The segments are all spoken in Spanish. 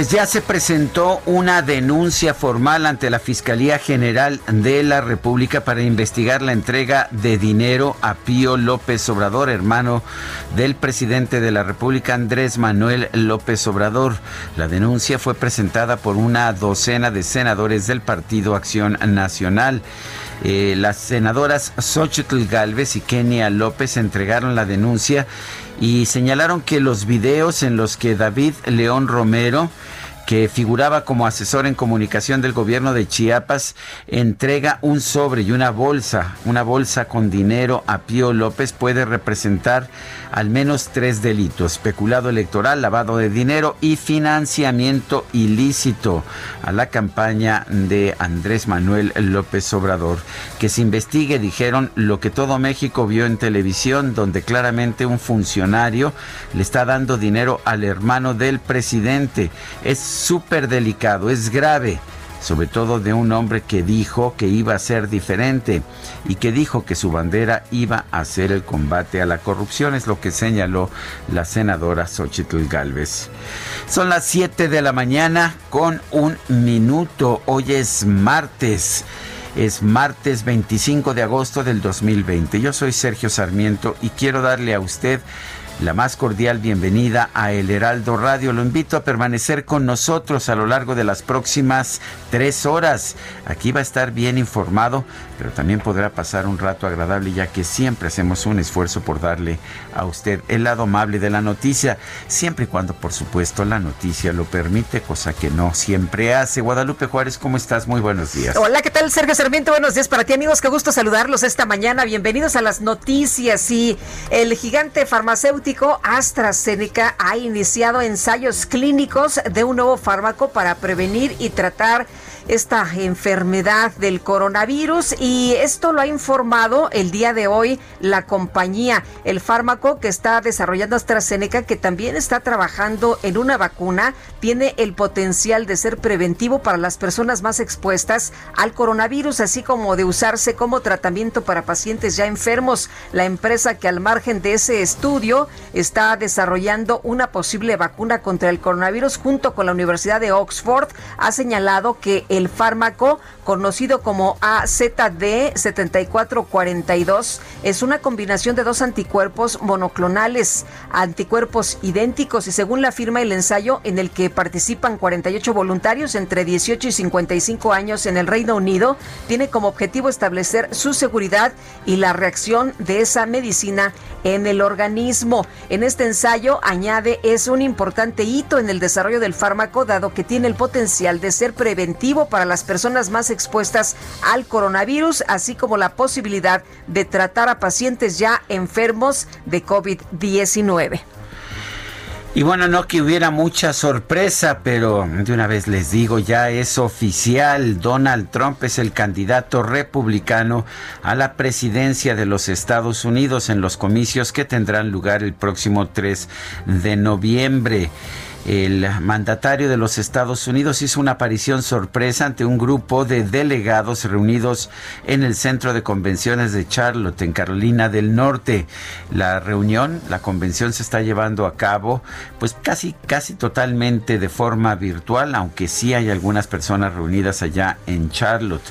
Pues ya se presentó una denuncia formal ante la Fiscalía General de la República para investigar la entrega de dinero a Pío López Obrador, hermano del presidente de la República, Andrés Manuel López Obrador. La denuncia fue presentada por una docena de senadores del Partido Acción Nacional. Eh, las senadoras Xochitl Galvez y Kenia López entregaron la denuncia y señalaron que los videos en los que David León Romero que figuraba como asesor en comunicación del gobierno de Chiapas, entrega un sobre y una bolsa, una bolsa con dinero a Pío López puede representar al menos tres delitos, peculado electoral, lavado de dinero y financiamiento ilícito a la campaña de Andrés Manuel López Obrador. Que se investigue, dijeron, lo que todo México vio en televisión, donde claramente un funcionario le está dando dinero al hermano del presidente. Es súper delicado, es grave, sobre todo de un hombre que dijo que iba a ser diferente y que dijo que su bandera iba a ser el combate a la corrupción, es lo que señaló la senadora Xochitl Galvez. Son las 7 de la mañana con un minuto, hoy es martes. Es martes 25 de agosto del 2020. Yo soy Sergio Sarmiento y quiero darle a usted la más cordial bienvenida a El Heraldo Radio. Lo invito a permanecer con nosotros a lo largo de las próximas tres horas. Aquí va a estar bien informado, pero también podrá pasar un rato agradable ya que siempre hacemos un esfuerzo por darle a usted el lado amable de la noticia, siempre y cuando por supuesto la noticia lo permite, cosa que no siempre hace. Guadalupe Juárez, ¿cómo estás? Muy buenos días. Hola, ¿qué tal Sergio Sarmiento? Buenos días para ti amigos, qué gusto saludarlos esta mañana. Bienvenidos a las noticias y el gigante farmacéutico AstraZeneca ha iniciado ensayos clínicos de un nuevo fármaco para prevenir y tratar esta enfermedad del coronavirus y esto lo ha informado el día de hoy la compañía, el fármaco que está desarrollando AstraZeneca que también está trabajando en una vacuna, tiene el potencial de ser preventivo para las personas más expuestas al coronavirus, así como de usarse como tratamiento para pacientes ya enfermos. La empresa que al margen de ese estudio está desarrollando una posible vacuna contra el coronavirus junto con la Universidad de Oxford ha señalado que fármaco conocido como AZD7442 es una combinación de dos anticuerpos monoclonales, anticuerpos idénticos y según la firma el ensayo en el que participan 48 voluntarios entre 18 y 55 años en el Reino Unido tiene como objetivo establecer su seguridad y la reacción de esa medicina en el organismo. En este ensayo añade es un importante hito en el desarrollo del fármaco dado que tiene el potencial de ser preventivo para las personas más al coronavirus, así como la posibilidad de tratar a pacientes ya enfermos de COVID-19. Y bueno, no que hubiera mucha sorpresa, pero de una vez les digo, ya es oficial, Donald Trump es el candidato republicano a la presidencia de los Estados Unidos en los comicios que tendrán lugar el próximo 3 de noviembre. El mandatario de los Estados Unidos hizo una aparición sorpresa ante un grupo de delegados reunidos en el Centro de Convenciones de Charlotte, en Carolina del Norte. La reunión, la convención se está llevando a cabo pues casi casi totalmente de forma virtual, aunque sí hay algunas personas reunidas allá en Charlotte.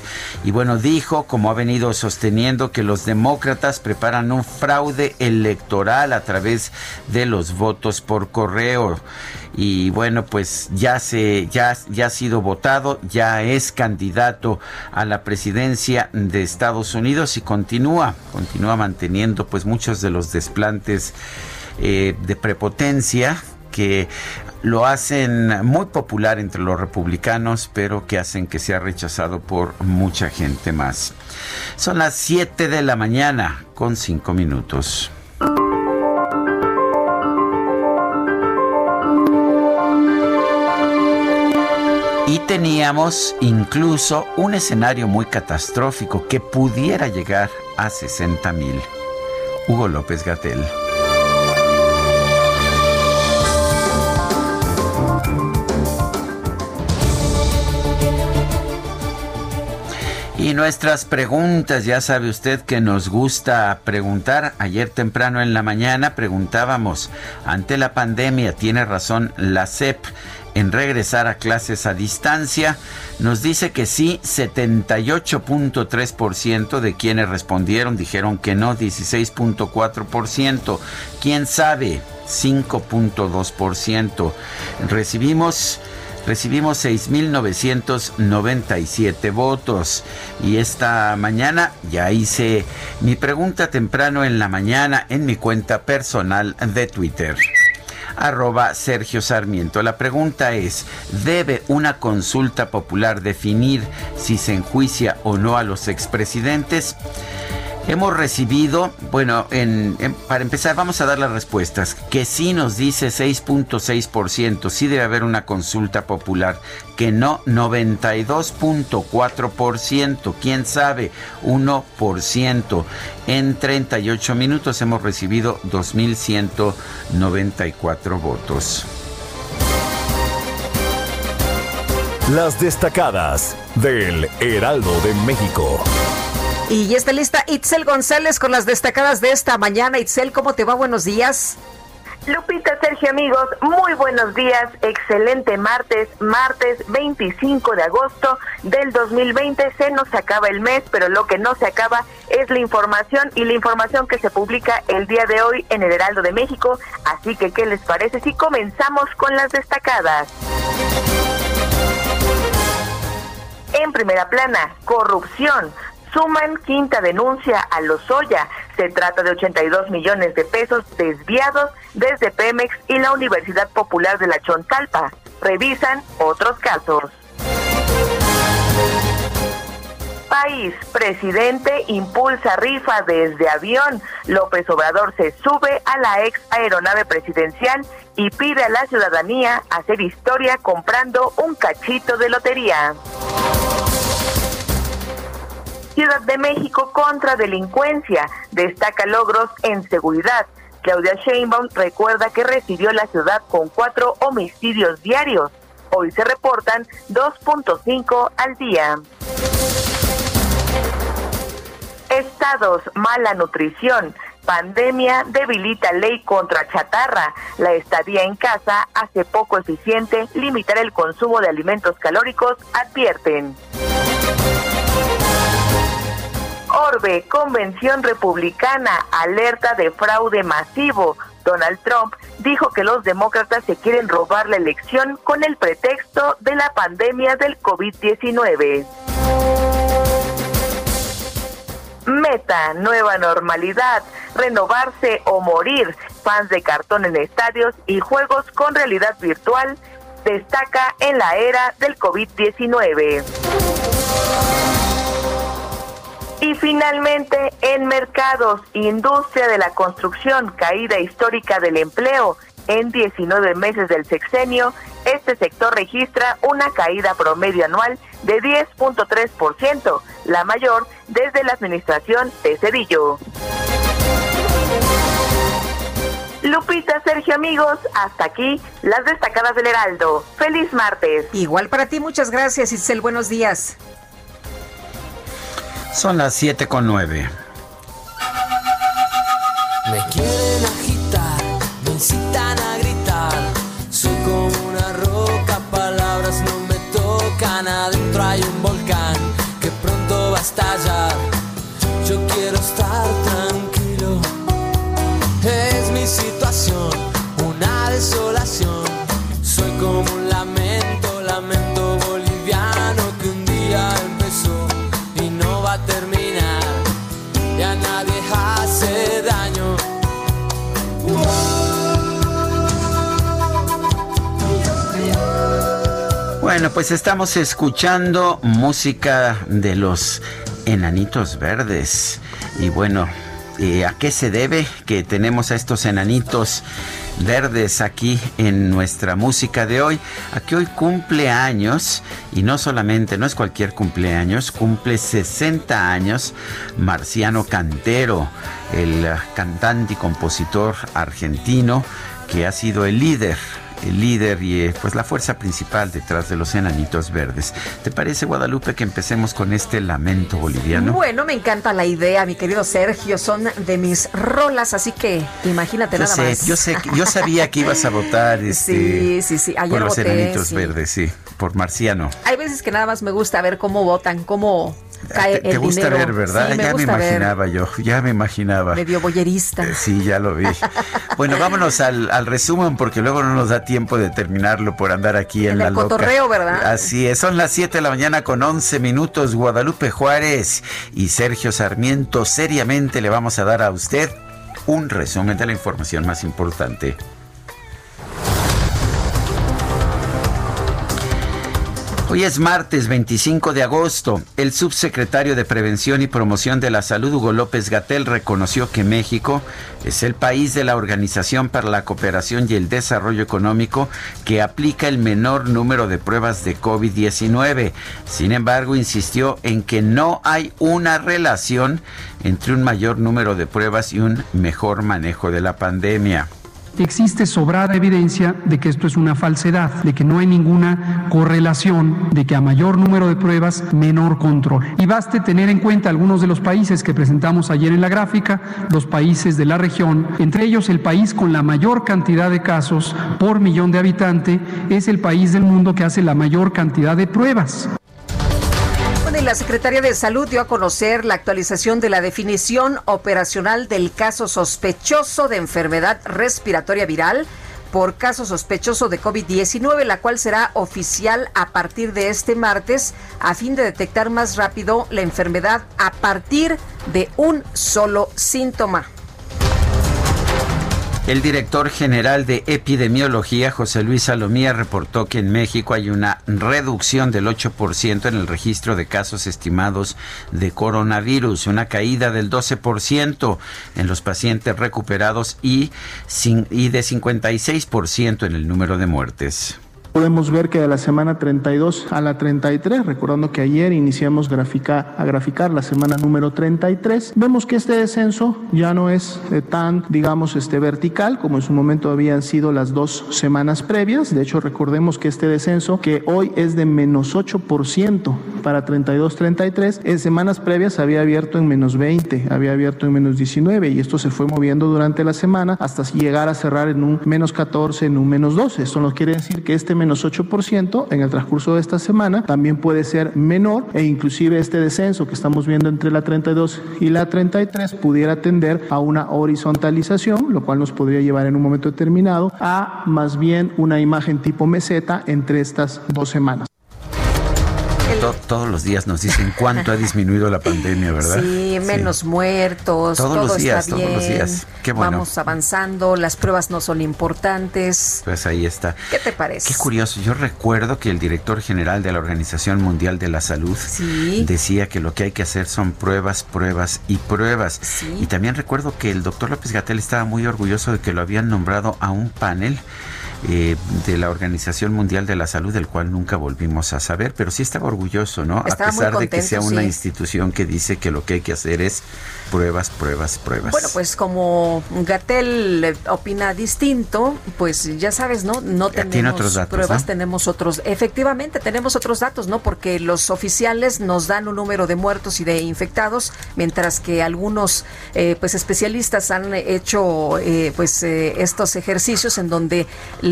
Y bueno, dijo, como ha venido sosteniendo, que los demócratas preparan un fraude electoral a través de los votos por correo y bueno, pues ya se ya ya ha sido votado, ya es candidato a la presidencia de Estados Unidos y continúa continúa manteniendo pues muchos de los desplantes eh, de prepotencia que lo hacen muy popular entre los republicanos, pero que hacen que sea rechazado por mucha gente más. Son las 7 de la mañana con 5 minutos. Y teníamos incluso un escenario muy catastrófico que pudiera llegar a 60 mil. Hugo López Gatel. Y nuestras preguntas, ya sabe usted que nos gusta preguntar. Ayer temprano en la mañana preguntábamos, ante la pandemia, ¿tiene razón la CEP? En regresar a clases a distancia. Nos dice que sí, 78.3% de quienes respondieron dijeron que no, 16.4%. ¿Quién sabe? 5.2%. Recibimos recibimos 6.997 votos. Y esta mañana ya hice mi pregunta temprano en la mañana en mi cuenta personal de Twitter arroba Sergio Sarmiento. La pregunta es, ¿debe una consulta popular definir si se enjuicia o no a los expresidentes? Hemos recibido, bueno, para empezar vamos a dar las respuestas, que sí nos dice 6.6%, sí debe haber una consulta popular, que no 92.4%, quién sabe, 1%. En 38 minutos hemos recibido 2.194 votos. Las destacadas del Heraldo de México. Y ya está lista Itzel González con las destacadas de esta mañana. Itzel, ¿cómo te va? Buenos días. Lupita, Sergio, amigos, muy buenos días. Excelente martes, martes 25 de agosto del 2020. Se nos acaba el mes, pero lo que no se acaba es la información y la información que se publica el día de hoy en el Heraldo de México. Así que, ¿qué les parece si comenzamos con las destacadas? En primera plana, corrupción suman quinta denuncia a Lozoya. Se trata de 82 millones de pesos desviados desde Pemex y la Universidad Popular de la Chontalpa. Revisan otros casos. País, presidente impulsa rifa desde avión. López Obrador se sube a la ex aeronave presidencial y pide a la ciudadanía hacer historia comprando un cachito de lotería. Ciudad de México contra delincuencia, destaca logros en seguridad. Claudia Sheinbaum recuerda que recibió la ciudad con cuatro homicidios diarios. Hoy se reportan 2.5 al día. Estados, mala nutrición. Pandemia debilita ley contra chatarra. La estadía en casa hace poco eficiente limitar el consumo de alimentos calóricos, advierten. Orbe, Convención Republicana, alerta de fraude masivo. Donald Trump dijo que los demócratas se quieren robar la elección con el pretexto de la pandemia del COVID-19. Meta, nueva normalidad, renovarse o morir. Fans de cartón en estadios y juegos con realidad virtual destaca en la era del COVID-19. Y finalmente, en mercados, industria de la construcción, caída histórica del empleo. En 19 meses del sexenio, este sector registra una caída promedio anual de 10.3%, la mayor desde la administración de Cedillo. Lupita, Sergio, amigos, hasta aquí las destacadas del Heraldo. Feliz martes. Igual para ti, muchas gracias, Isel. Buenos días. Son las 7 con 9. Me quieren agitar, me incitan a gritar. Soy como una roca, palabras no me tocan. Adentro hay un volcán que pronto va a estallar. Bueno, pues estamos escuchando música de los enanitos verdes. Y bueno, eh, ¿a qué se debe que tenemos a estos enanitos verdes aquí en nuestra música de hoy? A que hoy cumple años, y no solamente, no es cualquier cumpleaños, cumple 60 años Marciano Cantero, el cantante y compositor argentino que ha sido el líder el líder y eh, pues la fuerza principal detrás de los enanitos verdes. ¿Te parece, Guadalupe, que empecemos con este lamento boliviano? Bueno, me encanta la idea, mi querido Sergio. Son de mis rolas, así que imagínate yo nada sé, más. Yo sé, yo sabía que ibas a votar este, Sí, sí, sí. Ayer por los voté, enanitos sí. verdes, sí, por Marciano. Hay veces que nada más me gusta ver cómo votan, cómo cae te, te el gusta dinero. ver, ¿verdad? Sí, me ya me ver. imaginaba yo, ya me imaginaba. Medio boyerista. Eh, Sí, ya lo vi. Bueno, vámonos al, al resumen porque luego no nos da tiempo de terminarlo por andar aquí en, En la el loca. cotorreo, ¿verdad? Así es, son las 7 de la mañana con 11 minutos. Guadalupe Juárez y Sergio Sarmiento seriamente le vamos a dar a usted un resumen de la información más importante. Hoy es martes 25 de agosto. El subsecretario de Prevención y Promoción de la Salud, Hugo López Gatel, reconoció que México es el país de la Organización para la Cooperación y el Desarrollo Económico que aplica el menor número de pruebas de COVID-19. Sin embargo, insistió en que no hay una relación entre un mayor número de pruebas y un mejor manejo de la pandemia. Existe sobrada evidencia de que esto es una falsedad, de que no hay ninguna correlación, de que a mayor número de pruebas, menor control. Y baste tener en cuenta algunos de los países que presentamos ayer en la gráfica, los países de la región, entre ellos el país con la mayor cantidad de casos por millón de habitante, es el país del mundo que hace la mayor cantidad de pruebas. La Secretaría de Salud dio a conocer la actualización de la definición operacional del caso sospechoso de enfermedad respiratoria viral por caso sospechoso de COVID-19, la cual será oficial a partir de este martes a fin de detectar más rápido la enfermedad a partir de un solo síntoma. El director general de epidemiología, José Luis Salomía, reportó que en México hay una reducción del 8% en el registro de casos estimados de coronavirus, una caída del 12% en los pacientes recuperados y, y de 56% en el número de muertes. Podemos ver que de la semana 32 a la 33, recordando que ayer iniciamos a graficar la semana número 33, vemos que este descenso ya no es tan, digamos, este, vertical como en su momento habían sido las dos semanas previas. De hecho, recordemos que este descenso, que hoy es de menos 8% para 32-33, en semanas previas había abierto en menos 20, había abierto en menos 19 y esto se fue moviendo durante la semana hasta llegar a cerrar en un menos 14, en un menos 12. Esto nos quiere decir que este menos 8% en el transcurso de esta semana también puede ser menor e inclusive este descenso que estamos viendo entre la 32 y la 33 pudiera tender a una horizontalización, lo cual nos podría llevar en un momento determinado a más bien una imagen tipo meseta entre estas dos semanas. To- todos los días nos dicen cuánto ha disminuido la pandemia, ¿verdad? Sí, menos muertos, Todos todo los días, está todos bien. los días. Qué bueno. Vamos avanzando, las pruebas no son importantes. Pues ahí está. ¿Qué te parece? Qué curioso. Yo recuerdo que el director general de la Organización Mundial de la Salud Sí. decía que lo que hay que hacer son pruebas, pruebas y pruebas. Sí. Y también recuerdo que el doctor López Gatel estaba muy orgulloso de que lo habían nombrado a un panel eh, de la Organización Mundial de la Salud, del cual nunca volvimos a saber, pero sí estaba orgulloso, ¿no? a pesar de que sea una institución que dice que lo que hay que hacer es pruebas, pruebas, pruebas. Bueno, pues como Gatel opina distinto, pues ya sabes, ¿no? No tenemos otros datos, pruebas, tenemos otros. Efectivamente, tenemos otros datos, ¿no? Porque los oficiales nos dan un número de muertos y de infectados, mientras que algunos, eh, pues especialistas han hecho, eh, pues eh, estos ejercicios en donde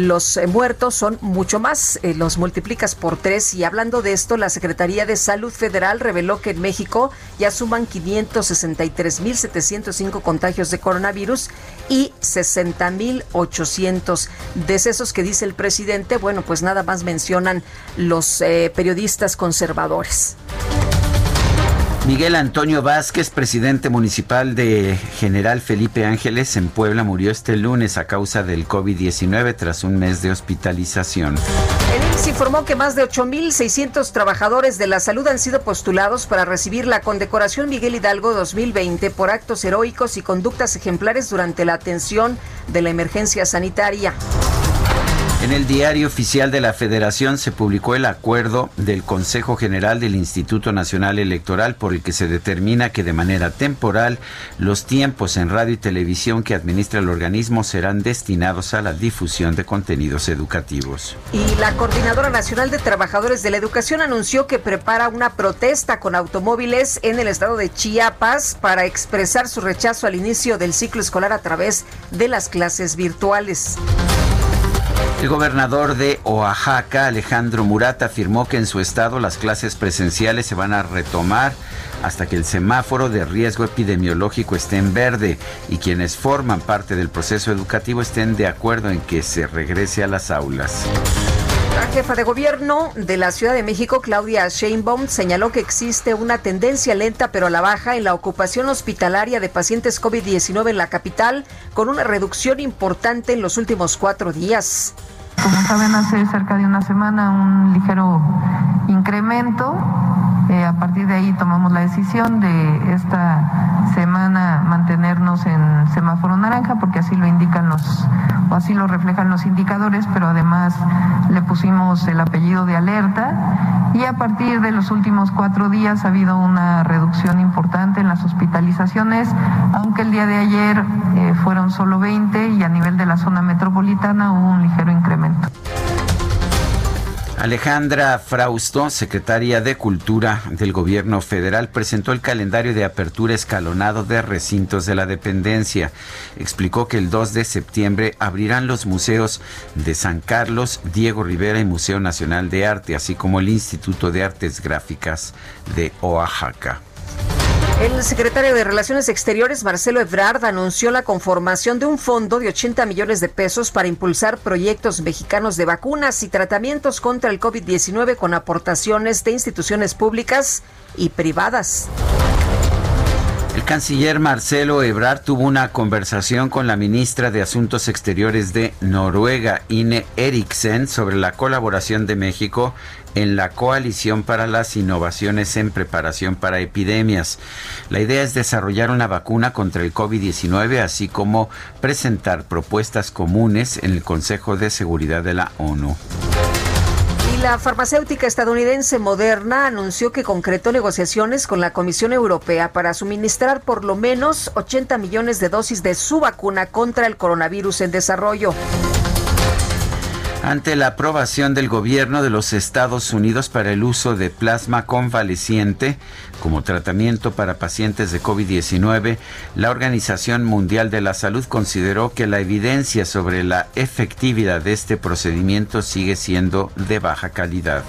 los muertos son mucho más, los multiplicas por tres. Y hablando de esto, la Secretaría de Salud Federal reveló que en México ya suman 563 3.705 contagios de coronavirus y 60.800 decesos que dice el presidente. Bueno, pues nada más mencionan los eh, periodistas conservadores. Miguel Antonio Vázquez, presidente municipal de General Felipe Ángeles en Puebla, murió este lunes a causa del COVID-19 tras un mes de hospitalización. El informó que más de 8.600 trabajadores de la salud han sido postulados para recibir la condecoración Miguel Hidalgo 2020 por actos heroicos y conductas ejemplares durante la atención de la emergencia sanitaria. En el diario oficial de la Federación se publicó el acuerdo del Consejo General del Instituto Nacional Electoral por el que se determina que de manera temporal los tiempos en radio y televisión que administra el organismo serán destinados a la difusión de contenidos educativos. Y la Coordinadora Nacional de Trabajadores de la Educación anunció que prepara una protesta con automóviles en el estado de Chiapas para expresar su rechazo al inicio del ciclo escolar a través de las clases virtuales. El gobernador de Oaxaca, Alejandro Murat, afirmó que en su estado las clases presenciales se van a retomar hasta que el semáforo de riesgo epidemiológico esté en verde y quienes forman parte del proceso educativo estén de acuerdo en que se regrese a las aulas. La jefa de gobierno de la Ciudad de México, Claudia Sheinbaum, señaló que existe una tendencia lenta pero a la baja en la ocupación hospitalaria de pacientes COVID-19 en la capital, con una reducción importante en los últimos cuatro días. Como saben, hace cerca de una semana un ligero incremento. Eh, a partir de ahí tomamos la decisión de esta semana mantenernos en semáforo naranja porque así lo indican los o así lo reflejan los indicadores, pero además le pusimos el apellido de alerta y a partir de los últimos cuatro días ha habido una reducción importante en las hospitalizaciones, aunque el día de ayer eh, fueron solo 20 y a nivel de la zona metropolitana hubo un ligero incremento. Alejandra Frausto, secretaria de Cultura del Gobierno Federal, presentó el calendario de apertura escalonado de recintos de la dependencia. Explicó que el 2 de septiembre abrirán los museos de San Carlos, Diego Rivera y Museo Nacional de Arte, así como el Instituto de Artes Gráficas de Oaxaca. El secretario de Relaciones Exteriores, Marcelo Ebrard, anunció la conformación de un fondo de 80 millones de pesos para impulsar proyectos mexicanos de vacunas y tratamientos contra el COVID-19 con aportaciones de instituciones públicas y privadas. El canciller Marcelo Ebrard tuvo una conversación con la ministra de Asuntos Exteriores de Noruega, Ine Eriksen, sobre la colaboración de México en la Coalición para las Innovaciones en Preparación para Epidemias. La idea es desarrollar una vacuna contra el COVID-19, así como presentar propuestas comunes en el Consejo de Seguridad de la ONU. La farmacéutica estadounidense Moderna anunció que concretó negociaciones con la Comisión Europea para suministrar por lo menos 80 millones de dosis de su vacuna contra el coronavirus en desarrollo ante la aprobación del gobierno de los Estados Unidos para el uso de plasma convaleciente como tratamiento para pacientes de COVID-19, la Organización Mundial de la Salud consideró que la evidencia sobre la efectividad de este procedimiento sigue siendo de baja calidad.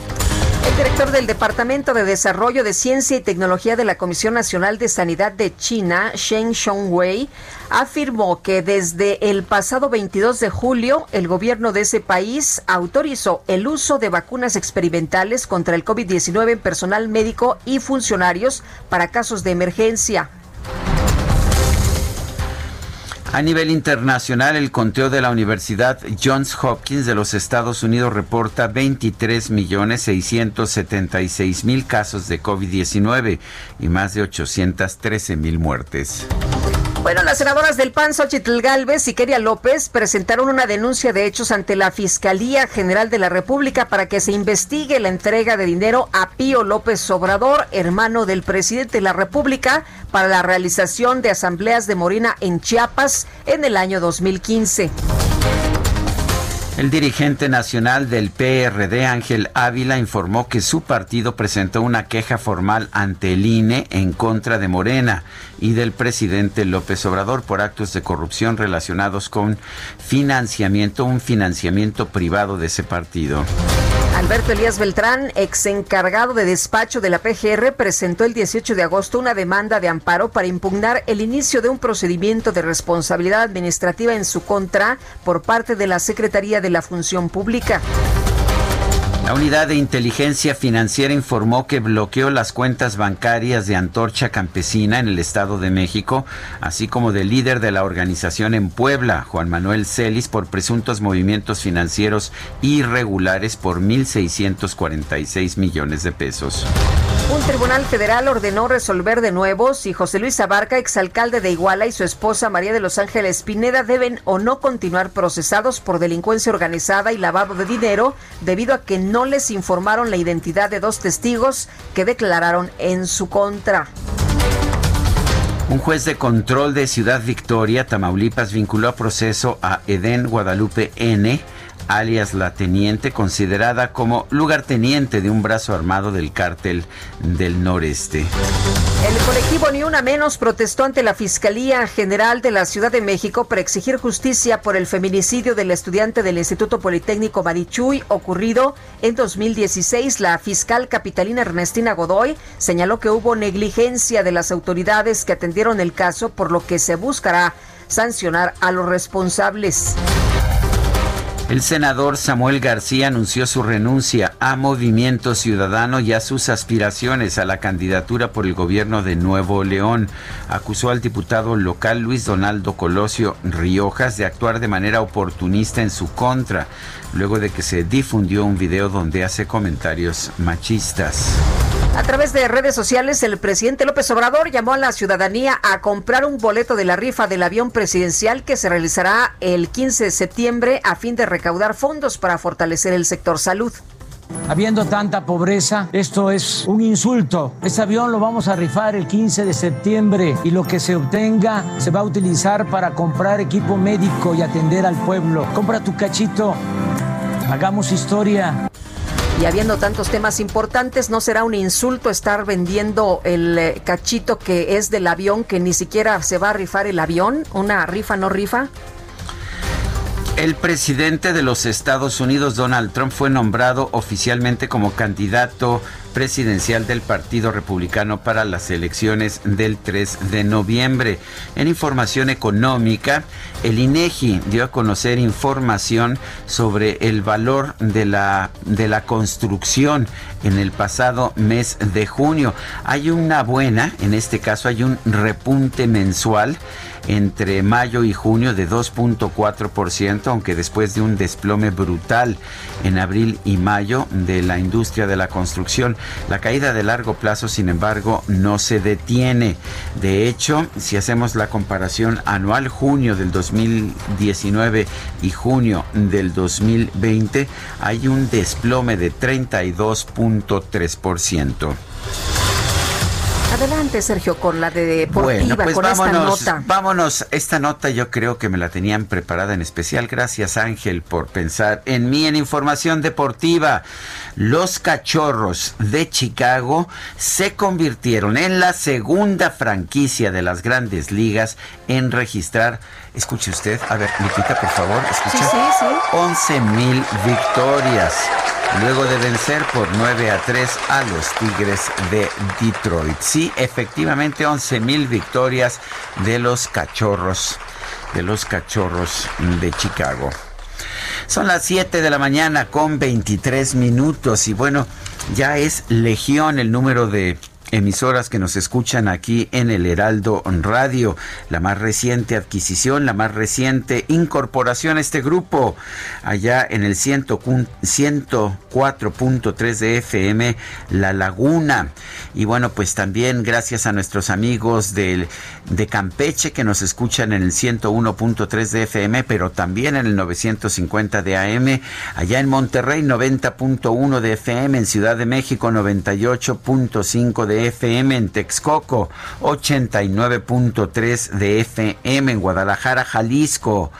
El director del Departamento de Desarrollo de Ciencia y Tecnología de la Comisión Nacional de Sanidad de China, Shen Shongwei, afirmó que desde el pasado 22 de julio el gobierno de ese país autorizó el uso de vacunas experimentales contra el COVID-19 en personal médico y funcionarios para casos de emergencia. A nivel internacional, el conteo de la Universidad Johns Hopkins de los Estados Unidos reporta 23 millones 676 mil casos de COVID-19 y más de 813 mil muertes. Bueno, las senadoras del PAN, Xochitl Galvez y Keria López, presentaron una denuncia de hechos ante la Fiscalía General de la República para que se investigue la entrega de dinero a Pío López Obrador, hermano del presidente de la República, para la realización de asambleas de Morina en Chiapas en el año 2015. El dirigente nacional del PRD, Ángel Ávila, informó que su partido presentó una queja formal ante el INE en contra de Morena y del presidente López Obrador por actos de corrupción relacionados con financiamiento, un financiamiento privado de ese partido. Alberto Elías Beltrán, ex encargado de despacho de la PGR, presentó el 18 de agosto una demanda de amparo para impugnar el inicio de un procedimiento de responsabilidad administrativa en su contra por parte de la Secretaría de la Función Pública. La unidad de inteligencia financiera informó que bloqueó las cuentas bancarias de Antorcha Campesina en el Estado de México, así como del líder de la organización en Puebla, Juan Manuel Celis, por presuntos movimientos financieros irregulares por 1.646 millones de pesos. Un tribunal federal ordenó resolver de nuevo si José Luis Abarca, exalcalde de Iguala, y su esposa María de los Ángeles Pineda deben o no continuar procesados por delincuencia organizada y lavado de dinero debido a que no les informaron la identidad de dos testigos que declararon en su contra. Un juez de control de Ciudad Victoria, Tamaulipas, vinculó a proceso a Edén Guadalupe N alias la teniente, considerada como lugarteniente de un brazo armado del cártel del noreste. El colectivo Ni Una Menos protestó ante la Fiscalía General de la Ciudad de México para exigir justicia por el feminicidio del estudiante del Instituto Politécnico Marichuy ocurrido en 2016. La fiscal capitalina Ernestina Godoy señaló que hubo negligencia de las autoridades que atendieron el caso, por lo que se buscará sancionar a los responsables. El senador Samuel García anunció su renuncia a Movimiento Ciudadano y a sus aspiraciones a la candidatura por el gobierno de Nuevo León. Acusó al diputado local Luis Donaldo Colosio Riojas de actuar de manera oportunista en su contra, luego de que se difundió un video donde hace comentarios machistas. A través de redes sociales, el presidente López Obrador llamó a la ciudadanía a comprar un boleto de la rifa del avión presidencial que se realizará el 15 de septiembre a fin de recaudar fondos para fortalecer el sector salud. Habiendo tanta pobreza, esto es un insulto. Ese avión lo vamos a rifar el 15 de septiembre y lo que se obtenga se va a utilizar para comprar equipo médico y atender al pueblo. Compra tu cachito. Hagamos historia. Y habiendo tantos temas importantes, no será un insulto estar vendiendo el eh, cachito que es del avión, que ni siquiera se va a rifar el avión, una rifa no rifa. El presidente de los Estados Unidos, Donald Trump, fue nombrado oficialmente como candidato presidencial del Partido Republicano para las elecciones del 3 de noviembre. En información económica, el INEGI dio a conocer información sobre el valor de la de la construcción en el pasado mes de junio. Hay una buena, en este caso hay un repunte mensual entre mayo y junio de 2.4%, aunque después de un desplome brutal en abril y mayo de la industria de la construcción. La caída de largo plazo, sin embargo, no se detiene. De hecho, si hacemos la comparación anual junio del 2019 y junio del 2020, hay un desplome de 32.3%. Adelante, Sergio, con la de deportiva, bueno, pues con vámonos, esta nota. Vámonos, esta nota yo creo que me la tenían preparada en especial. Gracias, Ángel, por pensar en mí en información deportiva. Los cachorros de Chicago se convirtieron en la segunda franquicia de las grandes ligas en registrar, escuche usted, a ver, Lupita, por favor, escucha, Sí, sí, sí. 11 mil victorias luego de vencer por 9 a 3 a los Tigres de Detroit. Sí, efectivamente 11 mil victorias de los cachorros, de los cachorros de Chicago. Son las 7 de la mañana con 23 minutos y bueno, ya es legión el número de emisoras que nos escuchan aquí en el Heraldo Radio. La más reciente adquisición, la más reciente incorporación a este grupo, allá en el 104.3 de FM, La Laguna. Y bueno, pues también gracias a nuestros amigos de, de Campeche que nos escuchan en el 101.3 de FM, pero también en el 950 de AM. Allá en Monterrey, 90.1 de FM. En Ciudad de México, 98.5 de FM en Texcoco, 89.3 de FM en Guadalajara, Jalisco.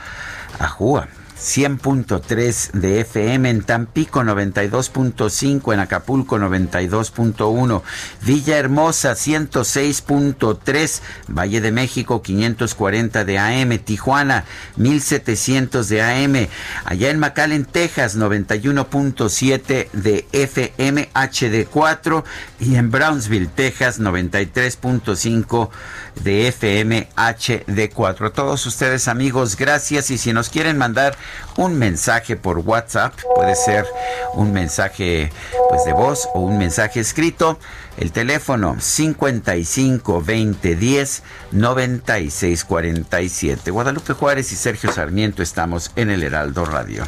Ajúa, 100.3 de FM en Tampico, 92.5 en Acapulco, 92.1, Villahermosa 106.3, Valle de México 540 de AM, Tijuana 1700 de AM, allá en McAllen, Texas 91.7 de FM HD4 y en Brownsville, Texas 93.5 de FM HD4. A todos ustedes amigos, gracias y si nos quieren mandar un mensaje por WhatsApp, puede ser un mensaje pues de voz o un mensaje escrito, el teléfono 55 20 10 96 47. Guadalupe Juárez y Sergio Sarmiento estamos en el Heraldo Radio.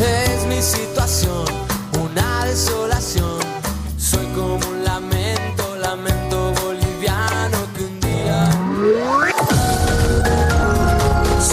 Es mi situación, una desolación.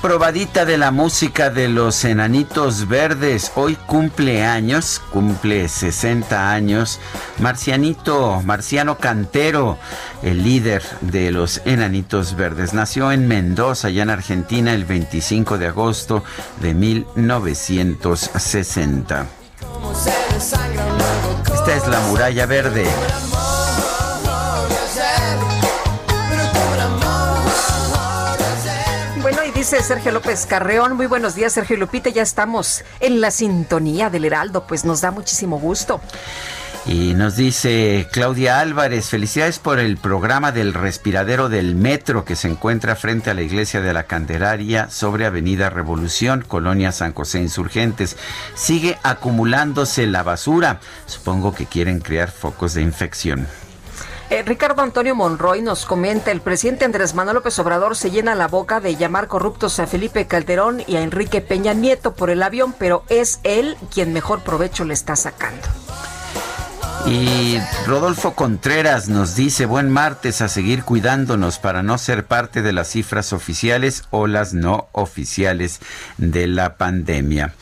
Probadita de la música de los Enanitos Verdes. Hoy cumple años, cumple 60 años. Marcianito, Marciano Cantero, el líder de los Enanitos Verdes. Nació en Mendoza, allá en Argentina, el 25 de agosto de 1960. Como se desangra un nuevo Esta es la muralla verde. Dice Sergio López Carreón, muy buenos días Sergio Lupita, ya estamos en la sintonía del Heraldo, pues nos da muchísimo gusto. Y nos dice Claudia Álvarez, felicidades por el programa del respiradero del metro que se encuentra frente a la iglesia de la Candelaria sobre Avenida Revolución, Colonia San José Insurgentes. Sigue acumulándose la basura. Supongo que quieren crear focos de infección. Eh, Ricardo Antonio Monroy nos comenta, el presidente Andrés Manuel López Obrador se llena la boca de llamar corruptos a Felipe Calderón y a Enrique Peña Nieto por el avión, pero es él quien mejor provecho le está sacando. Y Rodolfo Contreras nos dice, buen martes a seguir cuidándonos para no ser parte de las cifras oficiales o las no oficiales de la pandemia.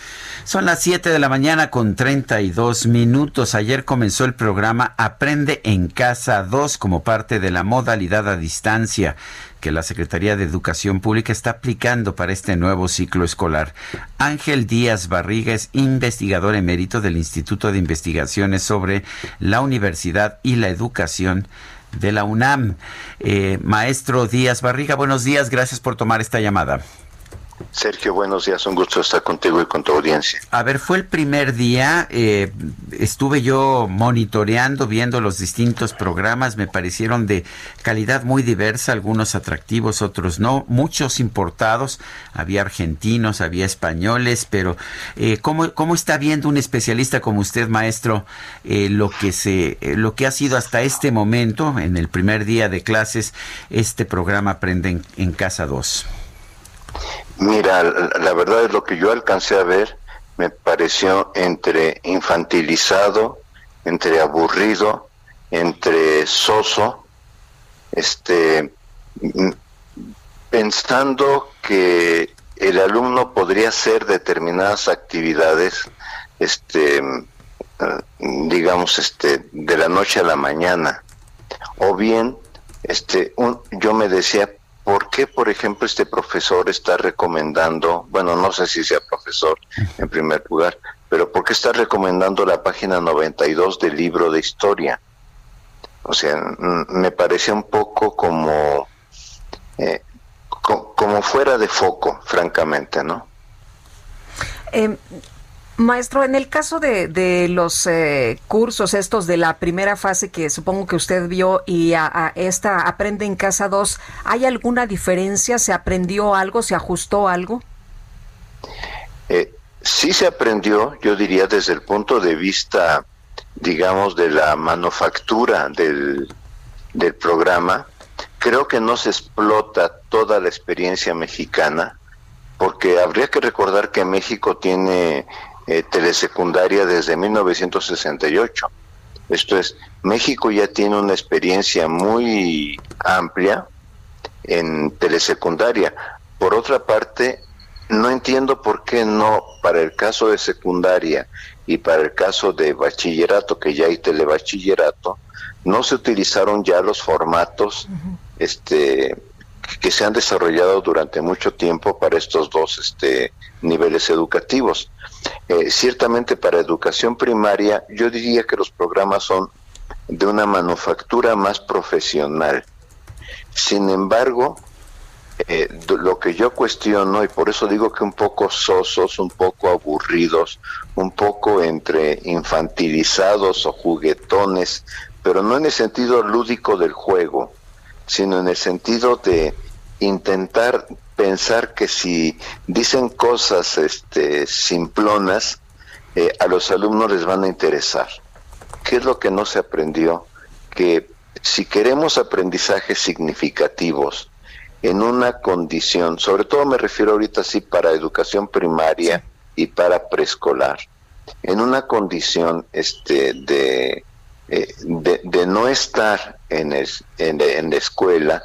Son las 7 de la mañana con 32 minutos. Ayer comenzó el programa Aprende en Casa 2 como parte de la modalidad a distancia que la Secretaría de Educación Pública está aplicando para este nuevo ciclo escolar. Ángel Díaz Barriga es investigador emérito del Instituto de Investigaciones sobre la Universidad y la Educación de la UNAM. Eh, maestro Díaz Barriga, buenos días, gracias por tomar esta llamada. Sergio, buenos días, un gusto estar contigo y con tu audiencia. A ver, fue el primer día, eh, estuve yo monitoreando, viendo los distintos programas, me parecieron de calidad muy diversa, algunos atractivos, otros no, muchos importados, había argentinos, había españoles, pero eh, ¿cómo, ¿cómo está viendo un especialista como usted, maestro, eh, lo que se, eh, lo que ha sido hasta este momento, en el primer día de clases, este programa Aprende en, en Casa 2? Mira, la verdad es lo que yo alcancé a ver, me pareció entre infantilizado, entre aburrido, entre soso, este, pensando que el alumno podría hacer determinadas actividades, este, digamos, este, de la noche a la mañana, o bien, este, yo me decía, ¿por qué, por ejemplo, este profesor está recomendando, bueno, no sé si sea profesor en primer lugar, pero ¿por qué está recomendando la página 92 del libro de historia? O sea, me parecía un poco como, eh, como fuera de foco, francamente, ¿no? Eh, Maestro, en el caso de, los eh, cursos estos de la primera fase que supongo que usted vio y a, esta Aprende en Casa 2, ¿hay alguna diferencia? ¿Se aprendió algo? ¿Se ajustó algo? Eh, sí se aprendió, yo diría desde el punto de vista, digamos, de la manufactura del, del programa. Creo que no se explota toda la experiencia mexicana, porque habría que recordar que México tiene eh, telesecundaria desde 1968. Esto es, México ya tiene una experiencia muy amplia en telesecundaria. Por otra parte, no entiendo por qué no, para el caso de secundaria y para el caso de bachillerato, que ya hay telebachillerato, no se utilizaron ya los formatos este, que se han desarrollado durante mucho tiempo para estos dos este, niveles educativos. Eh, ciertamente para educación primaria yo diría que los programas son de una manufactura más profesional. Sin embargo, eh, lo que yo cuestiono, y por eso digo que un poco sosos, un poco aburridos, un poco entre infantilizados o juguetones, pero no en el sentido lúdico del juego, sino en el sentido de intentar pensar que si dicen cosas este, simplonas, eh, a los alumnos les van a interesar. ¿Qué es lo que no se aprendió? Que si queremos aprendizajes significativos en una condición, sobre todo me refiero ahorita sí para educación primaria y para preescolar, en una condición este, de, eh, de, no estar en, en la escuela,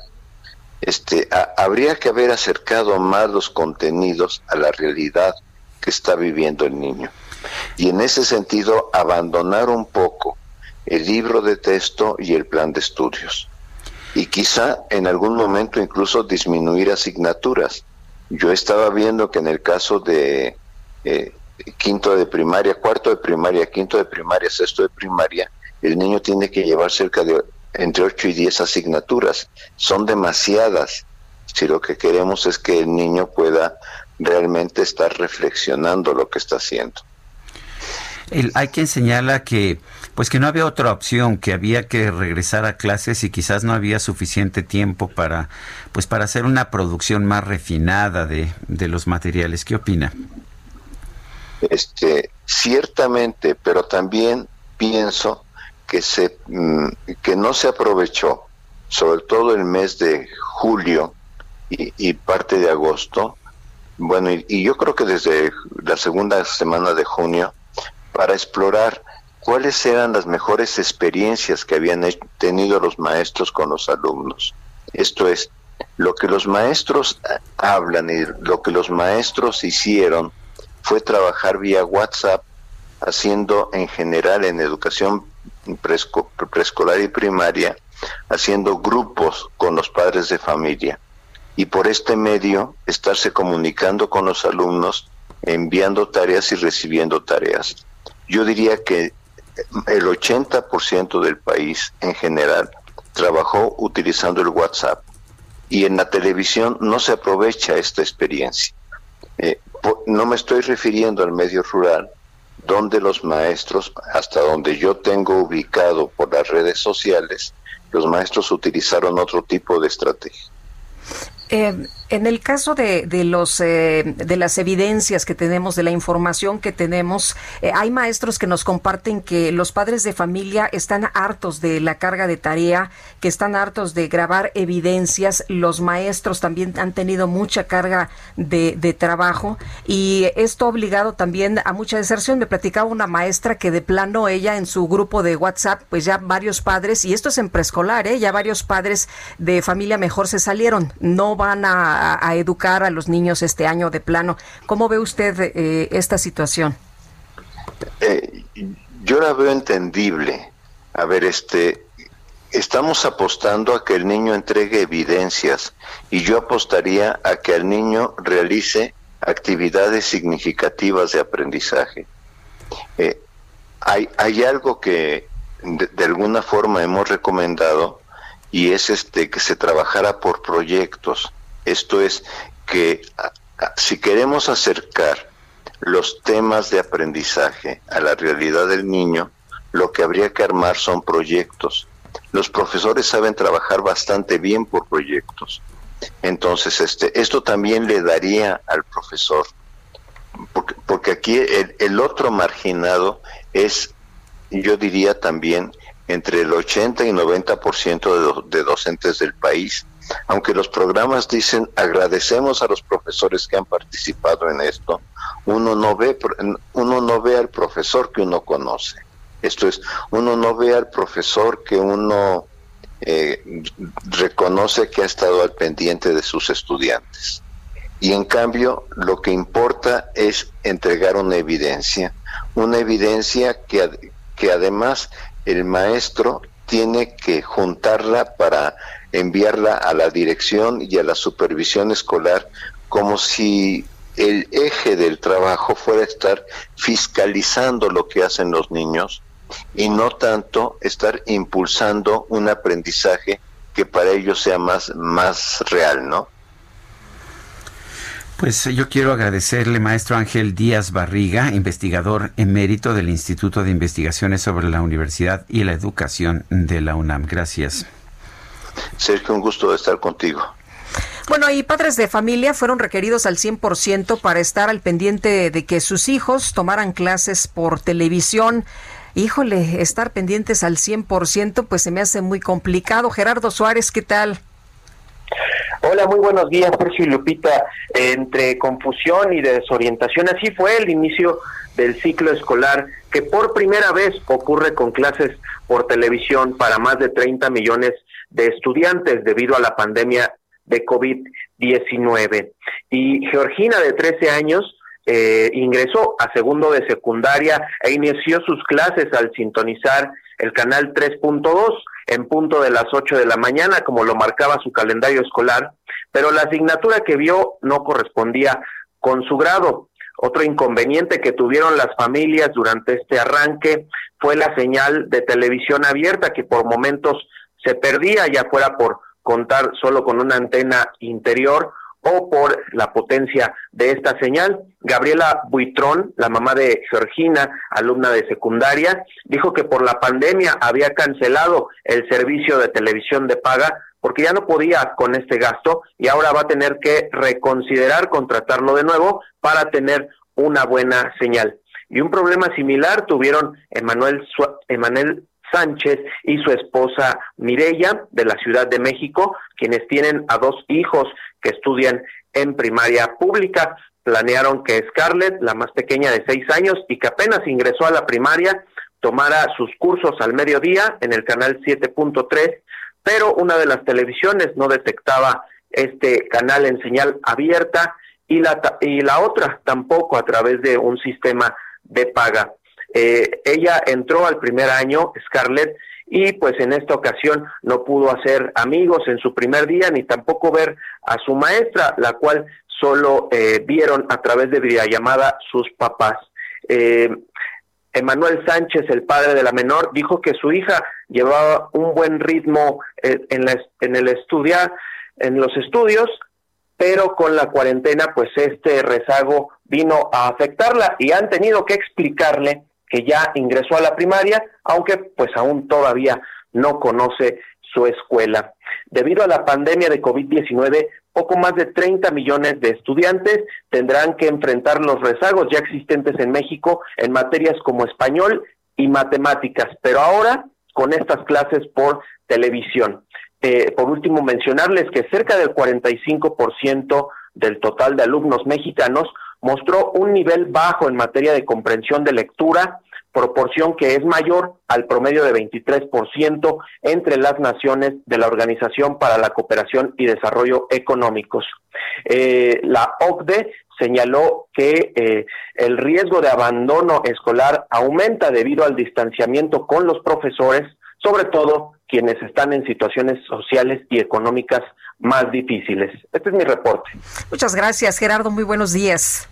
este, habría que haber acercado más los contenidos a la realidad que está viviendo el niño. Y en ese sentido, abandonar un poco el libro de texto y el plan de estudios. Y quizá en algún momento incluso disminuir asignaturas. Yo estaba viendo que en el caso de eh, quinto de primaria, cuarto de primaria, quinto de primaria, sexto de primaria, el niño tiene que llevar cerca de entre 8 y 10 asignaturas. Son demasiadas si lo que queremos es que el niño pueda realmente estar reflexionando lo que está haciendo. hay quien señala que pues que no había otra opción, que había que regresar a clases y quizás no había suficiente tiempo para pues para hacer una producción más refinada de, de los materiales. ¿Qué opina? Este, ciertamente, pero también pienso que, se, mm, que no se aprovechó, sobre todo el mes de julio y, parte de agosto, bueno, y, yo creo que desde la segunda semana de junio, para explorar cuáles eran las mejores experiencias que habían tenido los maestros con los alumnos. Esto es, lo que los maestros eh, hablan y lo que los maestros hicieron fue trabajar vía WhatsApp, haciendo en general en educación preescolar y primaria, haciendo grupos con los padres de familia y por este medio estarse comunicando con los alumnos, enviando tareas y recibiendo tareas. Yo diría que el 80% del país en general trabajó utilizando el WhatsApp y en la televisión no se aprovecha esta experiencia. Eh, no me estoy refiriendo al medio rural, donde los maestros, hasta donde yo tengo ubicado por las redes sociales, los maestros utilizaron otro tipo de estrategia. Eh, En el caso de, de los eh, de las evidencias que tenemos, de la información que tenemos, eh, hay maestros que nos comparten que los padres de familia están hartos de la carga de tarea, que están hartos de grabar evidencias. Los maestros también han tenido mucha carga de, de trabajo y esto ha obligado también a mucha deserción. Me platicaba una maestra que de plano ella en su grupo de WhatsApp, pues ya varios padres, y esto es en preescolar, ¿eh? ya varios padres de familia mejor se salieron, no van a a, educar a los niños este año de plano. ¿Cómo ve usted eh, esta situación? Eh, yo la veo entendible. A ver, este, estamos apostando a que el niño entregue evidencias y yo apostaría a que el niño realice actividades significativas de aprendizaje. Eh, hay, hay algo que de, alguna forma hemos recomendado y es este que se trabajara por proyectos. Esto es que si queremos acercar los temas de aprendizaje a la realidad del niño, lo que habría que armar son proyectos. Los profesores saben trabajar bastante bien por proyectos. Entonces, este, esto también le daría al profesor, porque, aquí el, otro marginado es, yo diría también, entre el 80 y 90% de, de docentes del país aunque los programas dicen agradecemos a los profesores que han participado en esto, uno no ve, uno no ve al profesor que uno conoce. Esto es, uno no ve al profesor que uno eh, reconoce que ha estado al pendiente de sus estudiantes. Y en cambio, lo que importa es entregar una evidencia, una evidencia que, que además el maestro tiene que juntarla para enviarla a la dirección y a la supervisión escolar como si el eje del trabajo fuera estar fiscalizando lo que hacen los niños y no tanto estar impulsando un aprendizaje que para ellos sea más, más real, ¿no? Pues yo quiero agradecerle, maestro Ángel Díaz Barriga, investigador emérito del Instituto de Investigaciones sobre la Universidad y la Educación de la UNAM. Gracias. Sergio, un gusto de estar contigo. Bueno, y padres de familia fueron requeridos al 100% para estar al pendiente de que sus hijos tomaran clases por televisión. Híjole, estar pendientes al 100% pues se me hace muy complicado. Gerardo Suárez, ¿qué tal? Hola, muy buenos días, Sergio y Lupita. Entre confusión y desorientación, así fue el inicio del ciclo escolar que por primera vez ocurre con clases por televisión para más de 30 millones de estudiantes debido a la pandemia de COVID-19. Y Georgina, de 13 años, eh, ingresó a segundo de secundaria e inició sus clases al sintonizar el canal 3.2 en punto de las 8 de la mañana, como lo marcaba su calendario escolar, pero la asignatura que vio no correspondía con su grado. Otro inconveniente que tuvieron las familias durante este arranque fue la señal de televisión abierta que por momentos se perdía, ya fuera por contar solo con una antena interior o por la potencia de esta señal. Gabriela Buitrón, la mamá de Georgina, alumna de secundaria, dijo que por la pandemia había cancelado el servicio de televisión de paga porque ya no podía con este gasto y ahora va a tener que reconsiderar contratarlo de nuevo para tener una buena señal. Y un problema similar tuvieron Emanuel, Emanuel Sánchez y su esposa Mireya de la Ciudad de México, quienes tienen a dos hijos que estudian en primaria pública. Planearon que Scarlett, la más pequeña de seis años y que apenas ingresó a la primaria, tomara sus cursos al mediodía en el canal 7.3, pero una de las televisiones no detectaba este canal en señal abierta y la, y la otra tampoco a través de un sistema de paga. Eh, ella entró al primer año, Scarlett, y pues en esta ocasión no pudo hacer amigos en su primer día ni tampoco ver a su maestra, la cual solo eh, vieron a través de videollamada sus papás. Eh, Emanuel Sánchez, el padre de la menor, dijo que su hija llevaba un buen ritmo en, la, en el estudiar, en los estudios, pero con la cuarentena, pues este rezago vino a afectarla y han tenido que explicarle que ya ingresó a la primaria, aunque pues aún todavía no conoce su escuela. Debido a la pandemia de COVID-19, poco más de 30 millones de estudiantes tendrán que enfrentar los rezagos ya existentes en México en materias como español y matemáticas, pero ahora con estas clases por televisión. Eh, por último, mencionarles que cerca del 45% del total de alumnos mexicanos mostró un nivel bajo en materia de comprensión de lectura, proporción que es mayor al promedio de 23% entre las naciones de la Organización para la Cooperación y Desarrollo Económicos. Eh, la OCDE señaló que eh, el riesgo de abandono escolar aumenta debido al distanciamiento con los profesores, sobre todo quienes están en situaciones sociales y económicas más difíciles. Este es mi reporte. Muchas gracias, Gerardo. Muy buenos días.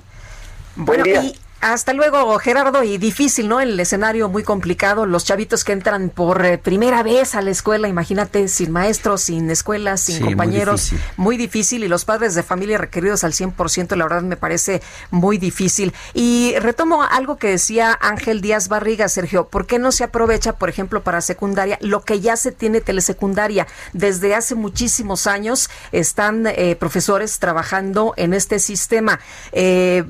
Buen día. Hasta luego, Gerardo. Y difícil, ¿no? El escenario muy complicado. Los chavitos que entran por eh, primera vez a la escuela, imagínate, sin maestros, sin escuelas, sin compañeros. Muy difícil. Y los padres de familia requeridos al 100%, la verdad me parece muy difícil. Y retomo algo que decía Ángel Díaz Barriga, Sergio. ¿Por qué no se aprovecha, por ejemplo, para secundaria lo que ya se tiene telesecundaria? Desde hace muchísimos años están eh, profesores trabajando en este sistema. Eh,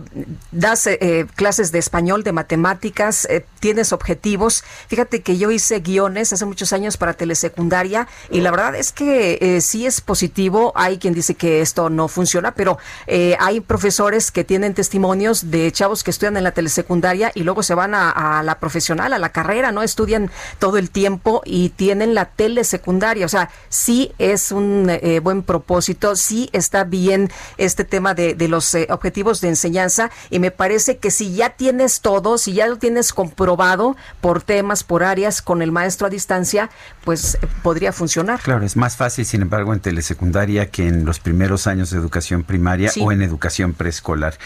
das eh, clases de español, de matemáticas, eh, tienes objetivos. Fíjate que yo hice guiones hace muchos años para telesecundaria y la verdad es que eh, sí es positivo. Hay quien dice que esto no funciona, pero eh, hay profesores que tienen testimonios de chavos que estudian en la telesecundaria y luego se van a, la profesional, a la carrera, ¿no? Estudian todo el tiempo y tienen la telesecundaria. O sea, sí es un buen propósito, sí está bien este tema de los objetivos de enseñanza y me parece que sí ya tienes todo, si ya lo tienes comprobado por temas, por áreas con el maestro a distancia, pues eh, podría funcionar. Claro, es más fácil, sin embargo, en telesecundaria que en los primeros años de educación primaria o en educación preescolar.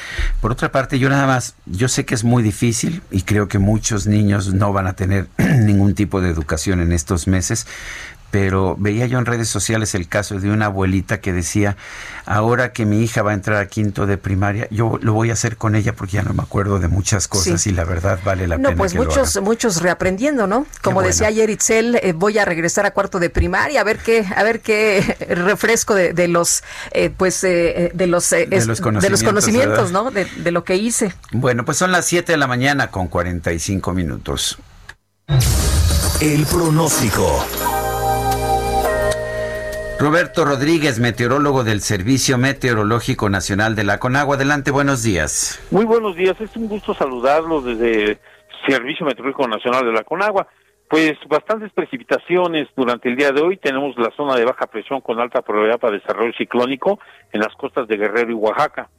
Por otra parte, yo nada más, yo sé que es muy difícil y creo que muchos niños no van a tener ningún tipo de educación en estos meses, pero veía yo en redes sociales el caso de una abuelita que decía, ahora que mi hija va a entrar a quinto de primaria, yo lo voy a hacer con ella porque ya no me acuerdo de muchas cosas y la verdad vale la pena. No, pues muchos, muchos reaprendiendo, ¿no? Como decía ayer Itzel, eh, voy a regresar a cuarto de primaria a ver qué, a ver qué refresco de, los, eh, pues, eh, de los, de, los conocimientos, ¿no? De, de lo que hice. Bueno, pues son las 7 de la mañana con 45 minutos. El pronóstico. Roberto Rodríguez, meteorólogo del Servicio Meteorológico Nacional de la Conagua. Adelante, buenos días. Muy buenos días, es un gusto saludarlos desde Servicio Meteorológico Nacional de la Conagua. Pues bastantes precipitaciones durante el día de hoy. Tenemos la zona de baja presión con alta probabilidad para desarrollo ciclónico en las costas de Guerrero y Oaxaca.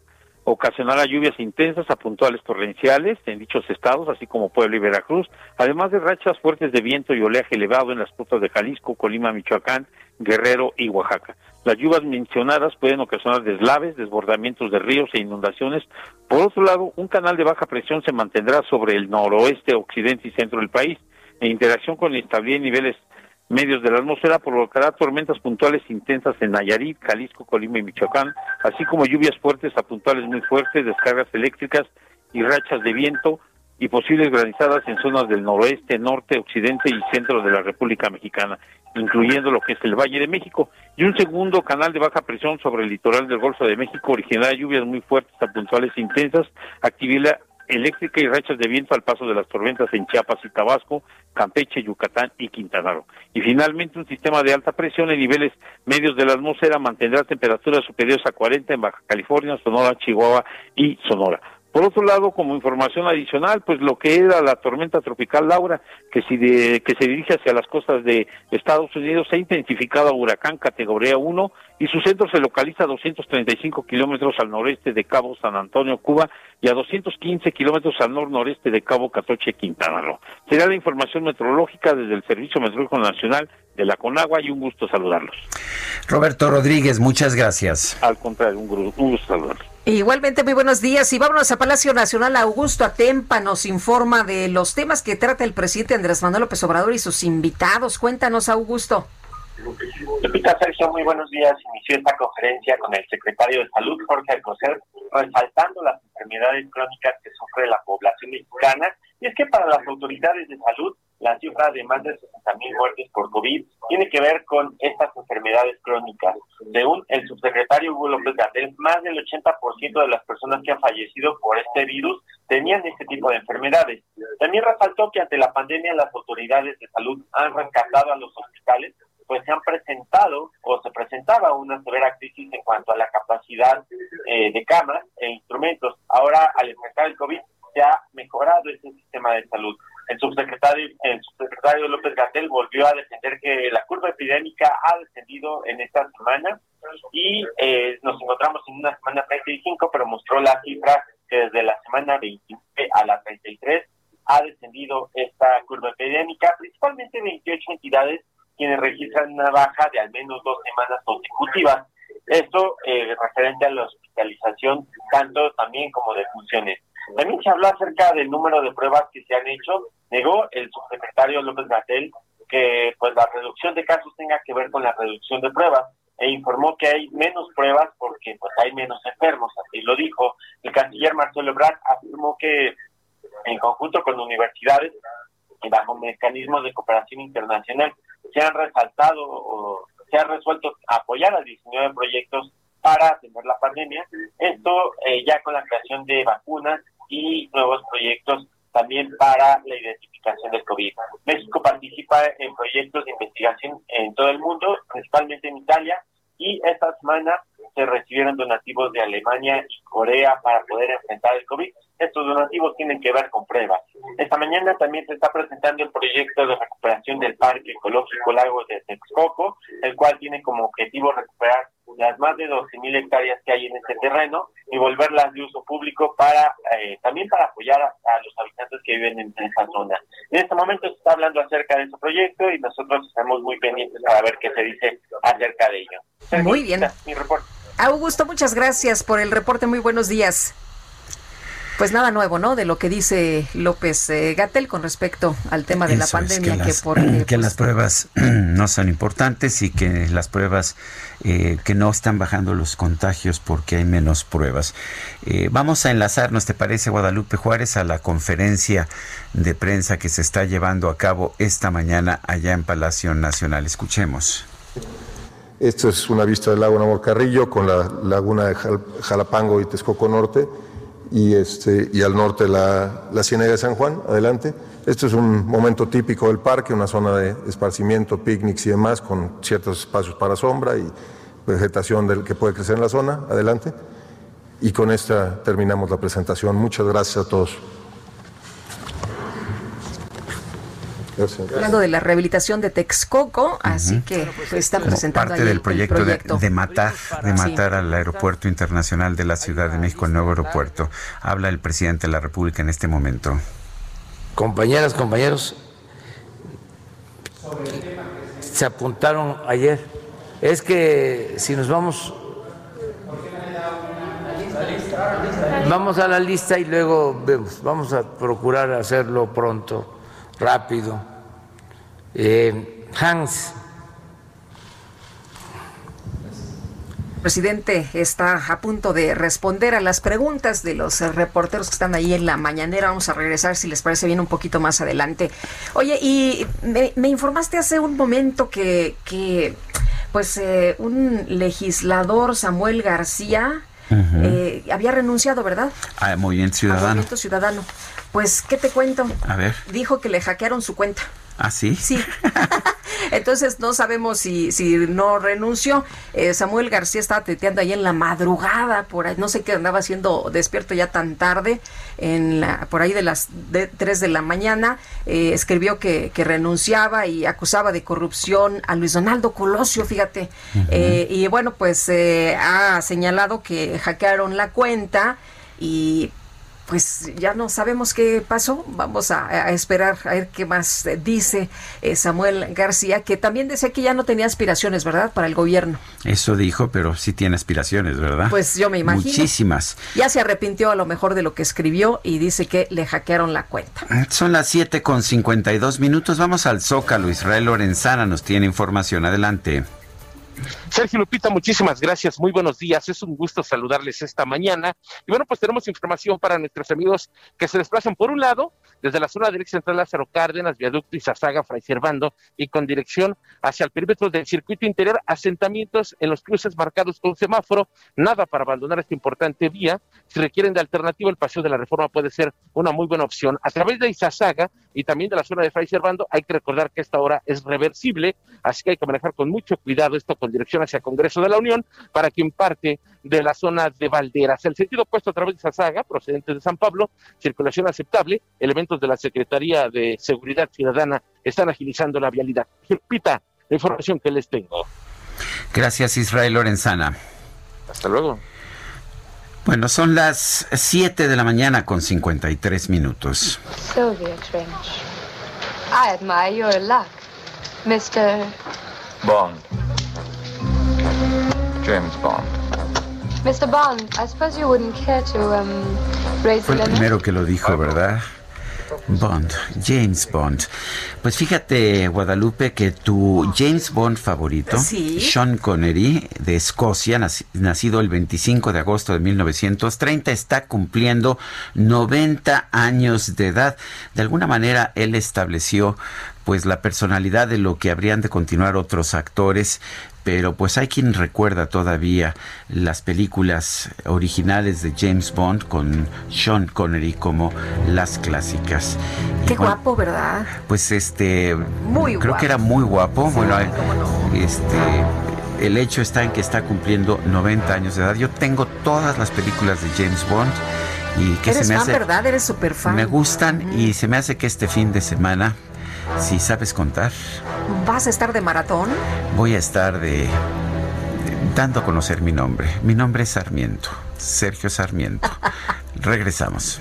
Ocasionará lluvias intensas a puntuales torrenciales en dichos estados, así como Puebla y Veracruz, además de rachas fuertes de viento y oleaje elevado en las costas de Jalisco, Colima, Michoacán Guerrero y Oaxaca. Las lluvias mencionadas pueden ocasionar deslaves, desbordamientos de ríos e inundaciones. Por otro lado, un canal de baja presión se mantendrá sobre el noroeste, occidente y centro del país. En interacción con estabilidad niveles medios de la atmósfera provocará tormentas puntuales intensas en Nayarit, Jalisco, Colima y Michoacán, así como lluvias fuertes a puntuales muy fuertes, descargas eléctricas y rachas de viento y posibles granizadas en zonas del noroeste, norte, occidente y centro de la República Mexicana incluyendo lo que es el Valle de México, y un segundo canal de baja presión sobre el litoral del Golfo de México originará lluvias muy fuertes a puntuales intensas, actividad eléctrica y rachas de viento al paso de las tormentas en Chiapas y Tabasco, Campeche, Yucatán y Quintana Roo. Y finalmente un sistema de alta presión en niveles medios de la atmósfera mantendrá temperaturas superiores a 40 en Baja California, Sonora, Chihuahua y Sonora. Por otro lado, como información adicional, pues lo que era la tormenta tropical Laura, que, si que se dirige hacia las costas de Estados Unidos, se ha intensificado a huracán categoría 1 y su centro se localiza a 235 kilómetros al noreste de Cabo San Antonio, Cuba, y a 215 kilómetros al nor-noreste de Cabo Catoche, Quintana Roo. Será la información meteorológica desde el Servicio Meteorológico Nacional de la Conagua y un gusto saludarlos. Roberto Rodríguez, muchas gracias. Al contrario, un, un gusto saludarlos. Igualmente, muy buenos días. Y vámonos a Palacio Nacional. Augusto Atempa nos informa de los temas que trata el presidente Andrés Manuel López Obrador y sus invitados. Cuéntanos, Augusto. Lupita Sergio, muy buenos días. Inició esta conferencia con el secretario de Salud, Jorge Alcocer, resaltando las enfermedades crónicas que sufre la población mexicana. Y es que para las autoridades de salud, la cifra de más de 60 mil muertes por COVID tiene que ver con estas enfermedades crónicas. Según el subsecretario Hugo López Gatel, más del 80% de las personas que han fallecido por este virus tenían este tipo de enfermedades. También resaltó que ante la pandemia las autoridades de salud han rescatado a los hospitales pues se han presentado o se presentaba una severa crisis en cuanto a la capacidad eh, de camas e instrumentos. Ahora, al enfrentar el COVID, se ha mejorado ese sistema de salud. El subsecretario, el subsecretario López Gatel volvió a defender que la curva epidémica ha descendido en esta semana y eh, nos encontramos en una semana 35, pero mostró la cifra que desde la semana 29 a la 33 ha descendido esta curva epidémica, principalmente 28 entidades quienes registran una baja de al menos dos semanas consecutivas. Esto eh, referente a la hospitalización, tanto también como de funciones. También se habló acerca del número de pruebas que se han hecho. Negó el subsecretario López Gatel que pues la reducción de casos tenga que ver con la reducción de pruebas e informó que hay menos pruebas porque pues hay menos enfermos, así lo dijo. El canciller Marcelo Ebrard afirmó que en conjunto con universidades y bajo mecanismos de cooperación internacional se han resaltado o se ha resuelto apoyar a 19 proyectos para atender la pandemia. Esto eh, ya con la creación de vacunas y nuevos proyectos también para la identificación del COVID. México participa en proyectos de investigación en todo el mundo, principalmente en Italia, y esta semana se recibieron donativos de Alemania y Corea para poder enfrentar el COVID. Estos donativos tienen que ver con pruebas. Esta mañana también se está presentando el proyecto de recuperación del Parque Ecológico Lago de Texcoco, el cual tiene como objetivo recuperar las más de 12.000 hectáreas que hay en este terreno y volverlas de uso público para eh, también para apoyar a, los habitantes que viven en, esa zona. En este momento se está hablando acerca de ese proyecto y nosotros estamos muy pendientes para ver qué se dice acerca de ello. Muy bien. Mi reporte. Augusto, muchas gracias por el reporte. Muy buenos días. Pues nada nuevo, ¿no? De lo que dice López eh, Gatel con respecto al tema de la pandemia, que, las, que las pruebas no son importantes y que las pruebas eh, que no están bajando los contagios porque hay menos pruebas. Eh, vamos a enlazarnos, ¿te parece, Guadalupe Juárez, a la conferencia de prensa que se está llevando a cabo esta mañana allá en Palacio Nacional? Escuchemos. Esto es una vista del lago Namorcarrillo con la laguna de Jalapango y Texcoco Norte y, este, y al norte la, la Ciénaga de San Juan. Adelante. Esto es un momento típico del parque, una zona de esparcimiento, picnics y demás, con ciertos espacios para sombra y vegetación del que puede crecer en la zona. Adelante. Y con esta terminamos la presentación. Muchas gracias a todos. Hablando de la rehabilitación de Texcoco, así que pues, está presentando parte del proyecto, De, matar, de matar al aeropuerto internacional de la Ciudad de México, el nuevo aeropuerto. Habla el presidente de la República en este momento. Compañeras, compañeros, se apuntaron ayer. Es que si nos vamos Vamos a la lista y luego vemos. Vamos a procurar hacerlo pronto rápido. Eh, Hans. presidente está a punto de responder a las preguntas de los reporteros que están ahí en la mañanera. Vamos a regresar, si les parece bien, un poquito más adelante. Oye, y me, informaste hace un momento que, que pues, eh, un legislador, Samuel García, eh, había renunciado, ¿verdad? Ah, Movimiento Ciudadano. Movimiento Ciudadano. Pues, ¿qué te cuento? A ver. Dijo que le hackearon su cuenta. ¿Ah, sí? Sí. Entonces no sabemos si, si no renunció. Eh, Samuel García estaba teteando ahí en la madrugada, por ahí, no sé qué andaba haciendo despierto ya tan tarde, en la, por ahí de las de, 3 de la mañana. Eh, escribió que, que, renunciaba y acusaba de corrupción a Luis Donaldo Colosio, fíjate. Eh, y bueno, pues ha señalado que hackearon la cuenta y pues ya no sabemos qué pasó. Vamos a, esperar a ver qué más dice eh, Samuel García, que también decía que ya no tenía aspiraciones, ¿verdad?, para el gobierno. Eso dijo, pero sí tiene aspiraciones, ¿verdad? Pues yo me imagino. Muchísimas. Ya se arrepintió a lo mejor de lo que escribió y dice que le hackearon la cuenta. Son las 7 con 52 minutos. Vamos al Zócalo. Israel Lorenzana nos tiene información. Adelante. Sergio Lupita, muchísimas gracias, muy buenos días, es un gusto saludarles esta mañana. Y bueno, pues tenemos información para nuestros amigos que se desplazan por un lado desde la zona de central Lázaro Cárdenas, Viaducto Izazaga, Fray Servando, y con dirección hacia el perímetro del circuito interior, asentamientos en los cruces marcados con semáforo, nada para abandonar esta importante vía. Si requieren de alternativa, el paseo de la reforma puede ser una muy buena opción. A través de Izazaga y también de la zona de Fray Servando, hay que recordar que esta hora es reversible, así que hay que manejar con mucho cuidado esto con dirección hacia Congreso de la Unión para quien parte de la zona de Valderas. El sentido opuesto a través de Izazaga, procedente de San Pablo, circulación aceptable, elementos de la Secretaría de Seguridad Ciudadana están agilizando la vialidad. Repita la información que les tengo. Gracias, Israel Lorenzana. Hasta luego. Bueno, son las 7 de la mañana con 53 minutos. Sylvia Trench. I admire your luck, Mr. Bond. James Bond. Mr. Bond, I suppose you wouldn't care to um, raise Fue el primero que lo dijo, ¿verdad? Bond, James Bond. Pues fíjate, Guadalupe, que tu James Bond favorito, Sean Connery, de Escocia, nacido el 25 de agosto de 1930, está cumpliendo 90 años de edad. De alguna manera, él estableció pues la personalidad de lo que habrían de continuar otros actores, pero pues hay quien recuerda todavía las películas originales de James Bond con Sean Connery como las clásicas. Qué guapo, ¿verdad? Pues este muy creo que era muy guapo. bueno, este el hecho está en que está cumpliendo 90 años de edad. Yo tengo todas las películas de James Bond y que se me fan, ¿verdad? Eres súper fan. Me gustan y se me hace que este fin de semana si sabes contar. ¿Vas a estar de maratón? Voy a estar de, dando a conocer mi nombre. Mi nombre es Sarmiento, Sergio Sarmiento. Regresamos.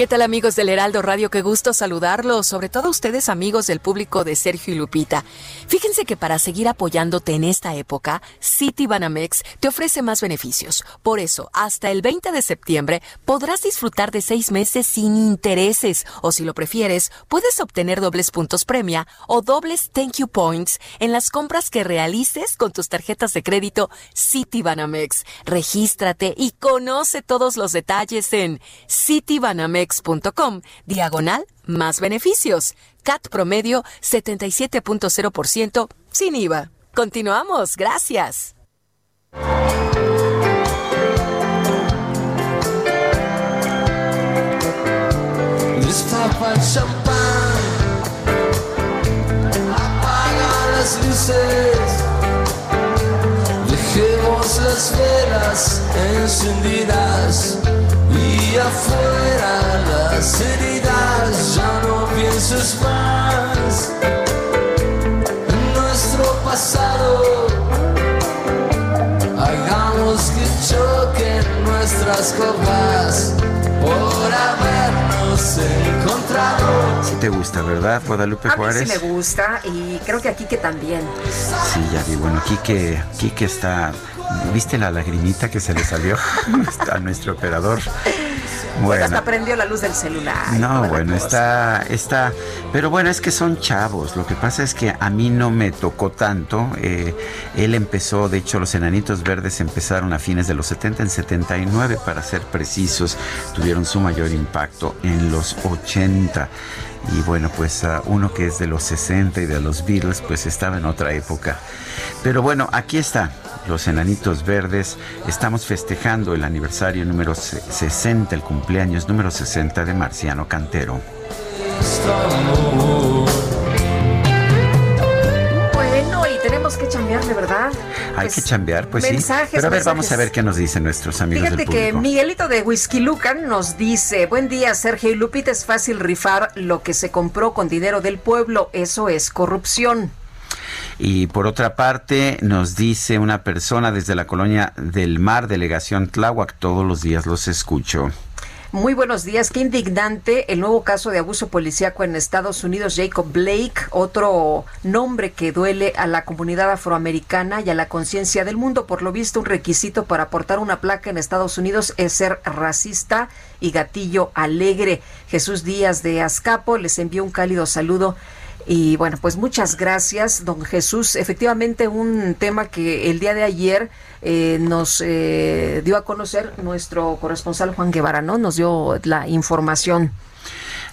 ¿Qué tal amigos del Heraldo Radio? Qué gusto saludarlos, sobre todo ustedes amigos del público de Sergio y Lupita. Fíjense que para seguir apoyándote en esta época, City Banamex te ofrece más beneficios. Por eso, hasta el 20 de septiembre podrás disfrutar de seis meses sin intereses o si lo prefieres, puedes obtener dobles puntos premia o dobles thank you points en las compras que realices con tus tarjetas de crédito City Banamex. Regístrate y conoce todos los detalles en Citibanamex com diagonal más beneficios. CAT promedio 77.0% sin IVA. Continuamos, gracias. Apaga las luces, dejemos las velas encendidas y afuera las heridas, ya no pienses más en nuestro pasado. Hagamos que choquen nuestras copas por habernos encontrado. Si te gusta, ¿verdad, Guadalupe a Juárez? Mí sí me gusta y creo que a Quique también. Sí, ya vi. Bueno, Quique, Quique está ¿Viste la lagrimita que se le salió a nuestro operador? Bueno, hasta prendió la luz del celular. No, bueno, está, está, pero bueno, es que son chavos. Lo que pasa es que a mí no me tocó tanto. Eh, él empezó, de hecho, los enanitos verdes empezaron a fines de los 70, en 79 para ser precisos, tuvieron su mayor impacto en los 80. Y bueno, pues uh, uno que es de los 60 y de los Beatles, pues estaba en otra época. Pero bueno, aquí está, los Enanitos Verdes. Estamos festejando el aniversario número 60, el cumpleaños número 60 de Marciano Cantero. Bueno, y tenemos que chambear, de verdad. Hay Pues, que chambear, pues sí. mensajes, Pero a ver, vamos a ver qué nos dicen nuestros amigos Fíjate del que. Miguelito de Whisky Lucan nos dice, buen día Sergio y Lupita, es fácil rifar lo que se compró con dinero del pueblo, eso es corrupción. Y por otra parte, nos dice una persona desde la colonia del Mar, delegación Tláhuac, todos los días los escucho. Muy buenos días. Qué indignante el nuevo caso de abuso policíaco en Estados Unidos. Jacob Blake, otro nombre que duele a la comunidad afroamericana y a la conciencia del mundo. Por lo visto, un requisito para portar una placa en Estados Unidos es ser racista y gatillo alegre. Jesús Díaz de Azcapo les envió un cálido saludo. Y bueno, pues muchas gracias, don Jesús. Efectivamente, un tema que el día de ayer eh, nos eh, dio a conocer nuestro corresponsal Juan Guevara, ¿no? Nos dio la información.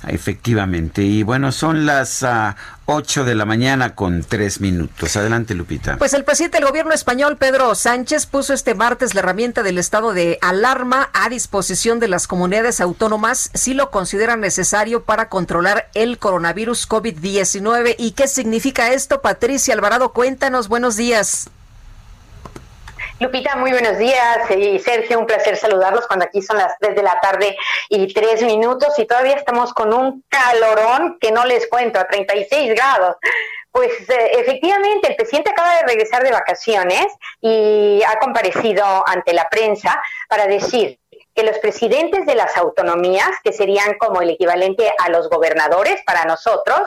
Efectivamente. Y bueno, son las ah, 8 de la mañana con 3 minutos. Adelante, Lupita. Pues el presidente del gobierno español, Pedro Sánchez, puso este martes la herramienta del estado de alarma a disposición de las comunidades autónomas si lo consideran necesario para controlar el coronavirus COVID-19. ¿Y qué significa esto? Patricia Alvarado, cuéntanos. Buenos días. Lupita, muy buenos días. Y Sergio, un placer saludarlos cuando aquí son las 3 de la tarde y 3 minutos y todavía estamos con un calorón que no les cuento, a 36 grados. Pues eh, efectivamente, el presidente acaba de regresar de vacaciones y ha comparecido ante la prensa para decir que los presidentes de las autonomías, que serían como el equivalente a los gobernadores para nosotros,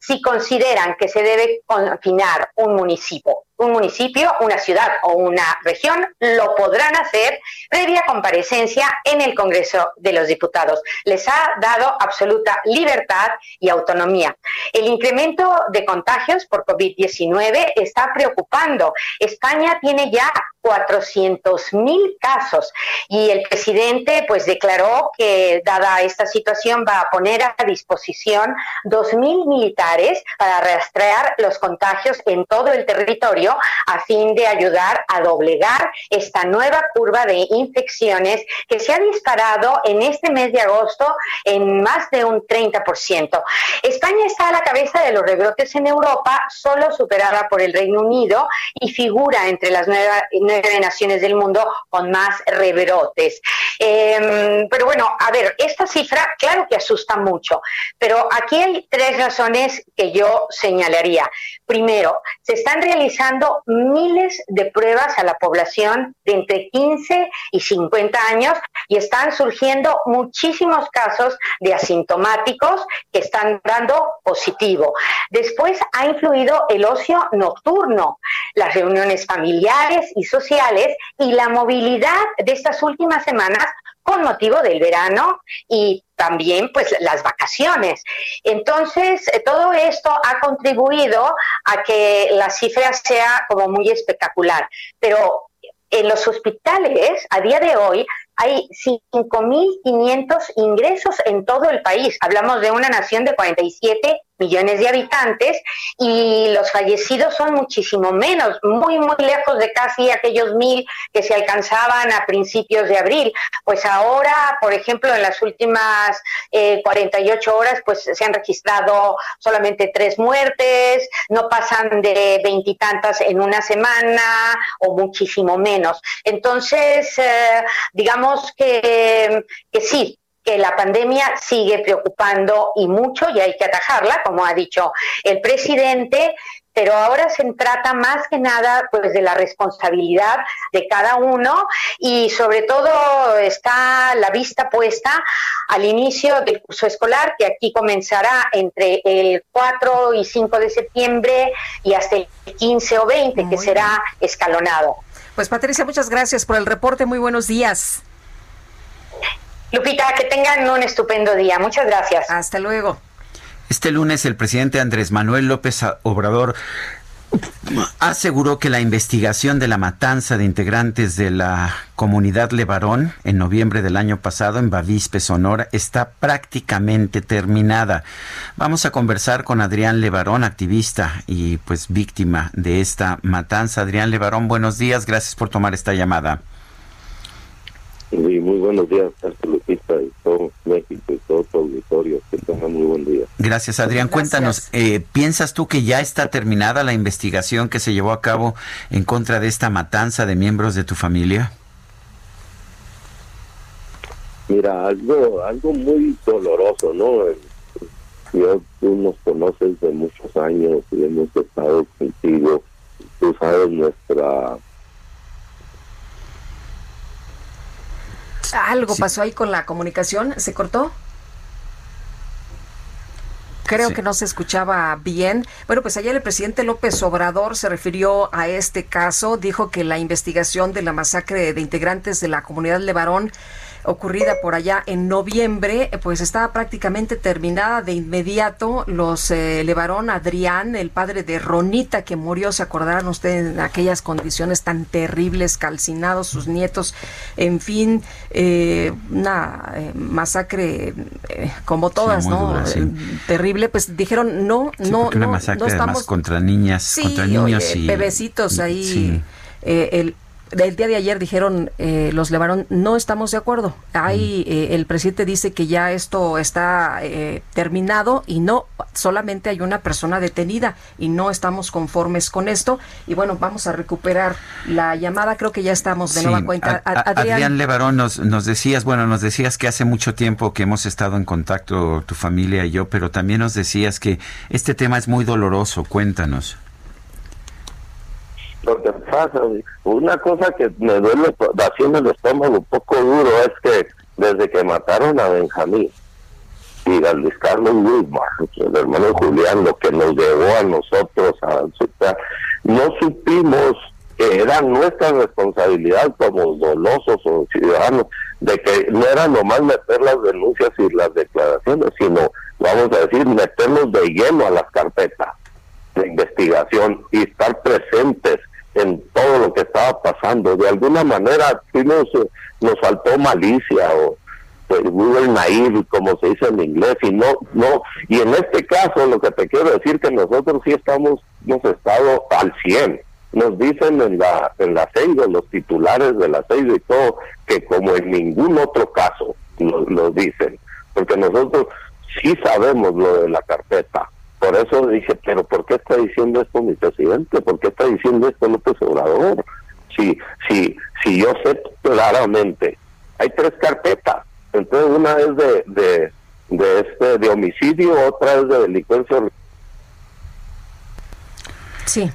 si consideran que se debe confinar un municipio, un municipio, una ciudad o una región, lo podrán hacer previa comparecencia en el Congreso de los Diputados. Les ha dado absoluta libertad y autonomía. El incremento de contagios por COVID-19 está preocupando. España tiene ya 400 mil casos y el presidente pues declaró que dada esta situación va a poner a disposición 2.000 militares para rastrear los contagios en todo el territorio a fin de ayudar a doblegar esta nueva curva de infecciones que se ha disparado en este mes de agosto en más de un 30%. España está a la cabeza de los rebrotes en Europa, solo superada por el Reino Unido y figura entre las nueve, naciones del mundo con más rebrotes. Eh, pero bueno, a ver, esta cifra claro que asusta mucho, pero aquí hay tres razones que yo señalaría. Primero, se están realizando miles de pruebas a la población de entre 15 y 50 años y están surgiendo muchísimos casos de asintomáticos que están dando positivo. Después ha influido el ocio nocturno, las reuniones familiares y sociales y la movilidad de estas últimas semanas con motivo del verano y también pues las vacaciones. Entonces, eh, todo esto ha contribuido a que la cifra sea como muy espectacular, pero en los hospitales a día de hoy hay 5.500 ingresos en todo el país. Hablamos de una nación de 47 millones de habitantes y los fallecidos son muchísimo menos, muy, muy lejos de casi aquellos mil que se alcanzaban a principios de abril. Pues ahora, por ejemplo, en las últimas eh, 48 horas, pues se han registrado solamente tres muertes, no pasan de veintitantas en una semana o muchísimo menos. Entonces, eh, digamos que, que sí, que la pandemia sigue preocupando y mucho y hay que atajarla, como ha dicho el presidente, pero ahora se trata más que nada pues de la responsabilidad de cada uno y sobre todo está la vista puesta al inicio del curso escolar que aquí comenzará entre el 4 y 5 de septiembre y hasta el 15 o 20 Muy que será escalonado. Pues Patricia, muchas gracias por el reporte, muy buenos días. Lupita, que tengan un estupendo día. Muchas gracias. Hasta luego. Este lunes el presidente Andrés Manuel López Obrador aseguró que la investigación de la matanza de integrantes de la comunidad Levarón en noviembre del año pasado en Bavispe, Sonora, está prácticamente terminada. Vamos a conversar con Adrián Levarón, activista y pues víctima de esta matanza. Adrián Levarón, buenos días, gracias por tomar esta llamada. Muy, muy buenos días, Lupita y todo México y todo tu auditorio. Que tengan muy buen día. Gracias, Adrián. Cuéntanos, eh, ¿piensas tú que ya está terminada la investigación que se llevó a cabo en contra de esta matanza de miembros de tu familia? Mira, algo, algo muy doloroso, ¿no? Yo, tú nos conoces de muchos años y hemos estado contigo. Tú sabes nuestra Algo pasó ahí con la comunicación, ¿se cortó? Creo que no se escuchaba bien. Bueno, pues ayer el presidente López Obrador se refirió a este caso, dijo que la investigación de la masacre de integrantes de la comunidad Levarón ocurrida por allá en noviembre, pues estaba prácticamente terminada de inmediato. Los eh, Levarón Adrián, el padre de Ronita, que murió, se acordarán ustedes en aquellas condiciones tan terribles, calcinados sus nietos, en fin, eh, una eh, masacre eh, como todas, ¿no? Terrible, pues dijeron, no, no, no, no estamos contra niñas, contra niños y bebecitos ahí. el el día de ayer dijeron eh, los Levarón no estamos de acuerdo. Hay mm. eh, el presidente dice que ya esto está eh, terminado y no solamente hay una persona detenida y no estamos conformes con esto. Y bueno, vamos a recuperar la llamada. Creo que ya estamos de nueva cuenta. Adrián, Levarón nos, nos decías, bueno, nos decías que hace mucho tiempo que hemos estado en contacto tu familia y yo, pero también nos decías que este tema es muy doloroso. Cuéntanos. Lo que pasa, una cosa que me duele haciendo el estómago un poco duro es que desde que mataron a Benjamín y a Luis Carlos Wilmar, el hermano Julián, lo que nos llevó a nosotros a no supimos que era nuestra responsabilidad como dolosos o ciudadanos, de que no era nomás meter las denuncias y las declaraciones, sino, vamos a decir, meternos de lleno a las carpetas de investigación y estar presentes en todo lo que estaba pasando. De alguna manera nos, nos faltó malicia o pues, we were como se dice en inglés, y no, no, y en este caso lo que te quiero decir que nosotros sí estamos, hemos estado al 100. Nos dicen en la, en la los titulares de la CEIDO y todo, que como en ningún otro caso nos dicen, porque nosotros sí sabemos lo de la carpeta, por eso dije, pero ¿por qué está diciendo esto mi presidente? ¿Por qué está diciendo esto López Obrador? Si, si, si yo sé claramente, hay tres carpetas, entonces una es de, de, de, este, de homicidio, otra es de delincuencia. Sí,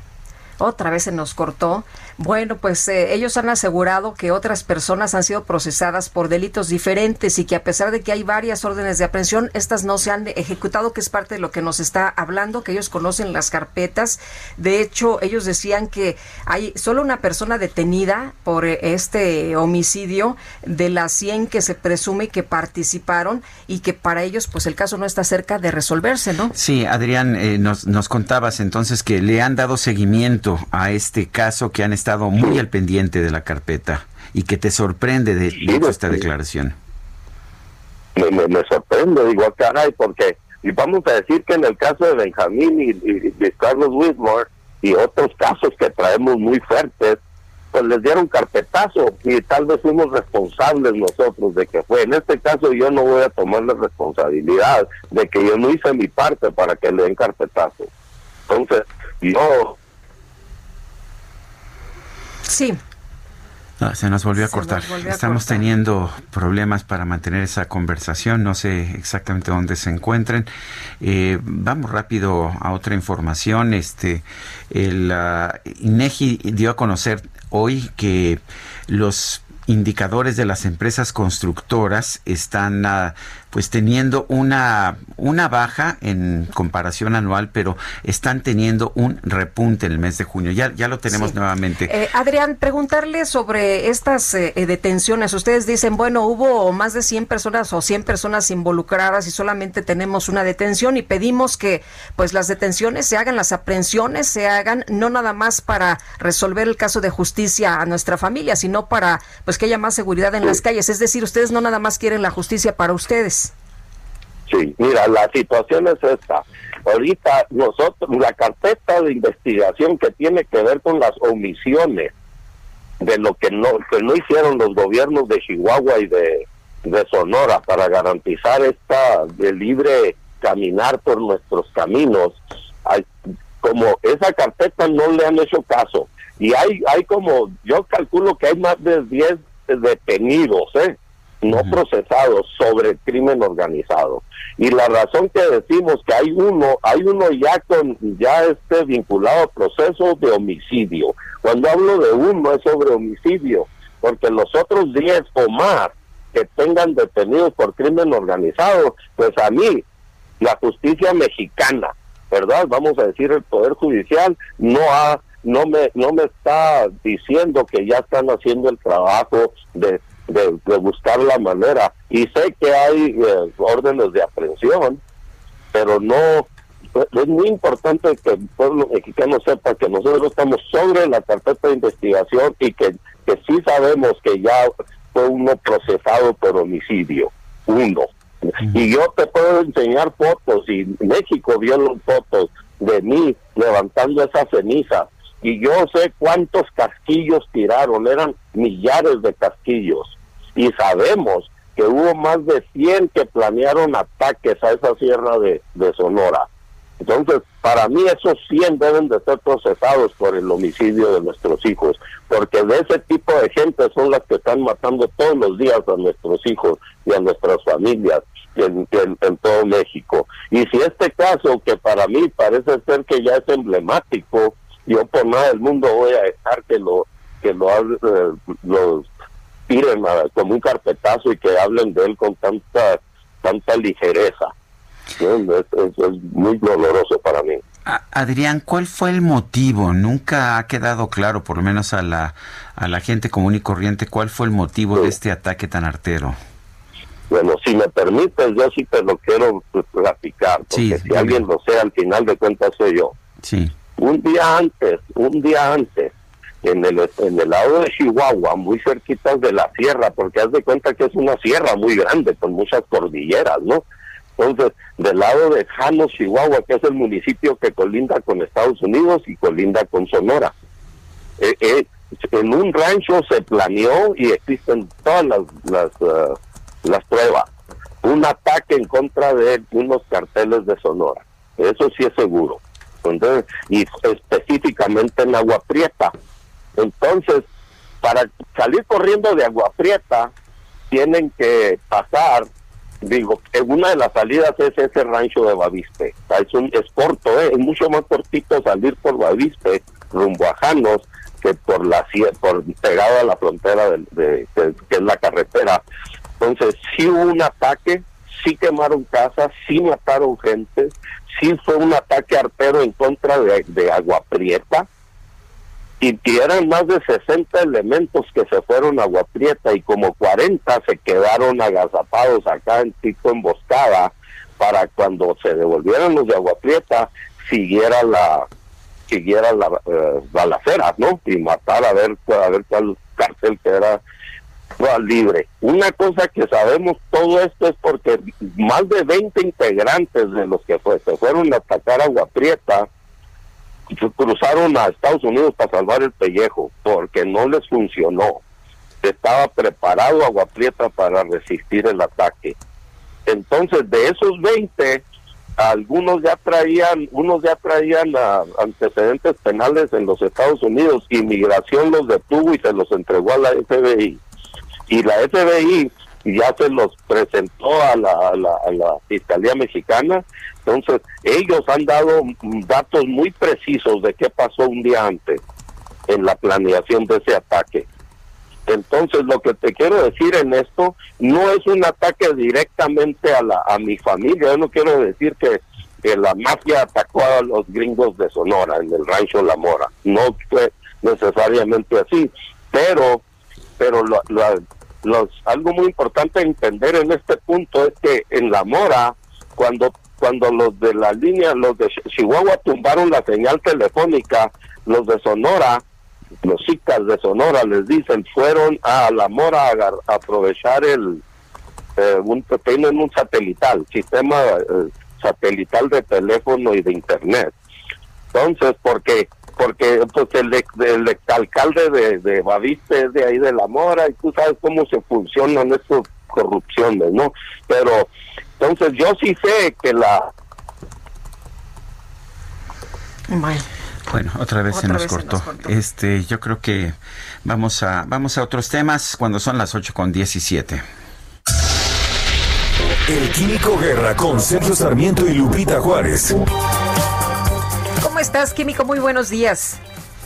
otra vez se nos cortó. Bueno, pues eh, ellos han asegurado que otras personas han sido procesadas por delitos diferentes y que a pesar de que hay varias órdenes de aprehensión, estas no se han ejecutado, que es parte de lo que nos está hablando, que ellos conocen las carpetas. De hecho, ellos decían que hay solo una persona detenida por eh, este homicidio de las 100 que se presume que participaron y que para ellos pues el caso no está cerca de resolverse, ¿no? Sí, Adrián, eh, nos, nos contabas entonces que le han dado seguimiento a este caso que han estado muy al pendiente de la carpeta y que te sorprende de, esta declaración. Me, sorprende, digo, caray, porque y vamos a decir que en el caso de Benjamín y, de Carlos Whitmore y otros casos que traemos muy fuertes, pues les dieron carpetazo y tal vez fuimos responsables nosotros de que fue. En este caso yo no voy a tomar la responsabilidad de que yo no hice mi parte para que le den carpetazo. Entonces, yo Sí. se nos volvió a cortar. Estamos teniendo problemas para mantener esa conversación. No sé exactamente dónde se encuentren. Eh, vamos rápido a otra información. Este, el uh, INEGI dio a conocer hoy que los indicadores de las empresas constructoras están uh, pues teniendo una, una baja en comparación anual, pero están teniendo un repunte en el mes de junio. Ya, ya lo tenemos nuevamente. Eh, Adrián, preguntarle sobre estas eh, eh, detenciones. Ustedes dicen, bueno, hubo más de 100 personas o 100 personas involucradas y solamente tenemos una detención y pedimos que pues las detenciones se hagan, las aprehensiones se hagan, no nada más para resolver el caso de justicia a nuestra familia, sino para pues que haya más seguridad en las calles. Es decir, ustedes no nada más quieren la justicia para ustedes. Sí, mira, la situación es esta. Ahorita nosotros, la carpeta de investigación que tiene que ver con las omisiones de lo que no que no hicieron los gobiernos de Chihuahua y de, de Sonora para garantizar esta de libre caminar por nuestros caminos hay, como esa carpeta no le han hecho caso y hay hay como yo calculo que hay más de 10 detenidos eh no procesados sobre el crimen organizado. Y la razón que decimos que hay uno hay uno ya con ya esté vinculado a procesos de homicidio. Cuando hablo de uno es sobre homicidio porque los otros 10 o más que tengan detenidos por crimen organizado pues a mí la justicia mexicana verdad vamos a decir el poder judicial no ha no me no me está diciendo que ya están haciendo el trabajo de de, buscar la manera. Y sé que hay eh, órdenes de aprehensión, pero no, es muy importante que el pueblo mexicano sepa que nosotros estamos sobre la carpeta de investigación y que, que sí sabemos que ya fue uno procesado por homicidio, uno. Y yo te puedo enseñar fotos y México vio las fotos de mí levantando esa ceniza y yo sé cuántos casquillos tiraron, eran millares de casquillos y sabemos que hubo más de 100 que planearon ataques a esa sierra de, Sonora. Entonces, para mí esos 100 deben de ser procesados por el homicidio de nuestros hijos, porque de ese tipo de gente son las que están matando todos los días a nuestros hijos y a nuestras familias en, en todo México. Y si este caso, que para mí parece ser que ya es emblemático, yo por nada del mundo voy a dejar que lo que lo, eh, los tiren como un carpetazo y que hablen de él con tanta tanta ligereza. Eso es muy doloroso para mí. Adrián, ¿cuál fue el motivo? Nunca ha quedado claro, por lo menos a la, a la gente común y corriente, cuál fue el motivo de este ataque tan artero. Bueno, si me permites, yo sí te lo quiero platicar, porque si alguien lo sé, al final de cuentas soy yo. Sí. Un día antes, un día antes, en el, en el lado de Chihuahua, muy cerquitas de la sierra, porque haz de cuenta que es una sierra muy grande, con muchas cordilleras, ¿no? Entonces, del lado de Jano, Chihuahua, que es el municipio que colinda con Estados Unidos y colinda con Sonora. Eh, eh, en un rancho se planeó y existen todas las, las, uh, las pruebas. Un ataque en contra de unos carteles de Sonora. Eso sí es seguro. Entonces, y específicamente en Agua Prieta. Entonces, para salir corriendo de Agua Prieta, tienen que pasar, digo, una de las salidas es ese rancho de Bavispe. es, un, es corto, ¿eh? es mucho más cortito salir por Bavispe, rumbo a Janos, que por la por pegado a la frontera de, que es la carretera. Entonces, sí hubo un ataque, sí quemaron casas, sí mataron gente, sí fue un ataque artero en contra de, de Agua Prieta y, eran más de 60 elementos que se fueron a Agua Prieta y como 40 se quedaron agazapados acá en tipo emboscada para cuando se devolvieran los de Agua Prieta siguiera la siguiera la eh, balacera, ¿no? Y matar a ver a ver cuál cárcel que era libre. Una cosa que sabemos todo esto es porque más de 20 integrantes de los que se fueron a atacar Agua Prieta cruzaron a Estados Unidos para salvar el pellejo porque no les funcionó. Estaba preparado Agua Prieta para resistir el ataque. Entonces, de esos 20, algunos ya traían, unos ya traían ah, antecedentes penales en los Estados Unidos. Inmigración los detuvo y se los entregó a la FBI. Y la FBI ya se los presentó a la, a la, a la Fiscalía Mexicana entonces, ellos han dado datos muy precisos de qué pasó un día antes en la planeación de ese ataque. Entonces, lo que te quiero decir en esto no es un ataque directamente a, la, a mi familia. Yo no quiero decir que, la mafia atacó a los gringos de Sonora, en el rancho La Mora. No fue necesariamente así, pero, pero lo, los, algo muy importante entender en este punto es que en La Mora, cuando cuando los de la línea, los de Chihuahua tumbaron la señal telefónica, los de Sonora, los chicas de Sonora les dicen, fueron a La Mora a, aprovechar el, eh, un, tienen un satelital, sistema eh, satelital de teléfono y de internet. Entonces, porque porque pues el, el alcalde de, de Baviste es de ahí de la Mora y tú sabes cómo se funcionan estas corrupciones, ¿no? Pero entonces yo sí sé que la... Bueno, otra vez, se, nos cortó. Este, yo creo que vamos a vamos a otros temas cuando son las 8 con 17. El Químico Guerra con Sergio Sarmiento y Lupita Juárez. ¿Cómo estás, Químico? Muy buenos días.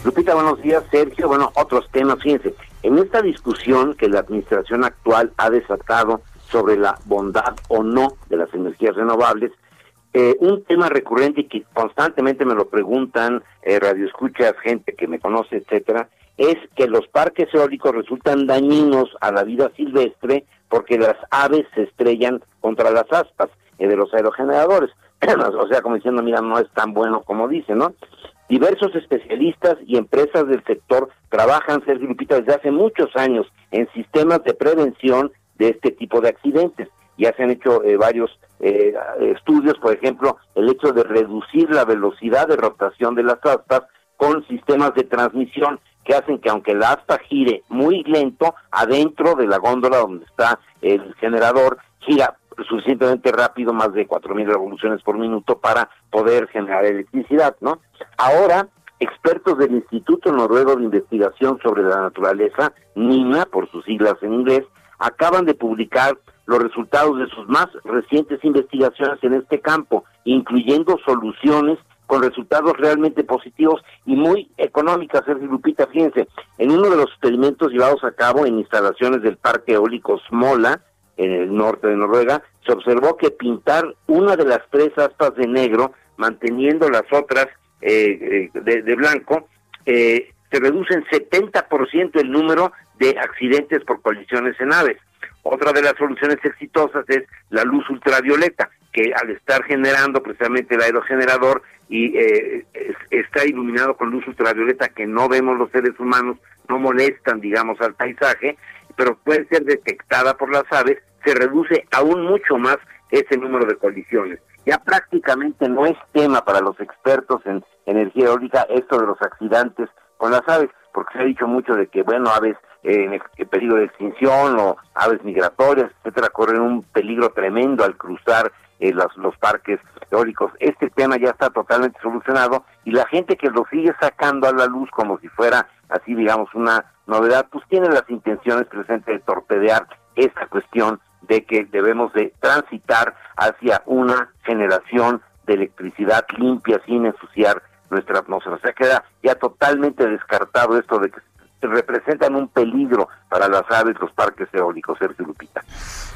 Lupita, buenos días, Sergio. Bueno, otros temas, fíjense. En esta discusión que la administración actual ha desatado sobre la bondad o no de las energías renovables, eh, un tema recurrente y que constantemente me lo preguntan eh, radioescuchas, gente que me conoce, etcétera, es que los parques eólicos resultan dañinos a la vida silvestre porque las aves se estrellan contra las aspas eh, de los aerogeneradores. o sea, como diciendo, mira, no es tan bueno como dice, ¿no? Diversos especialistas y empresas del sector trabajan, Sergio desde hace muchos años en sistemas de prevención de este tipo de accidentes. Ya se han hecho eh, varios eh, estudios, por ejemplo, el hecho de reducir la velocidad de rotación de las aspas con sistemas de transmisión que hacen que aunque la aspa gire muy lento, adentro de la góndola donde está el generador, gira suficientemente rápido, más de 4.000 revoluciones por minuto, para poder generar electricidad, ¿no? Ahora, expertos del Instituto Noruego de Investigación sobre la Naturaleza, NINA, por sus siglas en inglés, acaban de publicar los resultados de sus más recientes investigaciones en este campo, incluyendo soluciones con resultados realmente positivos y muy económicas, Sergio Lupita, fíjense, en uno de los experimentos llevados a cabo en instalaciones del Parque Eólico Smola, en el norte de Noruega, se observó que pintar una de las tres aspas de negro, manteniendo las otras eh, eh, de, blanco, eh, se reduce en 70% el número de accidentes por colisiones en aves. Otra de las soluciones exitosas es la luz ultravioleta, que al estar generando precisamente el aerogenerador y está iluminado con luz ultravioleta que no vemos los seres humanos, no molestan, digamos, al paisaje, pero puede ser detectada por las aves se reduce aún mucho más ese número de colisiones. Ya prácticamente no es tema para los expertos en energía eólica esto de los accidentes con las aves, porque se ha dicho mucho de que, bueno, aves en, peligro de extinción o aves migratorias, etcétera, corren un peligro tremendo al cruzar eh, los, los parques eólicos. Este tema ya está totalmente solucionado y la gente que lo sigue sacando a la luz como si fuera así, digamos, una novedad, pues tiene las intenciones presentes de torpedear esta cuestión de que debemos de transitar hacia una generación de electricidad limpia sin ensuciar nuestra atmósfera. O sea, queda ya totalmente descartado esto de que representan un peligro para las aves los parques eólicos, Sergio Lupita.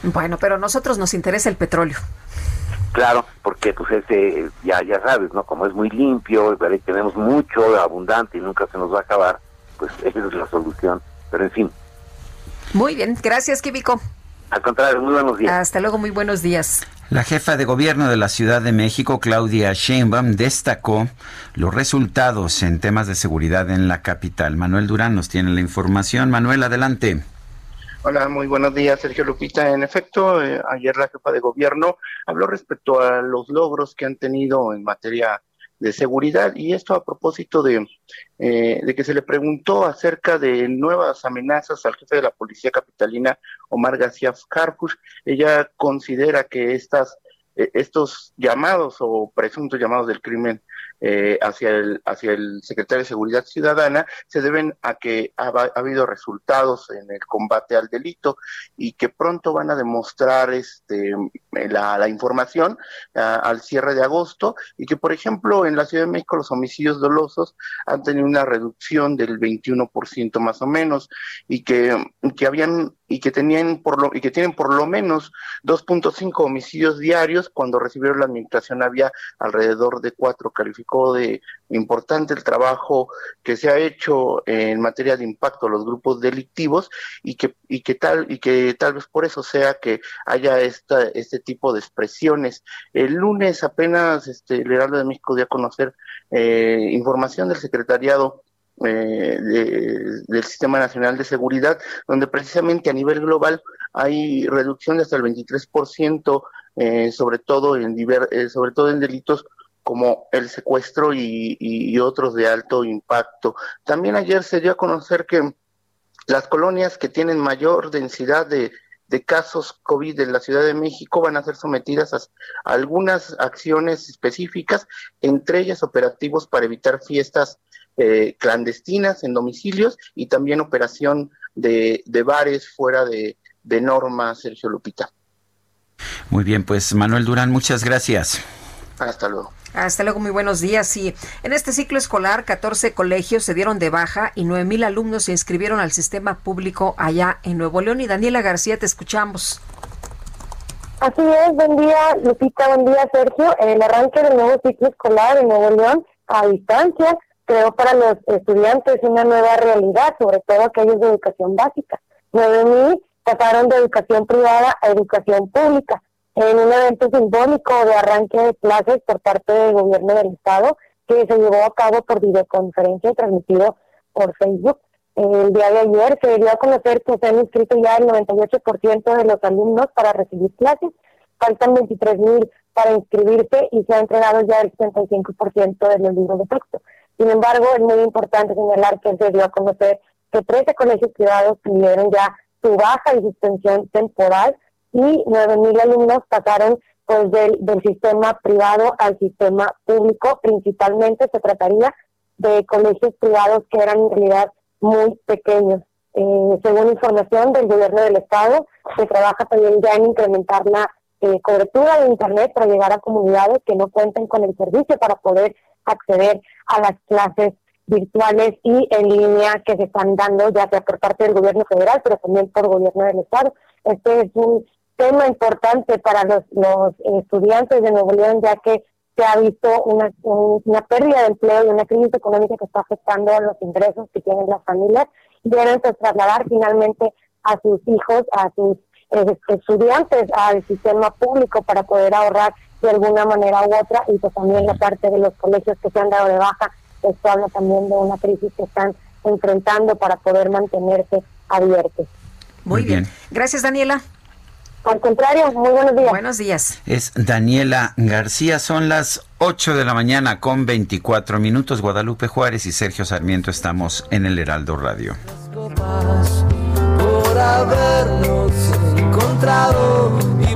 Bueno, pero a nosotros nos interesa el petróleo. Claro, porque pues ese, ya, ya sabes, ¿no? Como es muy limpio, tenemos mucho, abundante y nunca se nos va a acabar, pues esa es la solución. Pero en fin. Muy bien, gracias, Químico. Al contrario, muy buenos días. Hasta luego, muy buenos días. La jefa de gobierno de la Ciudad de México, Claudia Sheinbaum, destacó los resultados en temas de seguridad en la capital. Manuel Durán nos tiene la información. Manuel, adelante. Hola, muy buenos días, Sergio Lupita. En efecto, eh, ayer la jefa de gobierno habló respecto a los logros que han tenido en materia de seguridad y esto a propósito de, eh, de que se le preguntó acerca de nuevas amenazas al jefe de la policía capitalina Omar García Carcus. Ella considera que estas eh, estos llamados o presuntos llamados del crimen eh, hacia, el, hacia el secretario de Seguridad Ciudadana se deben a que ha, habido resultados en el combate al delito y que pronto van a demostrar este, la, la información al cierre de agosto y que, por ejemplo, en la Ciudad de México los homicidios dolosos han tenido una reducción del 21% más o menos y que, que habían y que tenían por lo y que tienen por lo menos 2.5 homicidios diarios cuando recibieron la administración había alrededor de cuatro calificados de importante el trabajo que se ha hecho en materia de impacto a los grupos delictivos y que, y que tal, y que tal vez por eso sea que haya esta, este tipo de expresiones. El lunes apenas este, el Heraldo de México dio a conocer eh, información del secretariado eh, del Sistema Nacional de Seguridad, donde precisamente a nivel global hay reducción de hasta el 23%, eh, sobre todo en diver, eh, sobre todo en delitos como el secuestro y, otros de alto impacto. También ayer se dio a conocer que las colonias que tienen mayor densidad de, casos COVID en la Ciudad de México van a ser sometidas a, algunas acciones específicas, entre ellas operativos para evitar fiestas eh, clandestinas en domicilios y también operación de, bares fuera de, de norma, Sergio Lupita. Muy bien, pues Manuel Durán, muchas gracias. Hasta luego. Hasta luego, muy buenos días. Sí, en este ciclo escolar, 14 colegios se dieron de baja y 9 mil alumnos se inscribieron al sistema público allá en Nuevo León. Y Daniela García, te escuchamos. Así es, buen día, Lupita, buen día, Sergio. El arranque del nuevo ciclo escolar en Nuevo León a distancia creó para los estudiantes una nueva realidad, sobre todo aquellos de educación básica. 9 mil pasaron de educación privada a educación pública en un evento simbólico de arranque de clases por parte del gobierno del estado que se llevó a cabo por videoconferencia y transmitido por Facebook. El día de ayer se dio a conocer que se han inscrito ya el 98% de los alumnos para recibir clases, faltan 23 mil para inscribirse y se ha entregado ya el 65% de los libros de texto. Sin embargo, es muy importante señalar que se dio a conocer que 13 colegios privados pidieron ya su baja y suspensión temporal y 9.000 alumnos pasaron pues del, del sistema privado al sistema público. Principalmente se trataría de colegios privados que eran en realidad muy pequeños. Eh, según información del gobierno del estado, se trabaja también ya en incrementar la eh, cobertura de Internet para llegar a comunidades que no cuenten con el servicio para poder acceder a las clases virtuales y en línea que se están dando ya sea por parte del gobierno federal, pero también por gobierno del estado. Este es un tema importante para los, los estudiantes de Nuevo León, ya que se ha visto una, una pérdida de empleo y una crisis económica que está afectando a los ingresos que tienen las familias y deben pues, trasladar finalmente a sus hijos, a sus eh, estudiantes al sistema público para poder ahorrar de alguna manera u otra y pues también la parte de los colegios que se han dado de baja, esto habla también de una crisis que están enfrentando para poder mantenerse abiertos. Muy bien. Gracias, Daniela. Al contrario, muy buenos días. Buenos días. Es Daniela García, son las 8 de la mañana con 24 minutos. Guadalupe Juárez y Sergio Sarmiento estamos en el Heraldo Radio. Por habernos encontrado y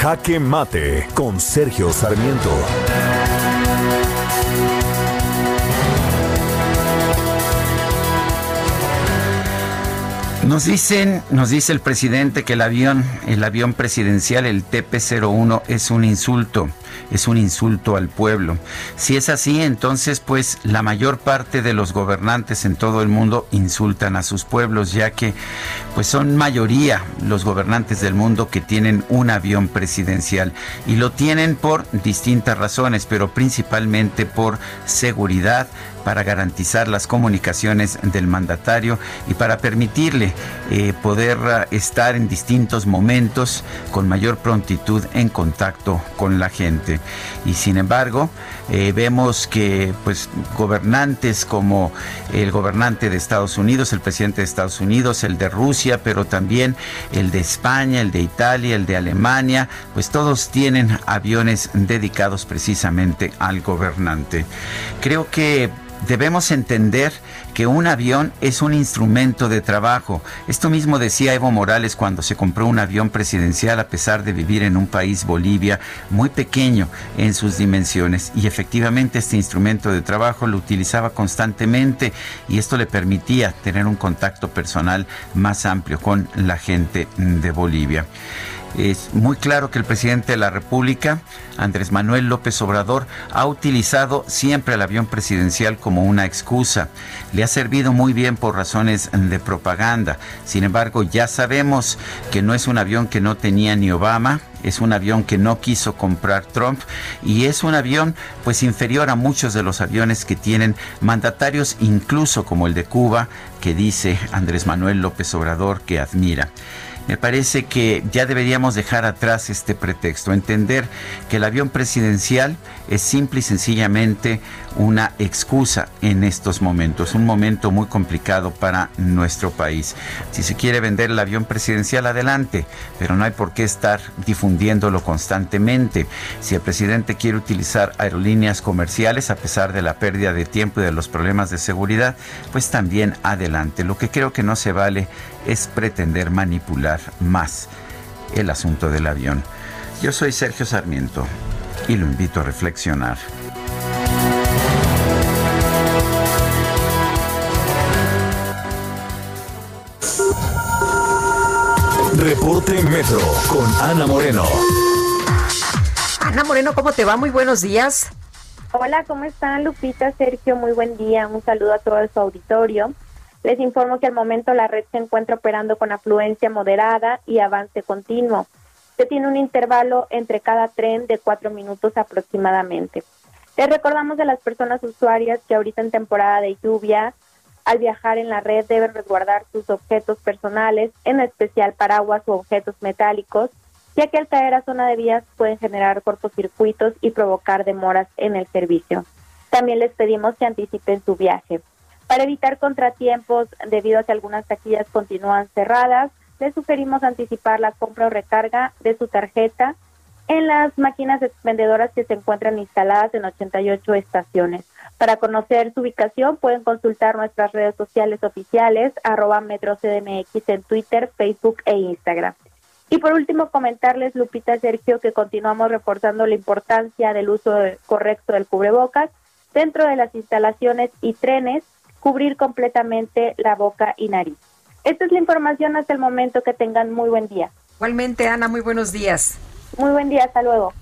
Jaque Mate con Sergio Sarmiento. Nos dicen, nos dice el presidente que el avión, el avión presidencial, el TP-01, es un insulto es un insulto al pueblo. Si es así, entonces pues la mayor parte de los gobernantes en todo el mundo insultan a sus pueblos, ya que pues son mayoría los gobernantes del mundo que tienen un avión presidencial y lo tienen por distintas razones, pero principalmente por seguridad, para garantizar las comunicaciones del mandatario y para permitirle eh, poder ah, estar en distintos momentos con mayor prontitud en contacto con la gente. Y sin embargo, eh, vemos que pues gobernantes como el gobernante de Estados Unidos, el presidente de Estados Unidos, el de Rusia, pero también el de España, el de Italia, el de Alemania, pues todos tienen aviones dedicados precisamente al gobernante. Creo que debemos entender que un avión es un instrumento de trabajo. Esto mismo decía Evo Morales cuando se compró un avión presidencial a pesar de vivir en un país, Bolivia, muy pequeño en sus dimensiones. Y efectivamente este instrumento de trabajo lo utilizaba constantemente y esto le permitía tener un contacto personal más amplio con la gente de Bolivia. Es muy claro que el presidente de la República, Andrés Manuel López Obrador, ha utilizado siempre el avión presidencial como una excusa. Le ha servido muy bien por razones de propaganda. Sin embargo, ya sabemos que no es un avión que no tenía ni Obama, es un avión que no quiso comprar Trump y es un avión pues inferior a muchos de los aviones que tienen mandatarios incluso como el de Cuba que dice Andrés Manuel López Obrador que admira. Me parece que ya deberíamos dejar atrás este pretexto, entender que el avión presidencial es simple y sencillamente una excusa en estos momentos, un momento muy complicado para nuestro país. Si se quiere vender el avión presidencial, adelante, pero no hay por qué estar difundiéndolo constantemente. Si el presidente quiere utilizar aerolíneas comerciales, a pesar de la pérdida de tiempo y de los problemas de seguridad, pues también adelante. Lo que creo que no se vale es pretender manipular más el asunto del avión. Yo soy Sergio Sarmiento y lo invito a reflexionar. Reporte Metro con Ana Moreno. Ana Moreno, ¿cómo te va? Muy buenos días. Hola, ¿cómo están Lupita, Sergio? Muy buen día. Un saludo a todo su auditorio. Les informo que al momento la red se encuentra operando con afluencia moderada y avance continuo. Tiene un intervalo entre cada tren de cuatro minutos aproximadamente. Les recordamos a las personas usuarias que ahorita en temporada de lluvia, al viajar en la red deben resguardar sus objetos personales, en especial paraguas o objetos metálicos, ya que al caer a zona de vías pueden generar cortocircuitos y provocar demoras en el servicio. También les pedimos que anticipen su viaje. Para evitar contratiempos debido a que algunas taquillas continúan cerradas, les sugerimos anticipar la compra o recarga de su tarjeta en las máquinas expendedoras que se encuentran instaladas en 88 estaciones. Para conocer su ubicación pueden consultar nuestras redes sociales oficiales, arroba metrocdmx en Twitter, Facebook e Instagram. Y por último, comentarles, Lupita Sergio, que continuamos reforzando la importancia del uso correcto del cubrebocas dentro de las instalaciones y trenes cubrir completamente la boca y nariz. Esta es la información hasta el momento. Que tengan muy buen día. Igualmente, Ana, muy buenos días. Muy buen día, hasta luego.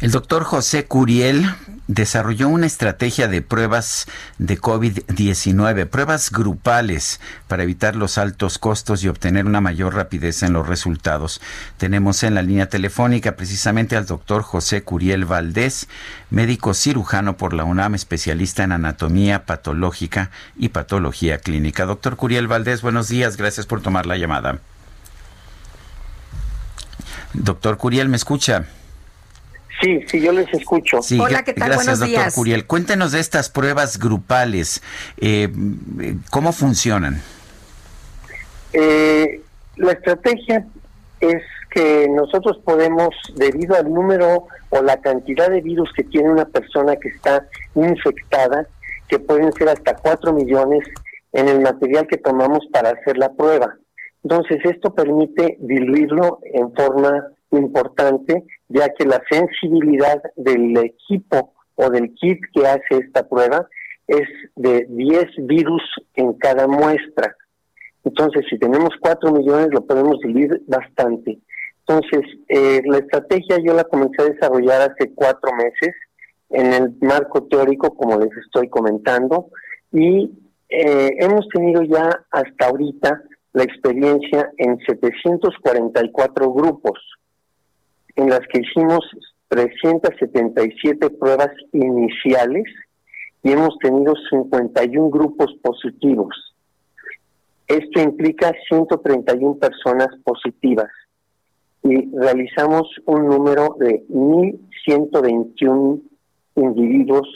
El doctor José Curiel desarrolló una estrategia de pruebas de COVID-19, pruebas grupales para evitar los altos costos y obtener una mayor rapidez en los resultados. Tenemos en la línea telefónica precisamente al doctor José Curiel Valdés, médico cirujano por la UNAM, especialista en anatomía patológica y patología clínica. Doctor Curiel Valdés, buenos días, gracias por tomar la llamada. Doctor Curiel, ¿me escucha? Sí, sí, yo les escucho. Hola, ¿qué tal? Gracias, Buenos doctor días. Curiel. Cuéntenos de estas pruebas grupales. Eh, ¿Cómo funcionan? Eh, la estrategia es que nosotros podemos, debido al número o la cantidad de virus que tiene una persona que está infectada, que pueden ser hasta 4 millones en el material que tomamos para hacer la prueba. Entonces, esto permite diluirlo en forma importante, ya que la sensibilidad del equipo o del kit que hace esta prueba es de 10 virus en cada muestra. Entonces, si tenemos 4 millones, lo podemos diluir bastante. Entonces, eh, la estrategia yo la comencé a desarrollar hace cuatro meses en el marco teórico, como les estoy comentando, y eh, hemos tenido ya hasta ahorita la experiencia en 744 grupos, en las que hicimos 377 pruebas iniciales y hemos tenido 51 grupos positivos. Esto implica 131 personas positivas y realizamos un número de 1.121 individuos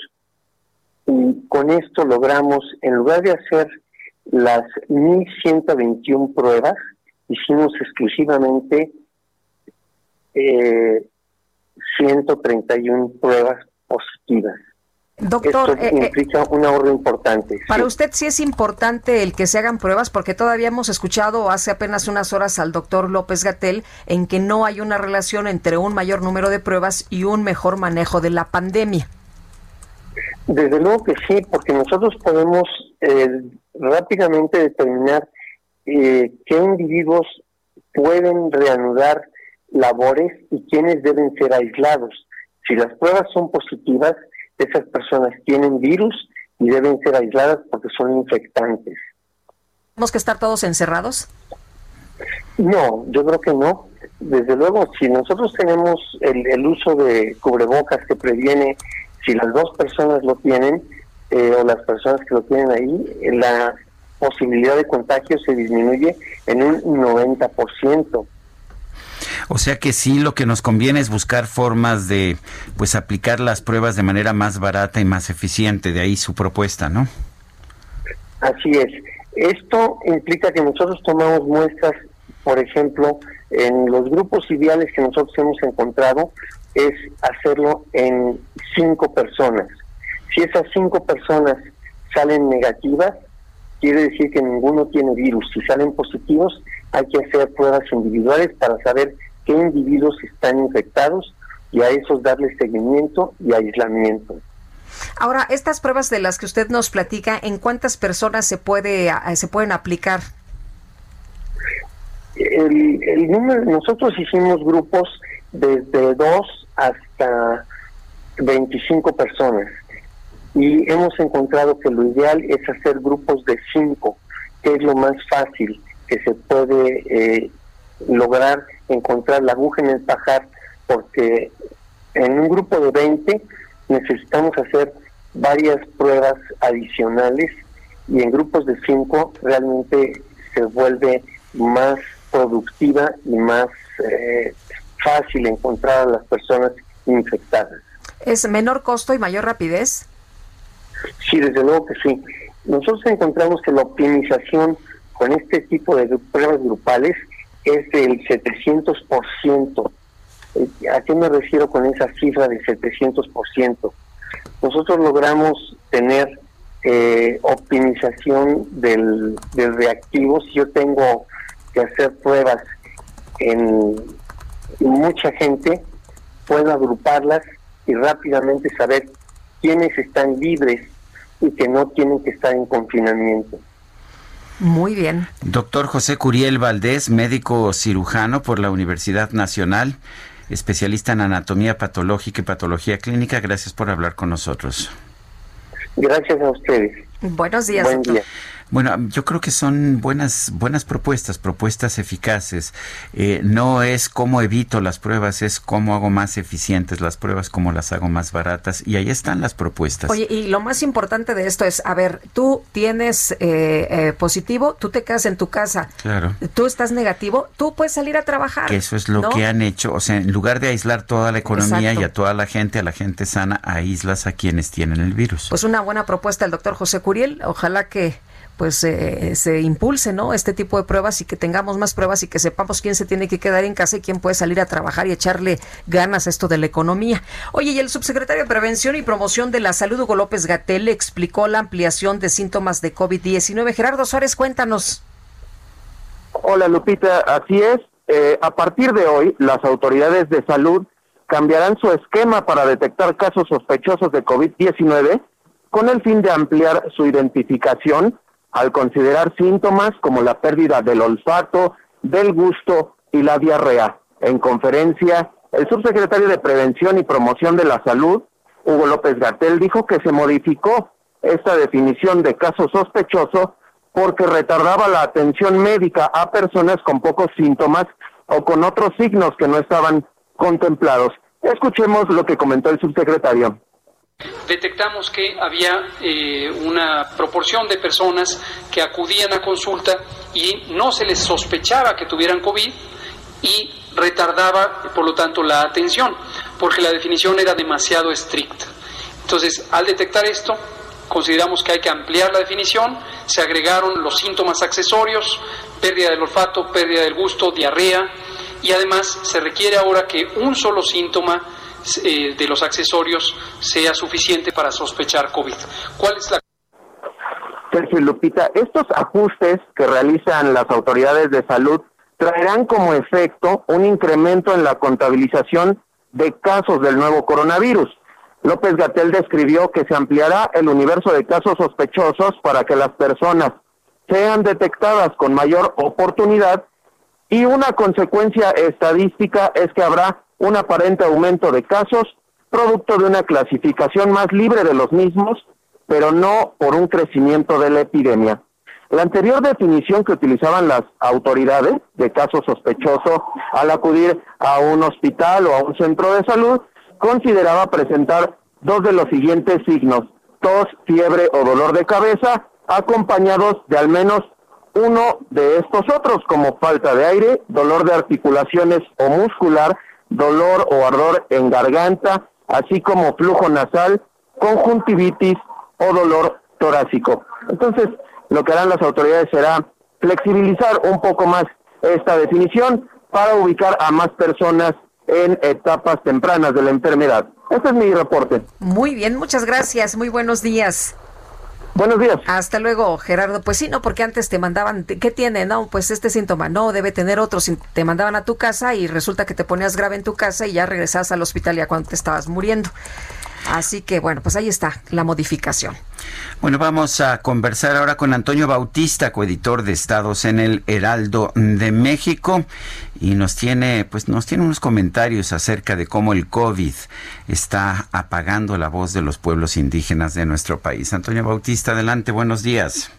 y con esto logramos, en lugar de hacer las 1.121 pruebas, hicimos exclusivamente eh, 131 pruebas positivas. Doctor, Esto eh, eh, implica un ahorro importante. Para usted sí es importante el que se hagan pruebas porque todavía hemos escuchado hace apenas unas horas al doctor López Gatel en que no hay una relación entre un mayor número de pruebas y un mejor manejo de la pandemia. Desde luego que sí, porque nosotros podemos eh, rápidamente determinar eh, qué individuos pueden reanudar labores y quiénes deben ser aislados. Si las pruebas son positivas, esas personas tienen virus y deben ser aisladas porque son infectantes. ¿Tenemos que estar todos encerrados? No, yo creo que no. Desde luego, si nosotros tenemos el, el uso de cubrebocas que previene, si las dos personas lo tienen, eh, o las personas que lo tienen ahí, la posibilidad de contagio se disminuye en un 90%. O sea que sí, lo que nos conviene es buscar formas de, pues, aplicar las pruebas de manera más barata y más eficiente. De ahí su propuesta, ¿no? Así es. Esto implica que nosotros tomamos muestras, por ejemplo, en los grupos ideales que nosotros hemos encontrado, es hacerlo en cinco personas. Si esas cinco personas salen negativas, quiere decir que ninguno tiene virus. Si salen positivos, hay que hacer pruebas individuales para saber qué individuos están infectados y a esos darles seguimiento y aislamiento. Ahora, estas pruebas de las que usted nos platica, ¿en cuántas personas se puede se pueden aplicar? El, el número, nosotros hicimos grupos desde dos hasta 25 personas y hemos encontrado que lo ideal es hacer grupos de cinco, que es lo más fácil que se puede eh, lograr encontrar la aguja en el pajar, porque en un grupo de 20 necesitamos hacer varias pruebas adicionales y en grupos de 5 realmente se vuelve más productiva y más eh, fácil encontrar a las personas infectadas. ¿Es menor costo y mayor rapidez? Sí, desde luego que sí. Nosotros encontramos que la optimización con este tipo de pruebas grupales es del 700%. Eh, ¿A qué me refiero con esa cifra de 700%? Nosotros logramos tener eh, optimización del, del reactivo. Si yo tengo que hacer pruebas en mucha gente, puedo agruparlas y rápidamente saber quiénes están libres y que no tienen que estar en confinamiento. Muy bien. Doctor José Curiel Valdés, médico cirujano por la Universidad Nacional, especialista en anatomía patológica y patología clínica, gracias por hablar con nosotros. Gracias a ustedes. Buenos días. Buen día. Bueno, yo creo que son buenas, buenas propuestas, propuestas eficaces. Eh, no es cómo evito las pruebas, es cómo hago más eficientes las pruebas, cómo las hago más baratas. Y ahí están las propuestas. Oye, y lo más importante de esto es, a ver, tú tienes eh, eh, positivo, tú te quedas en tu casa. Claro. Tú estás negativo, tú puedes salir a trabajar. Que eso es lo que han hecho. O sea, en lugar de aislar toda la economía y a toda la gente, a la gente sana, aíslas a quienes tienen el virus. Pues una buena propuesta del doctor José Curiel. Ojalá que pues eh, se impulse no este tipo de pruebas y que tengamos más pruebas y que sepamos quién se tiene que quedar en casa y quién puede salir a trabajar y echarle ganas a esto de la economía. Oye, y el subsecretario de Prevención y Promoción de la Salud, Hugo López Gatel, explicó la ampliación de síntomas de COVID-19. Gerardo Suárez, cuéntanos. Hola Lupita, así es. Eh, a partir de hoy, las autoridades de salud cambiarán su esquema para detectar casos sospechosos de COVID-19 con el fin de ampliar su identificación al considerar síntomas como la pérdida del olfato, del gusto y la diarrea. En conferencia, el subsecretario de Prevención y Promoción de la Salud, Hugo López Gatel, dijo que se modificó esta definición de caso sospechoso porque retardaba la atención médica a personas con pocos síntomas o con otros signos que no estaban contemplados. Escuchemos lo que comentó el subsecretario detectamos que había eh, una proporción de personas que acudían a consulta y no se les sospechaba que tuvieran COVID y retardaba, por lo tanto, la atención, porque la definición era demasiado estricta. Entonces, al detectar esto, consideramos que hay que ampliar la definición, se agregaron los síntomas accesorios, pérdida del olfato, pérdida del gusto, diarrea, y además se requiere ahora que un solo síntoma eh, de los accesorios sea suficiente para sospechar COVID. ¿Cuál es la Sergio Lupita, estos ajustes que realizan las autoridades de salud traerán como efecto un incremento en la contabilización de casos del nuevo coronavirus. López Gatel describió que se ampliará el universo de casos sospechosos para que las personas sean detectadas con mayor oportunidad y una consecuencia estadística es que habrá un aparente aumento de casos producto de una clasificación más libre de los mismos, pero no por un crecimiento de la epidemia. La anterior definición que utilizaban las autoridades de caso sospechoso al acudir a un hospital o a un centro de salud consideraba presentar dos de los siguientes signos, tos, fiebre o dolor de cabeza, acompañados de al menos uno de estos otros, como falta de aire, dolor de articulaciones o muscular, dolor o ardor en garganta, así como flujo nasal, conjuntivitis o dolor torácico. Entonces, lo que harán las autoridades será flexibilizar un poco más esta definición para ubicar a más personas en etapas tempranas de la enfermedad. Este es mi reporte. Muy bien, muchas gracias. Muy buenos días. Buenos días. Hasta luego, Gerardo. Pues sí, no, porque antes te mandaban, ¿qué tiene? No, pues este síntoma, no, debe tener otro. Te mandaban a tu casa y resulta que te ponías grave en tu casa y ya regresabas al hospital ya cuando te estabas muriendo. Así que bueno, pues ahí está la modificación. Bueno, vamos a conversar ahora con Antonio Bautista, coeditor de Estados en el Heraldo de México, y nos tiene, pues nos tiene unos comentarios acerca de cómo el COVID está apagando la voz de los pueblos indígenas de nuestro país. Antonio Bautista, adelante, buenos días.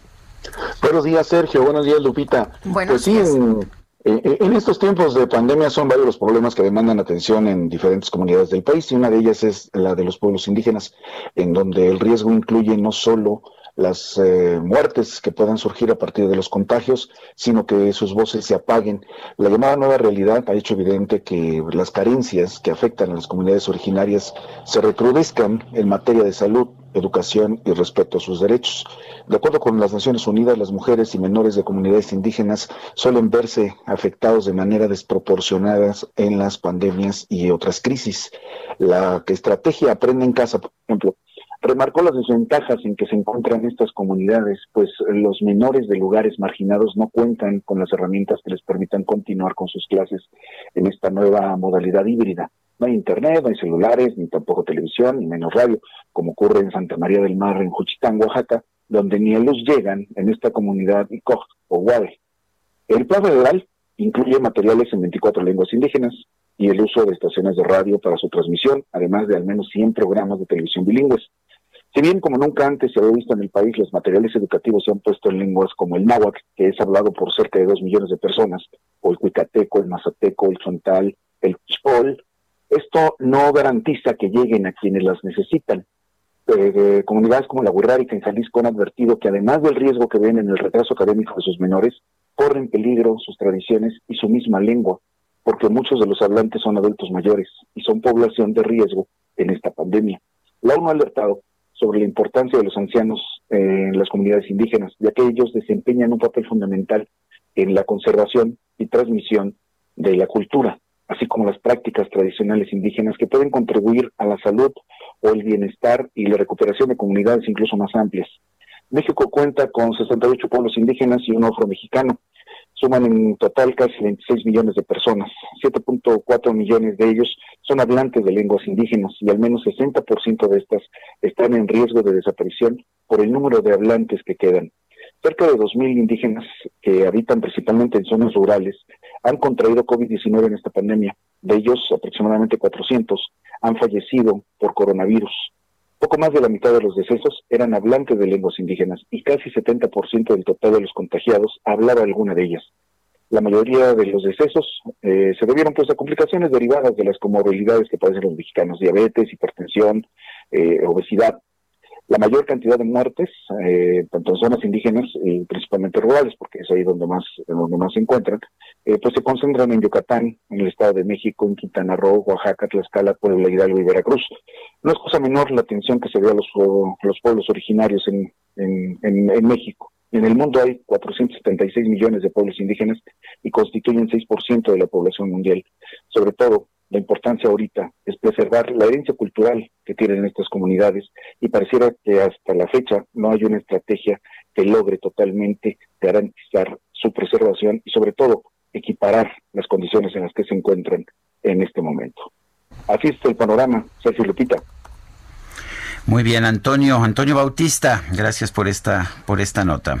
Buenos días, Sergio. Buenos días, Lupita. Buenos pues sí, en, estos tiempos de pandemia son varios los problemas que demandan atención en diferentes comunidades del país y una de ellas es la de los pueblos indígenas, en donde el riesgo incluye no solo las eh, muertes que puedan surgir a partir de los contagios, sino que sus voces se apaguen. La llamada nueva realidad ha hecho evidente que las carencias que afectan a las comunidades originarias se recrudezcan en materia de salud, educación y respeto a sus derechos. De acuerdo con las Naciones Unidas, las mujeres y menores de comunidades indígenas suelen verse afectados de manera desproporcionada en las pandemias y otras crisis. La estrategia Aprende en Casa, por ejemplo, remarcó las desventajas en que se encuentran estas comunidades, pues los menores de lugares marginados no cuentan con las herramientas que les permitan continuar con sus clases en esta nueva modalidad híbrida. No hay internet, no hay celulares, ni tampoco televisión, ni menos radio, como ocurre en Santa María del Mar, en Juchitán, Oaxaca, donde ni a luz llegan en esta comunidad ICOG o Guade. El plan federal incluye materiales en 24 lenguas indígenas y el uso de estaciones de radio para su transmisión, además de al menos 100 programas de televisión bilingües. Si bien como nunca antes se había visto en el país, los materiales educativos se han puesto en lenguas como el náhuatl, que es hablado por cerca de dos millones de personas, o el cuicateco, el mazateco, el chontal, el chol. Esto no garantiza que lleguen a quienes las necesitan. Eh, comunidades como la Huirrárica en Jalisco han advertido que además del riesgo que ven en el retraso académico de sus menores, corren peligro sus tradiciones y su misma lengua, porque muchos de los hablantes son adultos mayores y son población de riesgo en esta pandemia. La ONU ha alertado sobre la importancia de los ancianos en las comunidades indígenas, ya que ellos desempeñan un papel fundamental en la conservación y transmisión de la cultura, así como las prácticas tradicionales indígenas que pueden contribuir a la salud o el bienestar y la recuperación de comunidades incluso más amplias. México cuenta con 68 pueblos indígenas y un afro-mexicano, suman en total casi 26 millones de personas. 7.4 millones de ellos son hablantes de lenguas indígenas y al menos 60% de estas están en riesgo de desaparición por el número de hablantes que quedan. Cerca de 2.000 indígenas que habitan principalmente en zonas rurales han contraído COVID-19 en esta pandemia. De ellos, aproximadamente 400 han fallecido por coronavirus. Poco más de la mitad de los decesos eran hablantes de lenguas indígenas y casi 70% del total de los contagiados hablaba alguna de ellas. La mayoría de los decesos eh, se debieron pues a complicaciones derivadas de las comorbilidades que padecen los mexicanos, diabetes, hipertensión, eh, obesidad. La mayor cantidad de muertes, eh, tanto en zonas indígenas y principalmente rurales, porque es ahí donde más, donde más se encuentran, eh, pues se concentran en Yucatán, en el Estado de México, en Quintana Roo, Oaxaca, Tlaxcala, Puebla, Hidalgo y Veracruz. No es cosa menor la atención que se ve a los, los pueblos originarios en, en, en, México. En el mundo hay 476 millones de pueblos indígenas y constituyen 6% de la población mundial. Sobre todo, la importancia ahorita es preservar la herencia cultural que tienen estas comunidades y pareciera que hasta la fecha no hay una estrategia que logre totalmente garantizar su preservación y sobre todo equiparar las condiciones en las que se encuentran en este momento. Así está el panorama, Sergio Lupita. Muy bien, Antonio, Antonio Bautista, gracias por esta, por esta nota.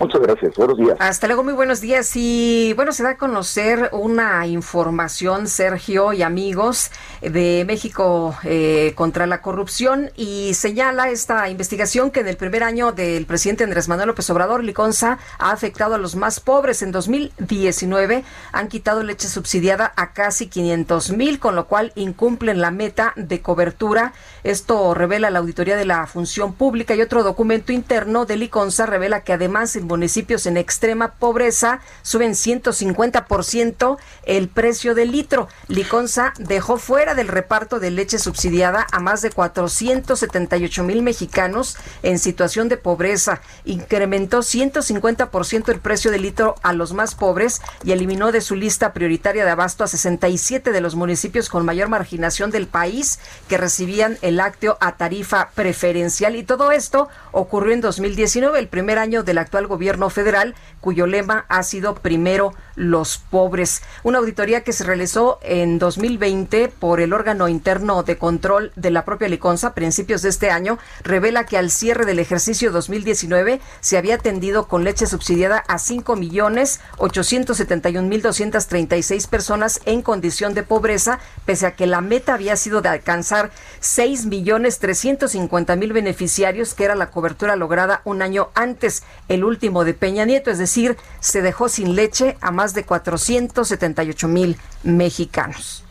Muchas gracias, buenos días. Hasta luego, muy buenos días. Y bueno, se da a conocer una información, Sergio y amigos, de México eh, contra la corrupción y señala esta investigación que en el primer año del presidente Andrés Manuel López Obrador, Liconza ha afectado a los más pobres. En 2019 han quitado leche subsidiada a casi 500 mil, con lo cual incumplen la meta de cobertura. Esto revela la auditoría de la función pública y otro documento interno de Liconza revela que además municipios en extrema pobreza suben 150% el precio del litro. Liconza dejó fuera del reparto de leche subsidiada a más de 478 mil mexicanos en situación de pobreza. Incrementó 150% el precio del litro a los más pobres y eliminó de su lista prioritaria de abasto a 67 de los municipios con mayor marginación del país que recibían el lácteo a tarifa preferencial. Y todo esto ocurrió en 2019, el primer año del actual gobierno gobierno federal, cuyo lema ha sido primero los pobres. Una auditoría que se realizó en 2020 por el órgano interno de control de la propia Liconza a principios de este año revela que al cierre del ejercicio 2019 se había atendido con leche subsidiada a 5 millones 871 mil 236 personas en condición de pobreza, pese a que la meta había sido de alcanzar 6 millones 350 mil beneficiarios, que era la cobertura lograda un año antes, el último de Peña Nieto, es decir, se dejó sin leche a más de 478 mil mexicanos.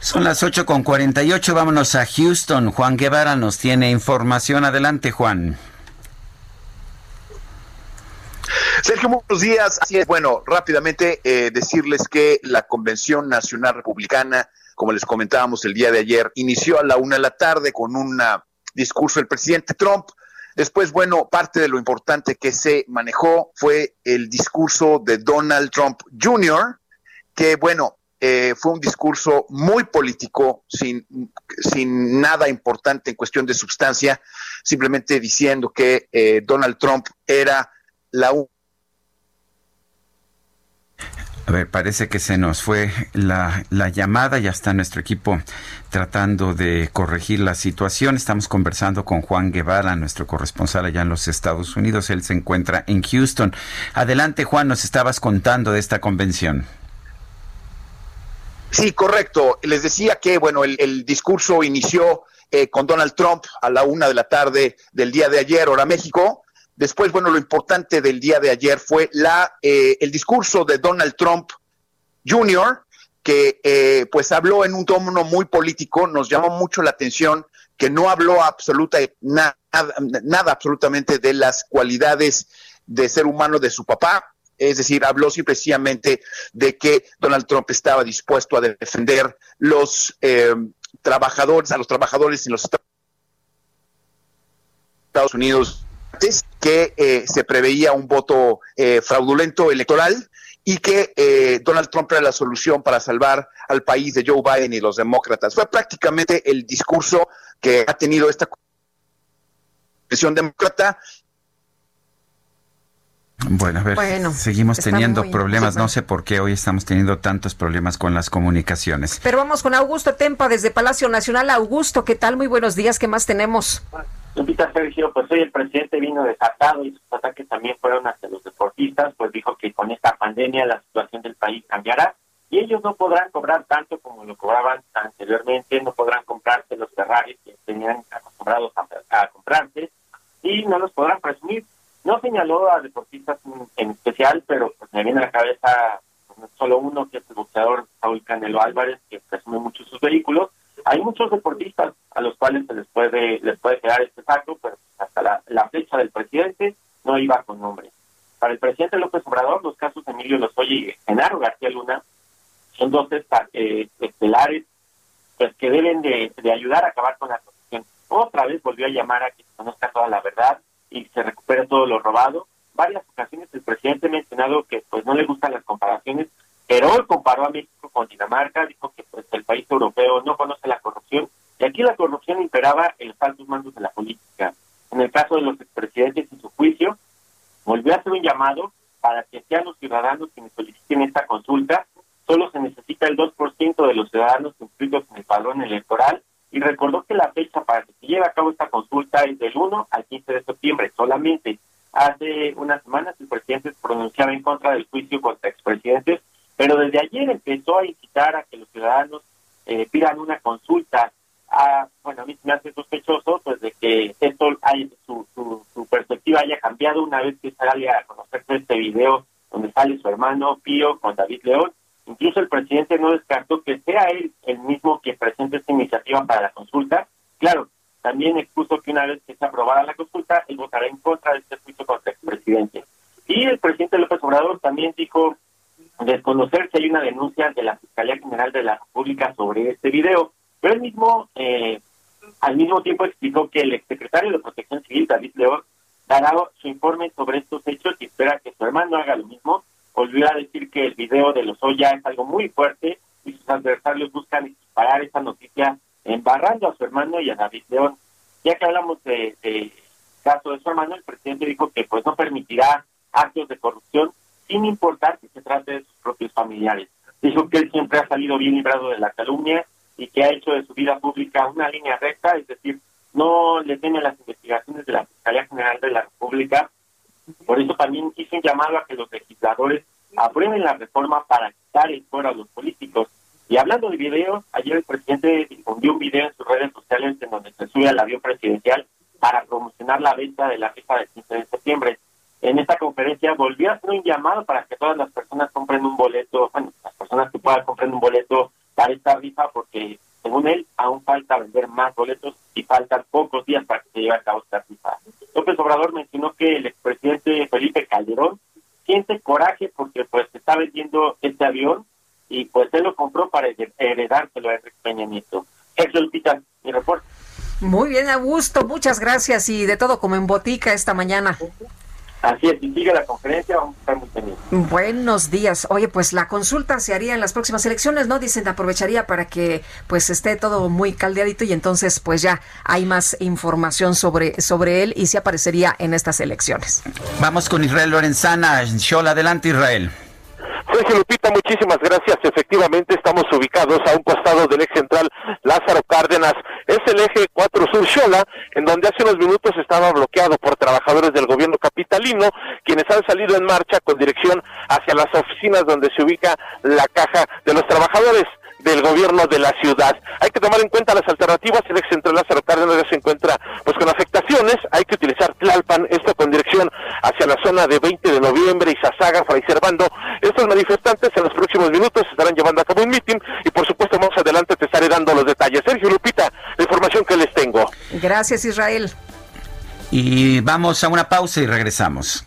Son las 8 con 48, vámonos a Houston. Juan Guevara nos tiene información. Adelante, Juan. Sergio, buenos días. Así es, bueno, rápidamente eh, decirles que la Convención Nacional Republicana, como les comentábamos el día de ayer, inició a la una de la tarde con un discurso del presidente Trump Después, bueno, parte de lo importante que se manejó fue el discurso de Donald Trump Jr., que, bueno, eh, fue un discurso muy político, sin, sin nada importante en cuestión de sustancia, simplemente diciendo que eh, Donald Trump era la a ver, parece que se nos fue la, la, llamada, ya está nuestro equipo tratando de corregir la situación. Estamos conversando con Juan Guevara, nuestro corresponsal allá en los Estados Unidos. Él se encuentra en Houston. Adelante, Juan, nos estabas contando de esta convención. Sí, correcto. Les decía que, bueno, el, discurso inició eh, con Donald Trump a la una de la tarde del día de ayer, hora México Después, bueno, lo importante del día de ayer fue la, eh, el discurso de Donald Trump Jr., que eh, pues habló en un tono muy político, nos llamó mucho la atención que no habló absoluta, nada, nada absolutamente de las cualidades de ser humano de su papá, es decir, habló simplemente de que Donald Trump estaba dispuesto a defender los eh, trabajadores, a los trabajadores en los Estados Unidos que eh, se preveía un voto eh, fraudulento electoral y que eh, Donald Trump era la solución para salvar al país de Joe Biden y los demócratas. Fue prácticamente el discurso que ha tenido esta presión demócrata bueno, a ver, seguimos teniendo problemas. No sé por qué hoy estamos teniendo tantos problemas con las comunicaciones. Pero vamos con Augusto Tempa desde Palacio Nacional. Augusto, ¿qué tal? Muy buenos días. ¿Qué más tenemos? Lupita Sergio, pues hoy el presidente vino desatado y sus ataques también fueron hacia los deportistas, pues dijo que con esta pandemia la situación del país cambiará y ellos no podrán cobrar tanto como lo cobraban anteriormente, no podrán comprarse los Ferraris que tenían acostumbrados a, comprarse y no los podrán presumir. No señaló a deportistas en, especial, pero pues me viene a la cabeza solo uno, que es el boxeador Saúl Canelo Álvarez, que presume mucho sus vehículos, hay muchos deportistas a los cuales se les puede les puede quedar este saco, pero hasta la, fecha del presidente no iba con nombre. Para el presidente López Obrador, los casos de Emilio Lozoya y Genaro García Luna son dos eh, estelares pues que deben de, ayudar a acabar con la corrupción. Otra vez volvió a llamar a que se conozca toda la verdad y se recupere todo lo robado. Varias ocasiones el presidente ha mencionado que pues no le gustan las comparaciones, pero él comparó a México con Dinamarca, dijo que pues, el país europeo no conoce la corrupción, y aquí la corrupción imperaba en los altos mandos de la política. En el caso de los expresidentes y su juicio, volvió a hacer un llamado para que sean los ciudadanos quienes soliciten esta consulta. Solo se necesita el 2% de los ciudadanos inscritos en el padrón electoral y recordó que la fecha para que se lleve a cabo esta consulta es del 1 al 15 de septiembre solamente. Hace unas semanas el presidente se pronunciaba en contra del juicio contra expresidentes, pero desde ayer empezó a incitar a que los ciudadanos eh, pidan una consulta. A, bueno, a mí me hace sospechoso pues de que esto hay, su, su, su perspectiva haya cambiado una vez que sale a conocerse este video donde sale su hermano Pío con David León. Incluso el presidente no descartó que sea él el mismo que presente esta iniciativa para la consulta. Claro, también expuso que una vez que se aprobara la consulta, él votará en contra de este juicio contra el presidente. Y el presidente López Obrador también dijo desconocer si hay una denuncia de la Fiscalía General de la República sobre este video, pero él mismo, eh, al mismo tiempo, explicó que el exsecretario de Protección Civil, David León, dará su informe sobre estos hechos y espera que su hermano haga lo mismo. Volvió a decir que el video de los Oya es algo muy fuerte y sus adversarios buscan disparar esa noticia embarrando a su hermano y a David León. Ya que hablamos de, de caso de su hermano, el presidente dijo que pues no permitirá actos de corrupción sin importar que se trate de sus propios familiares. Dijo que él siempre ha salido bien librado de la calumnia y que ha hecho de su vida pública una línea recta, es decir, no le teme las investigaciones de la Fiscalía General de la República. Por eso también hizo un llamado a que los legisladores aprueben la reforma para quitar el fuero a los políticos. Y hablando de videos, ayer el presidente difundió un video en sus redes sociales en donde se sube al avión presidencial para promocionar la venta de la rifa del 15 de septiembre. En esta conferencia volvió a hacer un llamado para que todas las personas compren un boleto, bueno, las personas que puedan comprar un boleto para esta rifa, porque según él aún falta vender más boletos y faltan pocos días para que se lleve a cabo esta rifa. López Obrador mencionó que el expresidente Felipe Calderón siente coraje porque pues está vendiendo este avión y pues él lo compró para heredárselo a Enrique Peña Nieto. Eso es mi reporte. Muy bien, Augusto, muchas gracias y de todo como en botica esta mañana. Así es, y sigue la conferencia, vamos a estar muy pendientes. Buenos días. Oye, pues la consulta se haría en las próximas elecciones, ¿no? Dicen, aprovecharía para que pues esté todo muy caldeadito y entonces pues ya hay más información sobre, sobre él y se aparecería en estas elecciones. Vamos con Israel Lorenzana. Shola, adelante Israel. Sergio Lupita, muchísimas gracias. Efectivamente, estamos ubicados a un costado del eje central Lázaro Cárdenas. Es el eje 4 Sur Xola, en donde hace unos minutos estaba bloqueado por trabajadores del gobierno capitalino, quienes han salido en marcha con dirección hacia las oficinas donde se ubica la caja de los trabajadores del gobierno de la ciudad. Hay que tomar en cuenta las alternativas, el ex central Lázaro Cárdenas ya se encuentra pues con hay que utilizar Tlalpan, esto con dirección hacia la zona de 20 de noviembre, y Sasaga, Fray Servando. Estos manifestantes en los próximos minutos estarán llevando a cabo un mitin y por supuesto más adelante te estaré dando los detalles. Sergio Lupita, la información que les tengo. Gracias Israel. Y vamos a una pausa y regresamos.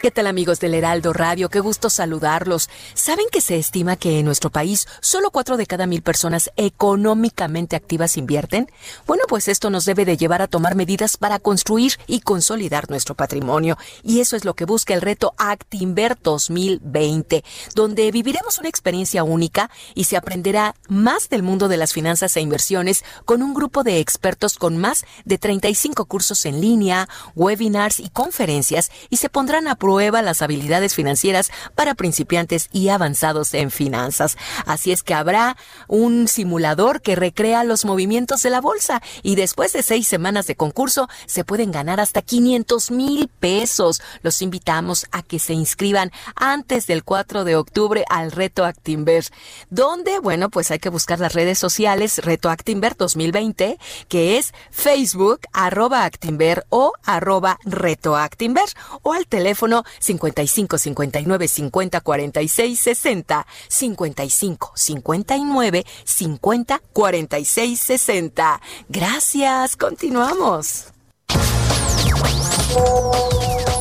¿Qué tal amigos del Heraldo Radio? Qué gusto saludarlos. ¿Saben que se estima que en nuestro país solo cuatro de cada mil personas económicamente activas invierten? Bueno, pues esto nos debe de llevar a tomar medidas para construir y consolidar nuestro patrimonio. Y eso es lo que busca el reto Actinver 2020, donde viviremos una experiencia única y se aprenderá más del mundo de las finanzas e inversiones con un grupo de expertos con más de 35 cursos en línea, webinars y conferencias y se pondrán a prueba prueba las habilidades financieras para principiantes y avanzados en finanzas. Así es que habrá un simulador que recrea los movimientos de la bolsa y después de seis semanas de concurso se pueden ganar hasta 500 mil pesos. Los invitamos a que se inscriban antes del 4 de octubre al Reto Actinver, donde, bueno, pues hay que buscar las redes sociales Reto Actinver 2020, que es Facebook, arroba Actinver o arroba Reto Actinver o al teléfono 55 59 50 46 60 55 59 50 46 60. Gracias, continuamos.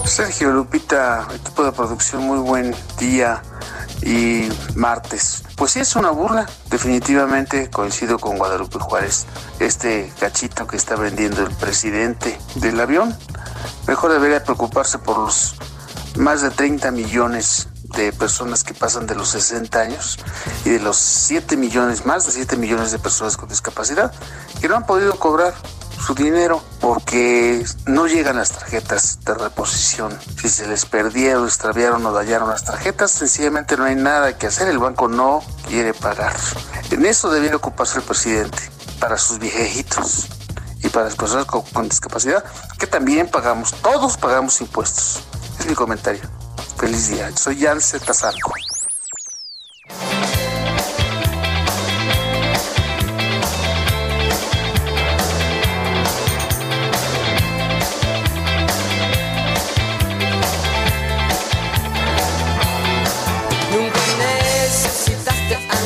Sergio Lupita, equipo de producción, muy buen día y martes. Pues sí, es una burla, definitivamente coincido con Guadalupe Juárez. Este cachito que está vendiendo el presidente del avión, mejor debería preocuparse por los más de 30 millones de personas que pasan de los 60 años y de los 7 millones, más de 7 millones de personas con discapacidad que no han podido cobrar su dinero porque no llegan las tarjetas de reposición. Si se les perdieron, extraviaron o dañaron las tarjetas, sencillamente no hay nada que hacer, el banco no quiere pagar. En eso debiera ocuparse el presidente, para sus viejitos y para las personas con, con discapacidad, que también pagamos, todos pagamos impuestos. Es mi comentario. Feliz día. Soy Jan Zarco. Nunca necesitaste a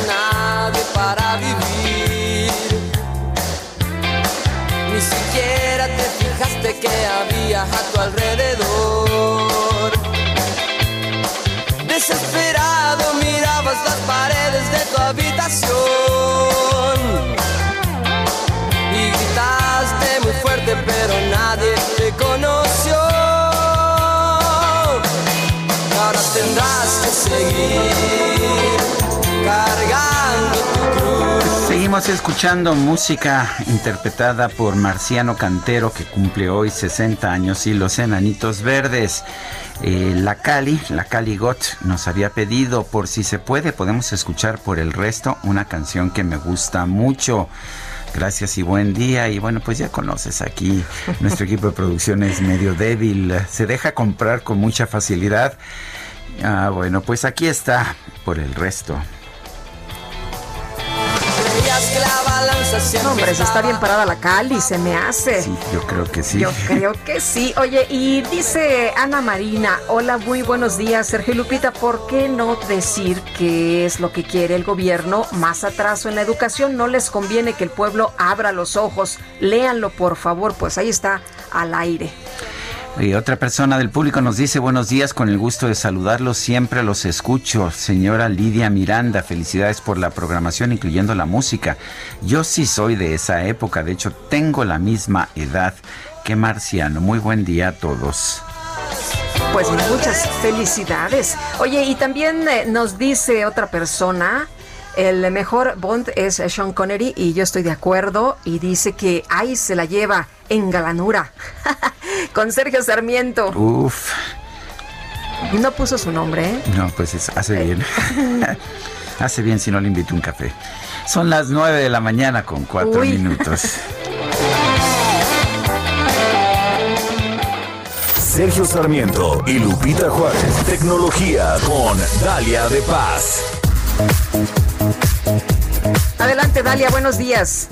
Seguimos escuchando música interpretada por Marciano Cantero, que cumple hoy 60 años, y los Enanitos Verdes. Eh, la Cali, la Cali Got, nos había pedido, por si se puede, podemos escuchar por el resto una canción que me gusta mucho. Gracias y buen día. Y bueno, pues ya conoces aquí, nuestro equipo de producción es medio débil, se deja comprar con mucha facilidad. Ah, bueno, pues aquí está por el resto. No, hombre, se está bien parada la Cali, se me hace. Sí, yo creo que sí. Yo creo que sí. Oye, y dice Ana Marina, hola, muy buenos días, Sergio Lupita, ¿por qué no decir qué es lo que quiere el gobierno? Más atraso en la educación, no les conviene que el pueblo abra los ojos. Léanlo, por favor, pues ahí está al aire. Y otra persona del público nos dice buenos días, con el gusto de saludarlos, siempre los escucho. Señora Lidia Miranda, felicidades por la programación, incluyendo la música. Yo sí soy de esa época, de hecho tengo la misma edad que Marciano. Muy buen día a todos. Pues muchas felicidades. Oye, y también eh, nos dice otra persona, el mejor Bond es Sean Connery y yo estoy de acuerdo y dice que ahí se la lleva en galanura con Sergio Sarmiento. Uf, No puso su nombre, ¿eh? no, pues es- hace bien. hace bien si no le invito un café. Son las 9 de la mañana con cuatro Uy. minutos. Sergio Sarmiento y Lupita Juárez. Tecnología con Dalia de Paz. Adelante, Dalia, buenos días.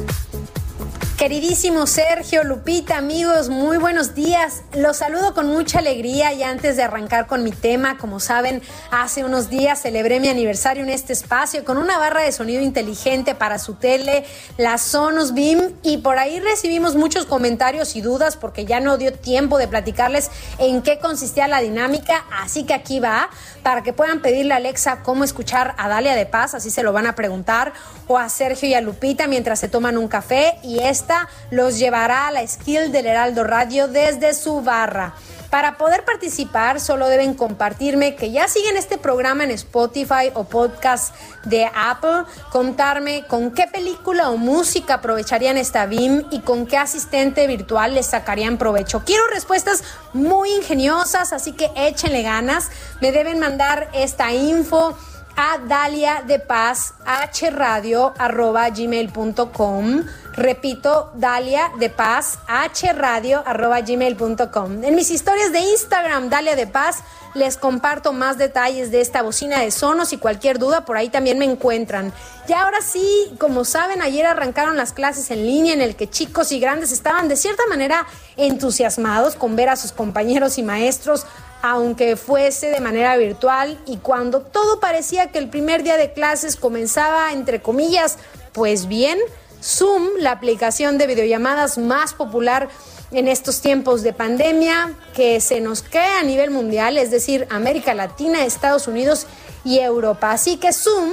Queridísimo Sergio, Lupita, amigos, muy buenos días. Los saludo con mucha alegría y antes de arrancar con mi tema, como saben, hace unos días celebré mi aniversario en este espacio con una barra de sonido inteligente para su tele, la Sonos Beam, y por ahí recibimos muchos comentarios y dudas porque ya no dio tiempo de platicarles en qué consistía la dinámica, así que aquí va, para que puedan pedirle a Alexa cómo escuchar a Dalia de Paz, así se lo van a preguntar, o a Sergio y a Lupita mientras se toman un café, y esta los llevará a la skill del Heraldo Radio desde su barra. Para poder participar solo deben compartirme que ya siguen este programa en Spotify o podcast de Apple, contarme con qué película o música aprovecharían esta BIM y con qué asistente virtual les sacarían provecho. Quiero respuestas muy ingeniosas, así que échenle ganas. Me deben mandar esta info a Dalia de Paz hradio arroba gmail.com repito Dalia de Paz hradio arroba gmail.com en mis historias de Instagram Dalia de Paz les comparto más detalles de esta bocina de sonos y cualquier duda por ahí también me encuentran. Y ahora sí como saben ayer arrancaron las clases en línea en el que chicos y grandes estaban de cierta manera entusiasmados con ver a sus compañeros y maestros aunque fuese de manera virtual y cuando todo parecía que el primer día de clases comenzaba entre comillas, pues bien, Zoom, la aplicación de videollamadas más popular en estos tiempos de pandemia que se nos cae a nivel mundial, es decir, América Latina, Estados Unidos y Europa. Así que Zoom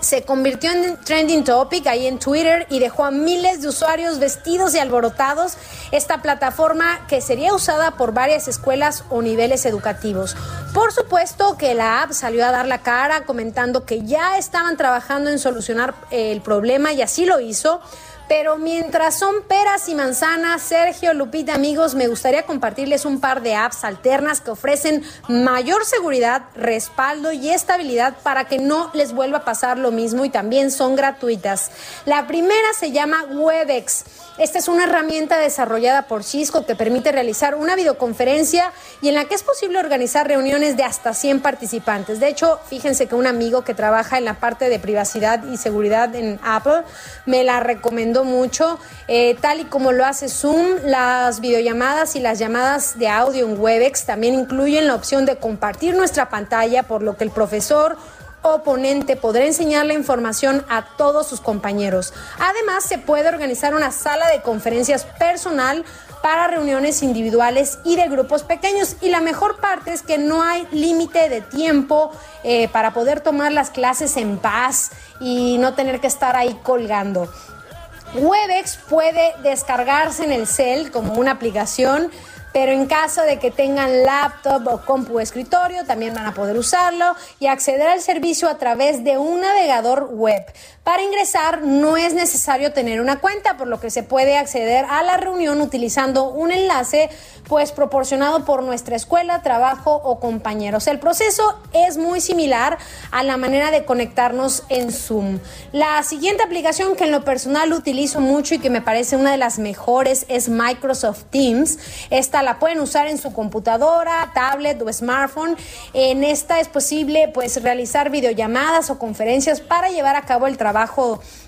se convirtió en trending topic ahí en Twitter y dejó a miles de usuarios vestidos y alborotados esta plataforma que sería usada por varias escuelas o niveles educativos. Por supuesto que la app salió a dar la cara comentando que ya estaban trabajando en solucionar el problema y así lo hizo pero mientras son peras y manzanas, Sergio, Lupita, amigos, me gustaría compartirles un par de apps alternas que ofrecen mayor seguridad, respaldo y estabilidad para que no les vuelva a pasar lo mismo y también son gratuitas. La primera se llama Webex. Esta es una herramienta desarrollada por Cisco que permite realizar una videoconferencia y en la que es posible organizar reuniones de hasta 100 participantes. De hecho, fíjense que un amigo que trabaja en la parte de privacidad y seguridad en Apple me la recomendó mucho. Eh, tal y como lo hace Zoom, las videollamadas y las llamadas de audio en Webex también incluyen la opción de compartir nuestra pantalla, por lo que el profesor oponente podrá enseñar la información a todos sus compañeros. Además, se puede organizar una sala de conferencias personal para reuniones individuales y de grupos pequeños. Y la mejor parte es que no hay límite de tiempo eh, para poder tomar las clases en paz y no tener que estar ahí colgando. Webex puede descargarse en el cel como una aplicación pero en caso de que tengan laptop o compu escritorio, también van a poder usarlo y acceder al servicio a través de un navegador web. Para ingresar no es necesario tener una cuenta, por lo que se puede acceder a la reunión utilizando un enlace pues proporcionado por nuestra escuela, trabajo o compañeros. El proceso es muy similar a la manera de conectarnos en Zoom. La siguiente aplicación que en lo personal utilizo mucho y que me parece una de las mejores es Microsoft Teams. Esta la pueden usar en su computadora, tablet o smartphone. En esta es posible pues realizar videollamadas o conferencias para llevar a cabo el trabajo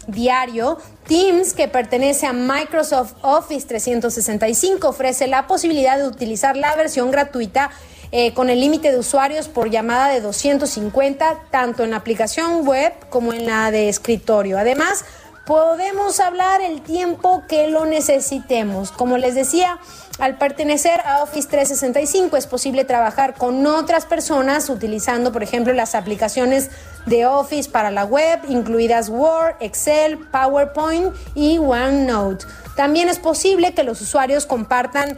diario, Teams, que pertenece a Microsoft Office 365, ofrece la posibilidad de utilizar la versión gratuita eh, con el límite de usuarios por llamada de 250, tanto en la aplicación web como en la de escritorio. Además, podemos hablar el tiempo que lo necesitemos. Como les decía, al pertenecer a Office 365 es posible trabajar con otras personas utilizando, por ejemplo, las aplicaciones de Office para la web, incluidas Word, Excel, PowerPoint y OneNote. También es posible que los usuarios compartan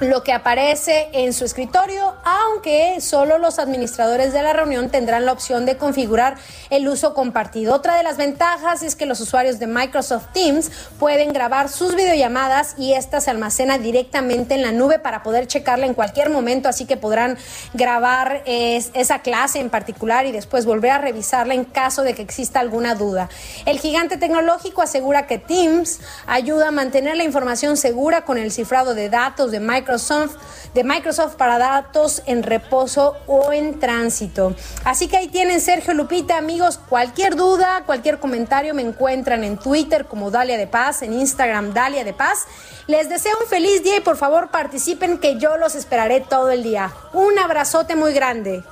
lo que aparece en su escritorio, aunque solo los administradores de la reunión tendrán la opción de configurar el uso compartido. Otra de las ventajas es que los usuarios de Microsoft Teams pueden grabar sus videollamadas y esta se almacena directamente en la nube para poder checarla en cualquier momento, así que podrán grabar esa clase en particular y después volver a revisarla en caso de que exista alguna duda. El gigante tecnológico asegura que Teams ayuda a mantener la información segura con el cifrado de datos de Microsoft Microsoft, de Microsoft para datos en reposo o en tránsito. Así que ahí tienen Sergio Lupita, amigos, cualquier duda, cualquier comentario me encuentran en Twitter como Dalia de Paz, en Instagram Dalia de Paz. Les deseo un feliz día y por favor participen que yo los esperaré todo el día. Un abrazote muy grande.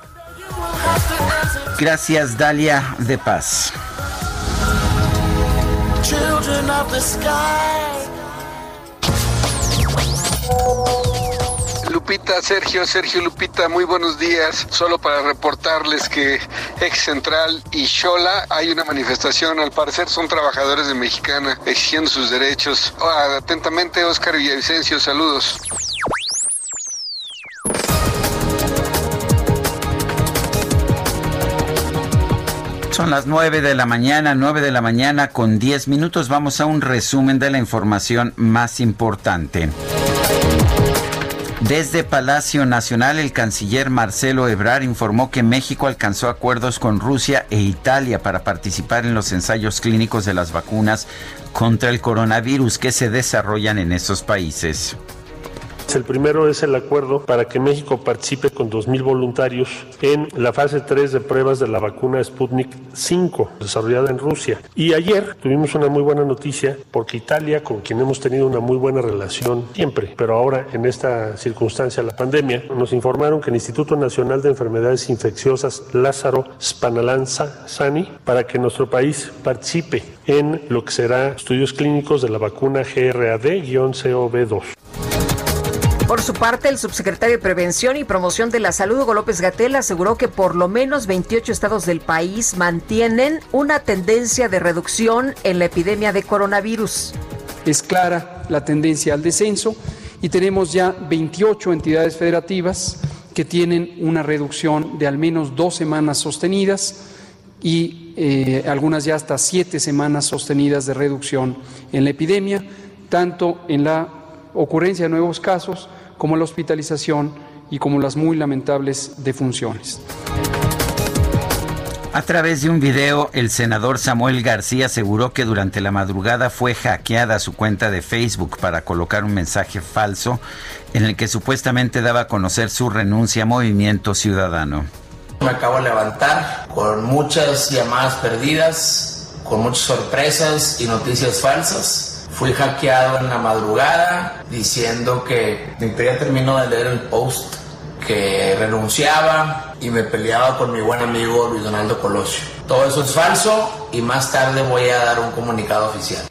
Gracias Dalia de Paz. Lupita, Sergio, Sergio Lupita, muy buenos días. Solo para reportarles que Ex Central y Xola hay una manifestación, al parecer son trabajadores de Mexicana exigiendo sus derechos. Atentamente, Oscar Villavicencio, saludos. Son las 9 de la mañana, 9 de la mañana con 10 minutos. Vamos a un resumen de la información más importante. Desde Palacio Nacional, el canciller Marcelo Ebrard informó que México alcanzó acuerdos con Rusia e Italia para participar en los ensayos clínicos de las vacunas contra el coronavirus que se desarrollan en esos países. El primero es el acuerdo para que México participe con 2.000 voluntarios en la fase 3 de pruebas de la vacuna Sputnik 5, desarrollada en Rusia. Y ayer tuvimos una muy buena noticia porque Italia, con quien hemos tenido una muy buena relación siempre, pero ahora en esta circunstancia, la pandemia, nos informaron que el Instituto Nacional de Enfermedades Infecciosas Lázaro Spanalanza Sani, para que nuestro país participe en lo que será estudios clínicos de la vacuna GRAD-COV2. Por su parte, el subsecretario de Prevención y Promoción de la Salud, Hugo López Gatel, aseguró que por lo menos 28 estados del país mantienen una tendencia de reducción en la epidemia de coronavirus. Es clara la tendencia al descenso y tenemos ya 28 entidades federativas que tienen una reducción de al menos dos semanas sostenidas y eh, algunas ya hasta siete semanas sostenidas de reducción en la epidemia, tanto en la ocurrencia de nuevos casos como la hospitalización y como las muy lamentables defunciones. A través de un video, el senador Samuel García aseguró que durante la madrugada fue hackeada su cuenta de Facebook para colocar un mensaje falso en el que supuestamente daba a conocer su renuncia a Movimiento Ciudadano. Me acabo de levantar con muchas llamadas perdidas, con muchas sorpresas y noticias falsas Fui hackeado en la madrugada diciendo que ya terminó de leer el post que renunciaba y me peleaba con mi buen amigo Luis Donaldo Colosio. Todo eso es falso y más tarde voy a dar un comunicado oficial.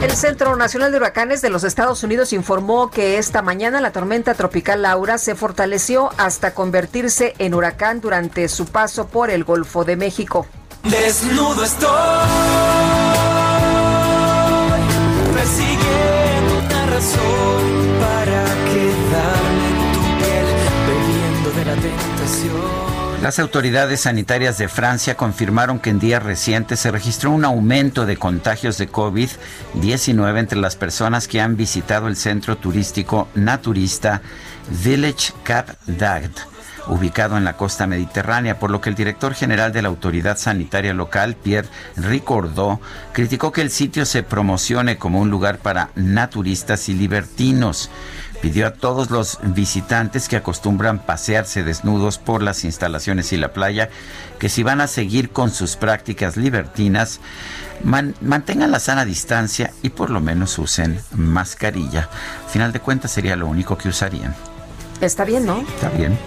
El Centro Nacional de Huracanes de los Estados Unidos informó que esta mañana la tormenta tropical Laura se fortaleció hasta convertirse en huracán durante su paso por el Golfo de México. Desnudo estoy Las autoridades sanitarias de Francia confirmaron que en días recientes se registró un aumento de contagios de COVID-19 entre las personas que han visitado el centro turístico naturista Village Cap d'Agde ubicado en la costa mediterránea, por lo que el director general de la autoridad sanitaria local, Pierre Ricordó, criticó que el sitio se promocione como un lugar para naturistas y libertinos. Pidió a todos los visitantes que acostumbran pasearse desnudos por las instalaciones y la playa que si van a seguir con sus prácticas libertinas, mantengan la sana distancia y por lo menos usen mascarilla. Al final de cuentas sería lo único que usarían. Está bien, ¿no? Está bien.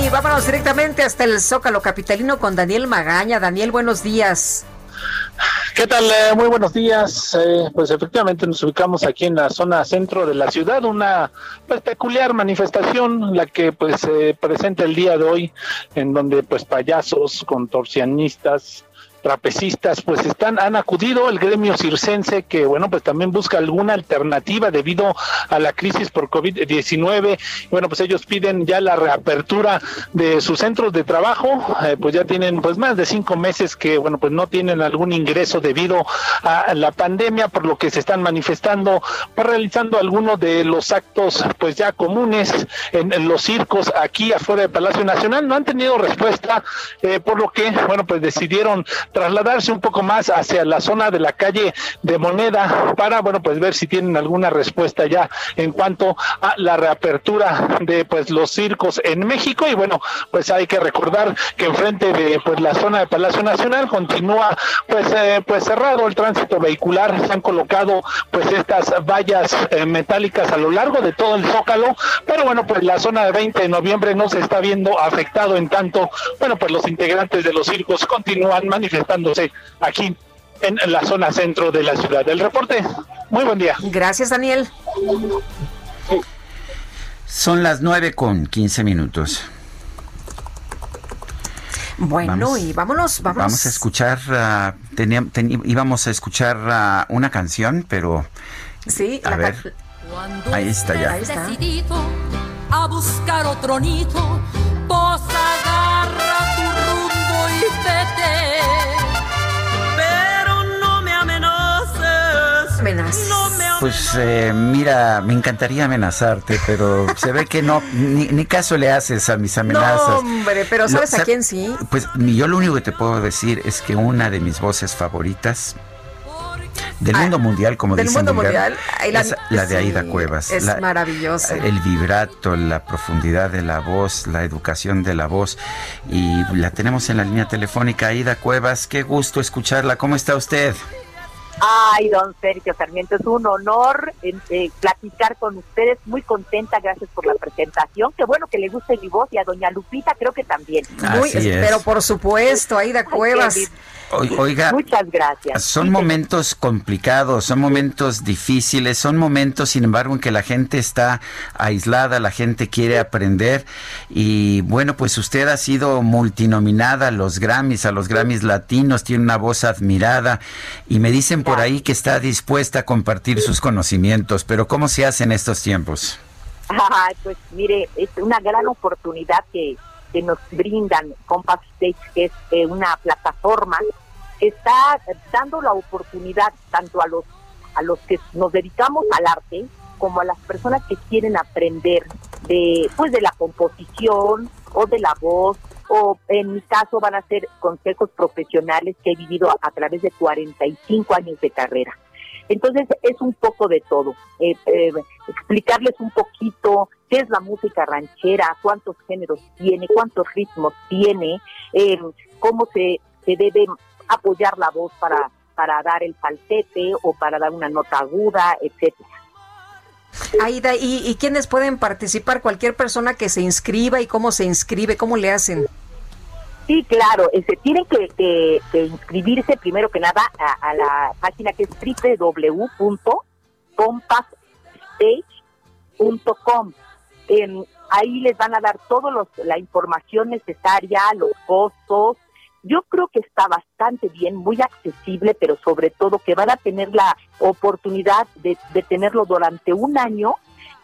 Y vámonos directamente hasta el Zócalo Capitalino con Daniel Magaña. Daniel, buenos días. ¿Qué tal? Eh, muy buenos días. Eh, pues efectivamente nos ubicamos aquí en la zona centro de la ciudad, una pues, peculiar manifestación, la que pues se presenta el día de hoy, en donde pues payasos, contorsionistas, trapecistas pues están han acudido el gremio circense que bueno pues también busca alguna alternativa debido a la crisis por COVID-19 bueno pues ellos piden ya la reapertura de sus centros de trabajo. Eh, pues ya tienen pues más de cinco meses que bueno pues no tienen algún ingreso debido a la pandemia por lo que se están manifestando pues realizando algunos de los actos pues ya comunes en, los circos aquí afuera del Palacio Nacional. No han tenido respuesta eh, por lo que bueno pues decidieron trasladarse un poco más hacia la zona de la calle de Moneda para, bueno, pues ver si tienen alguna respuesta ya en cuanto a la reapertura de pues los circos en México. Y bueno, pues hay que recordar que enfrente de pues la zona de Palacio Nacional continúa pues eh, pues cerrado el tránsito vehicular, se han colocado pues estas vallas eh, metálicas a lo largo de todo el Zócalo, pero bueno, pues la zona de 20 de noviembre no se está viendo afectado en tanto, bueno, pues los integrantes de los circos continúan manifestando manifestándose aquí en la zona centro de la ciudad. del reporte, muy buen día. Gracias, Daniel. Son las nueve con 15 minutos. Bueno, y vámonos, vámonos. Vamos a escuchar, uh, íbamos a escuchar uh, una canción, pero... Sí, a ver. Ahí está ya. Ahí está. a buscar otro nido, vos Pues eh, mira, me encantaría amenazarte, pero se ve que no, ni, caso le haces a mis amenazas. No, hombre, pero ¿sabes a quién sí? Pues yo lo único que te puedo decir es que una de mis voces favoritas del ah, mundo mundial, como del mundo mundial, la, es la de Aida Cuevas. Es maravillosa. El vibrato, la profundidad de la voz, la educación de la voz. Y la tenemos en la línea telefónica. Aida Cuevas, qué gusto escucharla. ¿Cómo está usted? Ay, don Sergio Sarmiento, es un honor eh, platicar con ustedes. Muy contenta, gracias por la presentación. Qué bueno que le guste mi voz y a doña Lupita creo que también. Muy, pero por supuesto, Aida Cuevas. Oiga, muchas gracias. Son momentos complicados, son momentos difíciles, son momentos, sin embargo, en que la gente está aislada, la gente quiere aprender. Y bueno, pues usted ha sido multinominada a los Grammys, a los Grammys latinos, tiene una voz admirada. Y me dicen por ahí que está dispuesta a compartir sus conocimientos, pero ¿cómo se hace en estos tiempos? pues mire, es una gran oportunidad que que nos brindan Compact Stage, que es eh, una plataforma está dando la oportunidad tanto a los a los que nos dedicamos al arte como a las personas que quieren aprender de pues de la composición o de la voz o en mi caso van a ser consejos profesionales que he vivido a través de 45 años de carrera. Entonces es un poco de todo. Eh, eh, explicarles un poquito qué es la música ranchera, cuántos géneros tiene, cuántos ritmos tiene, eh, cómo se, se debe apoyar la voz para, para dar el falsete o para dar una nota aguda, etcétera. Aida, ¿y, ¿y quiénes pueden participar? Cualquier persona que se inscriba y cómo se inscribe, cómo le hacen. Sí, claro, este, tienen que, inscribirse primero que nada a, la página que es www.compassstage.com. ahí les van a dar toda la información necesaria, los costos. Yo creo que está bastante bien, muy accesible, pero sobre todo que van a tener la oportunidad de, de tenerlo durante un año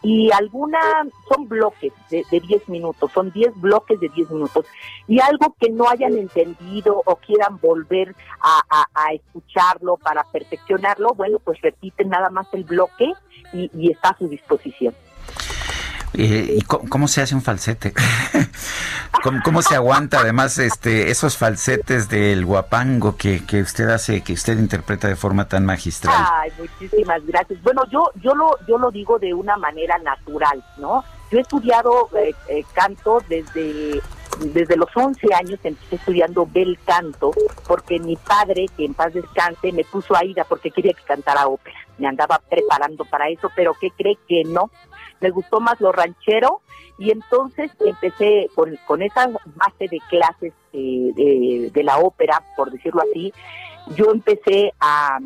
y alguna son bloques de, de 10 minutos, son 10 bloques de 10 minutos. Y algo que no hayan entendido o quieran volver a, escucharlo para perfeccionarlo, bueno, pues repiten nada más el bloque y, y está a su disposición. Eh, ¿Y cómo, se hace un falsete? ¿Cómo, se aguanta además este esos falsetes del guapango que, que usted hace, que usted interpreta de forma tan magistral? Ay, muchísimas gracias. Bueno, yo yo lo yo lo digo de una manera natural, ¿no? Yo he estudiado eh, eh, canto desde desde los 11 años empecé estudiando bel canto porque mi padre, que en paz descanse, me puso a ida porque quería que cantara ópera. Me andaba preparando para eso, pero ¿qué cree que no? Me gustó más lo ranchero y entonces empecé con, con esa base de clases de, de, la ópera, por decirlo así, yo empecé a,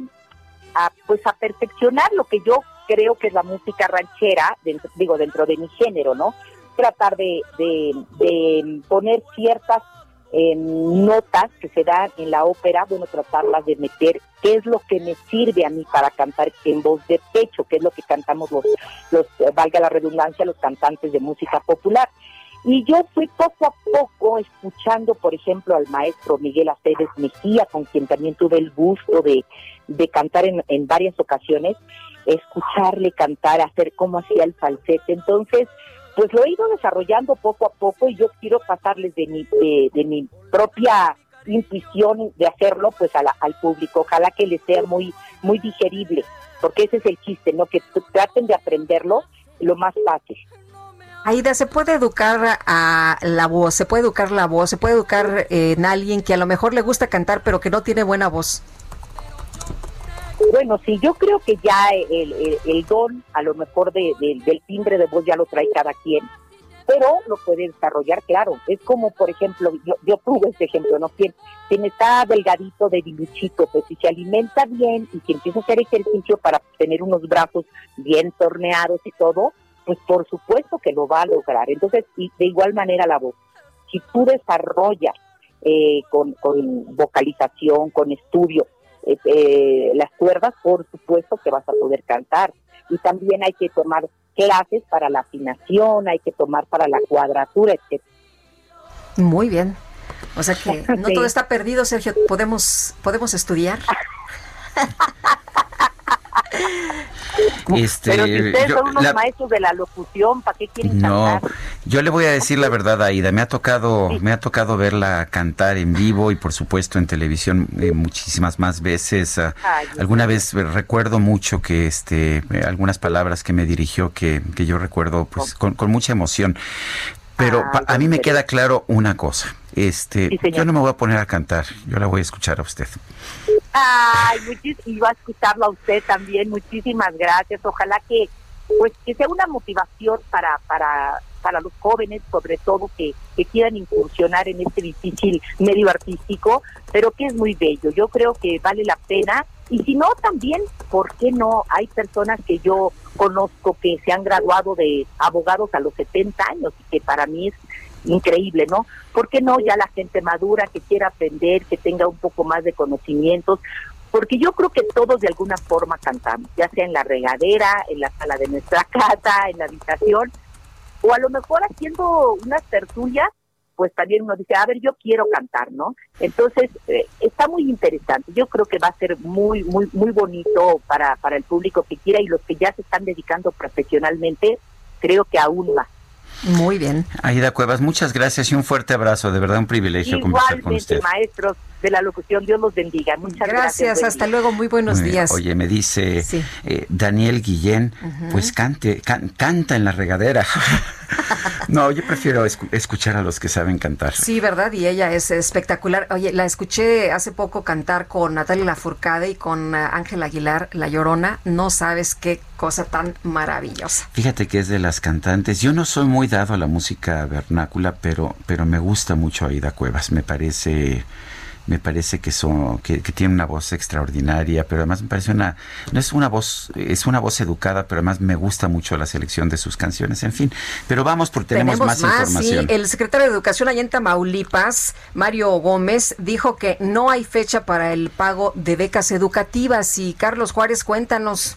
pues a perfeccionar lo que yo creo que es la música ranchera, dentro, digo, dentro de mi género, ¿no? Tratar de, de poner ciertas en notas que se dan en la ópera, bueno, tratarlas de meter qué es lo que me sirve a mí para cantar en voz de pecho, qué es lo que cantamos los, los eh, valga la redundancia, los cantantes de música popular. Y yo fui poco a poco escuchando, por ejemplo, al maestro Miguel Aceves Mejía, con quien también tuve el gusto de, de cantar en, en varias ocasiones, escucharle cantar, hacer cómo hacía el falsete. Entonces, pues lo he ido desarrollando poco a poco y yo quiero pasarles de mi, de, mi propia intuición de hacerlo pues al público. Ojalá que les sea muy, muy digerible, porque ese es el chiste, ¿no? Que traten de aprenderlo lo más fácil. Aida, ¿se puede educar a la voz? ¿Se puede educar la voz? ¿Se puede educar en alguien que a lo mejor le gusta cantar pero que no tiene buena voz? Bueno, sí, yo creo que ya el, don, a lo mejor de, del timbre de voz ya lo trae cada quien, pero lo puede desarrollar, claro. Es como, por ejemplo, yo, yo tuve este ejemplo, ¿no? Quien, quien está delgadito de diluchito, pues si se alimenta bien y si empieza a hacer ejercicio para tener unos brazos bien torneados y todo, pues por supuesto que lo va a lograr. Entonces, y de igual manera la voz. Si tú desarrollas eh, con, con vocalización, con estudio, eh, eh, las cuerdas, por supuesto que vas a poder cantar. Y también hay que tomar clases para la afinación, hay que tomar para la cuadratura, etc. Muy bien. O sea que no todo está perdido, Sergio. Podemos, podemos estudiar. Este, Pero si ustedes son unos maestros de la locución, ¿para qué quieren no, Yo le voy a decir la verdad, Aida. Me ha tocado, me ha tocado verla cantar en vivo y por supuesto en televisión eh, muchísimas más veces. Ah, alguna vez recuerdo mucho que este, eh, algunas palabras que me dirigió que, que yo recuerdo pues con, con mucha emoción. Pero a mí me queda claro una cosa. Este, yo no me voy a poner a cantar, yo la voy a escuchar a usted. Ay, va a escucharlo a usted también. Muchísimas gracias. Ojalá que, pues que sea una motivación para, para, para los jóvenes, sobre todo que, que quieran incursionar en este difícil medio artístico, pero que es muy bello. Yo creo que vale la pena. Y si no, también, ¿por qué no? Hay personas que yo conozco que se han graduado de abogados a los 70 años y que para mí es increíble, ¿no? ¿Por qué no ya la gente madura que quiera aprender, que tenga un poco más de conocimientos? Porque yo creo que todos de alguna forma cantamos, ya sea en la regadera, en la sala de nuestra casa, en la habitación, o a lo mejor haciendo unas tertulias, pues también uno dice, a ver, yo quiero cantar, ¿no? Entonces, eh, está muy interesante. Yo creo que va a ser muy, muy, muy bonito para, para el público que quiera y los que ya se están dedicando profesionalmente, creo que aún más. Muy bien. Aida Cuevas, muchas gracias y un fuerte abrazo. De verdad, un privilegio conversar con usted. maestros de la locución, Dios los bendiga. Muchas gracias. Gracias, hasta luego, muy buenos días. Oye, me dice eh, Daniel Guillén, pues cante, canta en la regadera. no, yo prefiero escuchar a los que saben cantar. Sí, ¿verdad? Y ella es espectacular. Oye, la escuché hace poco cantar con Natalia Lafourcade y con eh, Ángel Aguilar, La Llorona. No sabes qué cosa tan maravillosa. Fíjate que es de las cantantes. Yo no soy muy dado a la música vernácula, pero, pero me gusta mucho Aida Cuevas. Me parece me parece que, son, que, tiene una voz extraordinaria, pero además me parece una, no es una voz, es una voz educada, pero además me gusta mucho la selección de sus canciones, en fin. Pero vamos, porque tenemos, más, información. El secretario de Educación allá en Tamaulipas, Mario Gómez, dijo que no hay fecha para el pago de becas educativas. Y Carlos Juárez, cuéntanos.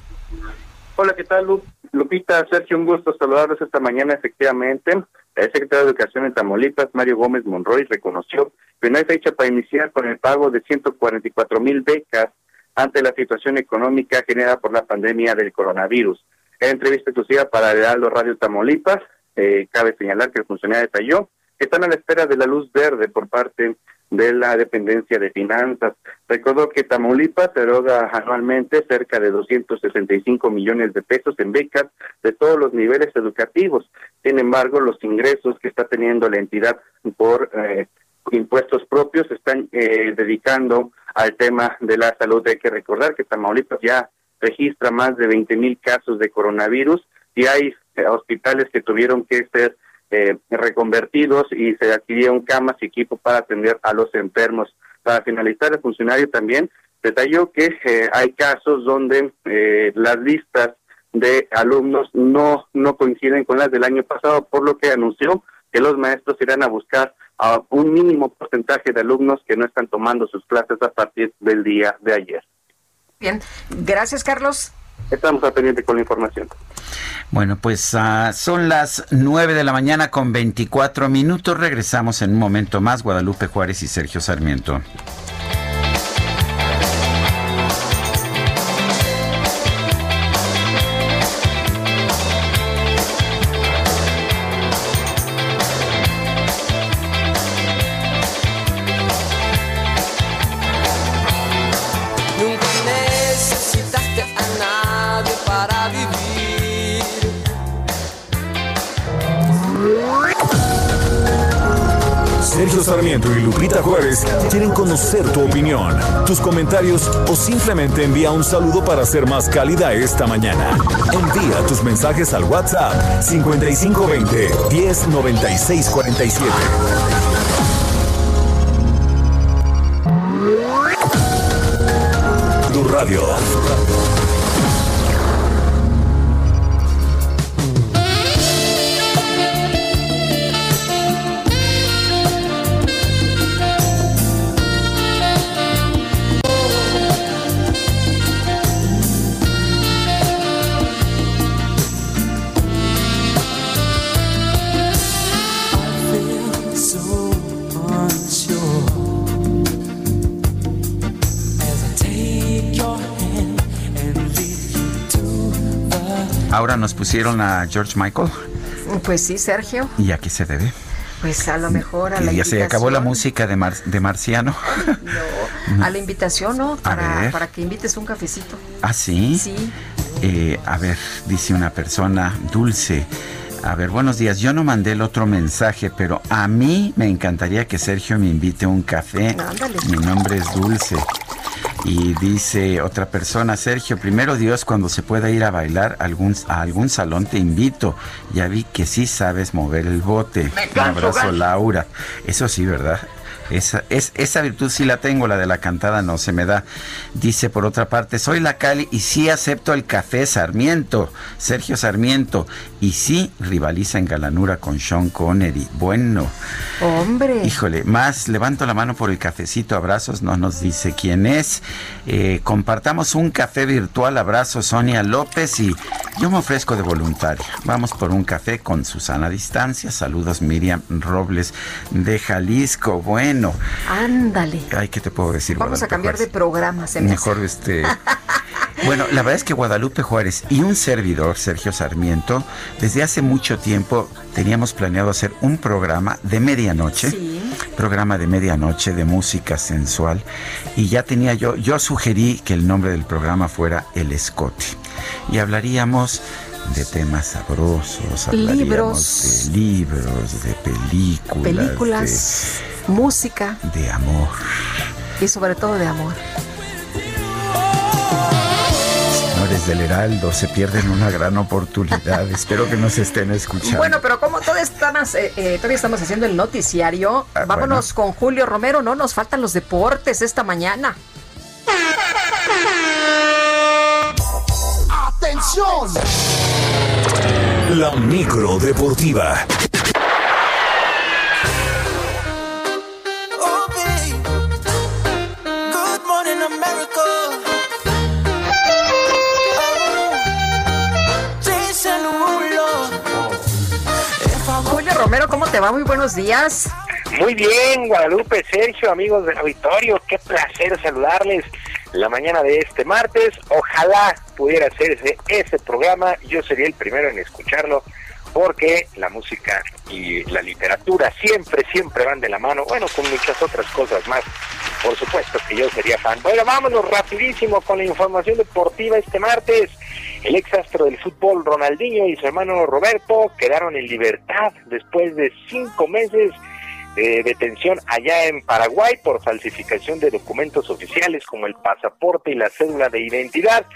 Hola, ¿qué tal, Lupita? Sergio, un gusto saludarlos esta mañana, efectivamente. El secretario de Educación en Tamaulipas, Mario Gómez Monroy, reconoció que no hay fecha para iniciar con el pago de 144 mil becas ante la situación económica generada por la pandemia del coronavirus. En entrevista exclusiva para el Aldo Radio Tamaulipas, eh, cabe señalar que el funcionario detalló que están a la espera de la luz verde por parte de la dependencia de finanzas. Recordó que Tamaulipas eroga anualmente cerca de 265 millones de pesos en becas de todos los niveles educativos. Sin embargo, los ingresos que está teniendo la entidad por eh, impuestos propios están eh, dedicando al tema de la salud. Hay que recordar que Tamaulipas ya registra más de 20 mil casos de coronavirus y hay eh, hospitales que tuvieron que ser eh, reconvertidos y se adquirieron camas y equipo para atender a los enfermos. Para finalizar, el funcionario también detalló que eh, hay casos donde eh, las listas de alumnos no, no coinciden con las del año pasado, por lo que anunció que los maestros irán a buscar a un mínimo porcentaje de alumnos que no están tomando sus clases a partir del día de ayer. Bien, gracias Carlos. Estamos al pendiente con la información. Bueno, pues uh, son las 9 de la mañana con 24 minutos. Regresamos en un momento más. Guadalupe Juárez y Sergio Sarmiento. Quieren conocer tu opinión, tus comentarios o simplemente envía un saludo para ser más cálida esta mañana. Envía tus mensajes al WhatsApp 5520 109647. Tu radio. Ahora nos pusieron a George Michael. Pues sí, Sergio. ¿Y a qué se debe? Pues a lo mejor a la ya se acabó la música de, de Marciano. No, a la invitación, ¿no? Para, para que invites un cafecito. ¿Ah, sí? Sí. Eh, a ver, dice una persona, Dulce. A ver, buenos días. Yo no mandé el otro mensaje, pero a mí me encantaría que Sergio me invite un café. Ándale. Mi nombre es Dulce. Y dice otra persona, Sergio, primero Dios, cuando se pueda ir a bailar a algún, a algún salón te invito. Ya vi que sí sabes mover el bote. Un abrazo, Laura. Eso sí, ¿verdad? Esa, es, esa virtud sí la tengo, la de la cantada no se me da. Dice por otra parte, soy la Cali y sí acepto el café Sarmiento, Sergio Sarmiento, y sí rivaliza en galanura con Sean Connery. Bueno. Hombre. Híjole, más levanto la mano por el cafecito, abrazos, no nos dice quién es. Eh, compartamos un café virtual, abrazo Sonia López y yo me ofrezco de voluntaria. Vamos por un café con Susana Distancia. Saludos Miriam Robles de Jalisco. Bueno. Ándale. Ay, ¿qué te puedo decir? Vamos a cambiar de programa, se Mejor este. Bueno, la verdad es que Guadalupe Juárez y un servidor, Sergio Sarmiento, desde hace mucho tiempo teníamos planeado hacer un programa de medianoche, sí. programa de medianoche de música sensual, y ya tenía yo, yo sugerí que el nombre del programa fuera El Escote, y hablaríamos de temas sabrosos, libros, de libros, de películas, películas, música, de amor y sobre todo de amor. Señores del Heraldo, se pierden una gran oportunidad. Espero que nos estén escuchando. Bueno, pero como todavía estamos, eh, eh, todavía estamos haciendo el noticiario, ah, vámonos bueno. con Julio Romero. No nos faltan los deportes esta mañana. La micro deportiva. Julio Romero, ¿cómo te va? Muy buenos días. Muy bien, Guadalupe, Sergio, amigos del auditorio, qué placer saludarles la mañana de este martes. Ojalá pudiera hacerse ese programa, yo sería el primero en escucharlo, porque la música y la literatura siempre, siempre van de la mano, bueno, con muchas otras cosas más. Por supuesto que yo sería fan. Bueno, vámonos rapidísimo con la información deportiva este martes. El ex astro del fútbol Ronaldinho y su hermano Roberto quedaron en libertad después de cinco meses de detención allá en Paraguay por falsificación de documentos oficiales como el pasaporte y la cédula de identidad.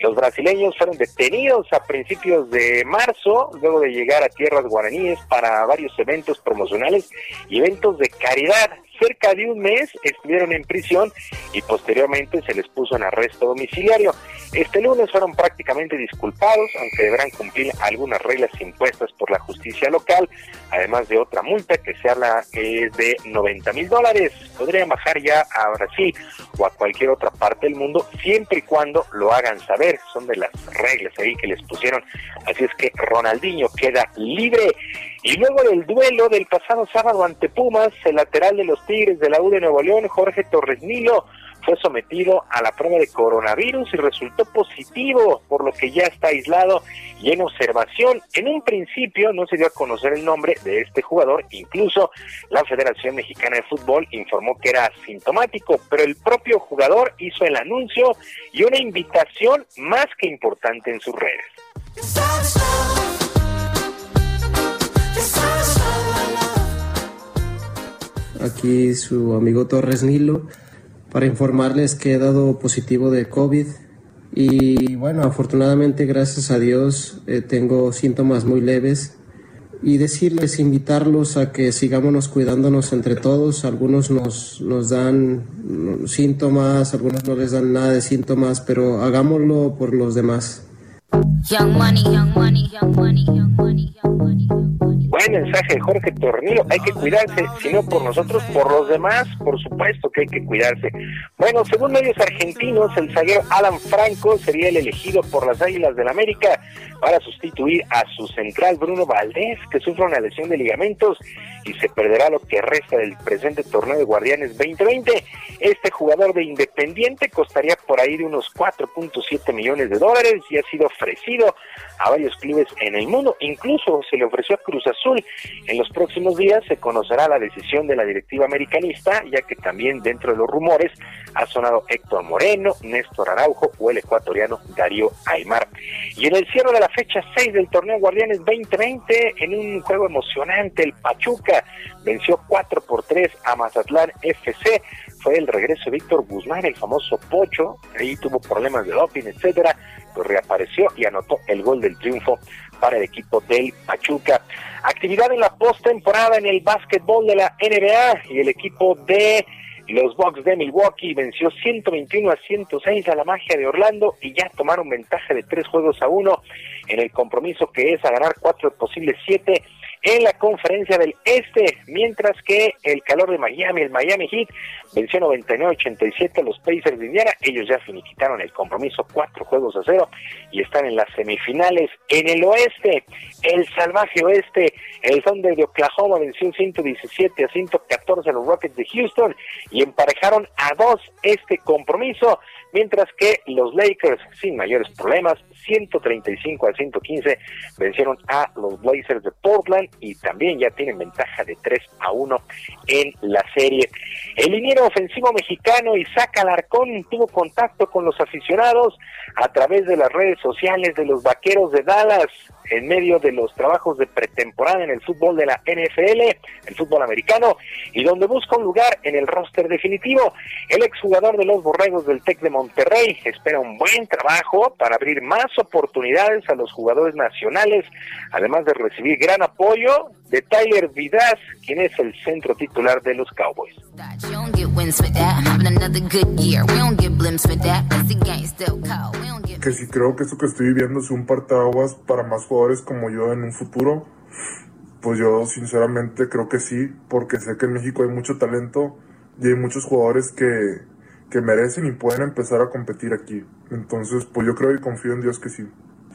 Los brasileños fueron detenidos a principios de marzo, luego de llegar a tierras guaraníes para varios eventos promocionales y eventos de caridad. Cerca de un mes estuvieron en prisión y posteriormente se les puso en arresto domiciliario. Este lunes fueron prácticamente disculpados, aunque deberán cumplir algunas reglas impuestas por la justicia local, además de otra multa que se habla de 90 mil dólares. Podrían bajar ya a Brasil o a cualquier otra parte del mundo, siempre y cuando lo hagan saber. Son de las reglas ahí que les pusieron. Así es que Ronaldinho queda libre. Y luego del duelo del pasado sábado ante Pumas, el lateral de los de la U de Nuevo León, Jorge Torres Nilo, fue sometido a la prueba de coronavirus y resultó positivo, por lo que ya está aislado y en observación. En un principio no se dio a conocer el nombre de este jugador, incluso la Federación Mexicana de Fútbol informó que era asintomático, pero el propio jugador hizo el anuncio y una invitación más que importante en sus redes. Aquí su amigo Torres Nilo para informarles que he dado positivo de COVID y bueno, afortunadamente gracias a Dios eh, tengo síntomas muy leves y decirles, invitarlos a que sigamos cuidándonos entre todos. Algunos nos, nos dan síntomas, algunos no les dan nada de síntomas, pero hagámoslo por los demás. Buen mensaje, Jorge Tornillo. Hay que cuidarse, si no por nosotros, por los demás, por supuesto que hay que cuidarse. Bueno, según medios argentinos, el zaguero Alan Franco sería el elegido por las Águilas del América para sustituir a su central Bruno Valdés, que sufre una lesión de ligamentos y se perderá lo que resta del presente torneo de Guardianes 2020. Este jugador de Independiente costaría por ahí de unos 4.7 millones de dólares y ha sido ofrecido a varios clubes en el mundo. Incluso se le ofreció a Cruz Azul. En los próximos días se conocerá la decisión de la directiva americanista, ya que también dentro de los rumores ha sonado Héctor Moreno, Néstor Araujo o el ecuatoriano Darío Aymar. Y en el cierre de la fecha 6 del torneo Guardianes 2020, en un juego emocionante, el Pachuca venció 4 por 3 a Mazatlán FC fue el regreso de Víctor Guzmán, el famoso Pocho, ahí tuvo problemas de doping, etcétera, reapareció y anotó el gol del triunfo para el equipo del Pachuca. Actividad en la postemporada en el básquetbol de la NBA y el equipo de los Bucks de Milwaukee venció 121 a 106 a la magia de Orlando y ya tomaron ventaja de tres juegos a uno en el compromiso que es a ganar cuatro posibles siete en la conferencia del Este, mientras que el calor de Miami, el Miami Heat, venció 99-87 a los Pacers de Indiana. Ellos ya finiquitaron el compromiso, cuatro juegos a cero, y están en las semifinales. En el oeste, el salvaje oeste, el Thunder de Oklahoma venció 117 a 114 a los Rockets de Houston y emparejaron a dos este compromiso mientras que los Lakers, sin mayores problemas, 135 a 115 vencieron a los Blazers de Portland y también ya tienen ventaja de 3 a 1 en la serie. El liniero ofensivo mexicano Isaac Alarcón tuvo contacto con los aficionados a través de las redes sociales de los Vaqueros de Dallas en medio de los trabajos de pretemporada en el fútbol de la NFL, el fútbol americano, y donde busca un lugar en el roster definitivo. El exjugador de los Borregos del TEC de Monterrey espera un buen trabajo para abrir más oportunidades a los jugadores nacionales, además de recibir gran apoyo de Tyler Vidas, quien es el centro titular de los Cowboys. Que si creo que eso que estoy viviendo es un partaguas para más jugadores como yo en un futuro, pues yo sinceramente creo que sí, porque sé que en México hay mucho talento y hay muchos jugadores que, que merecen y pueden empezar a competir aquí. Entonces, pues yo creo y confío en Dios que sí.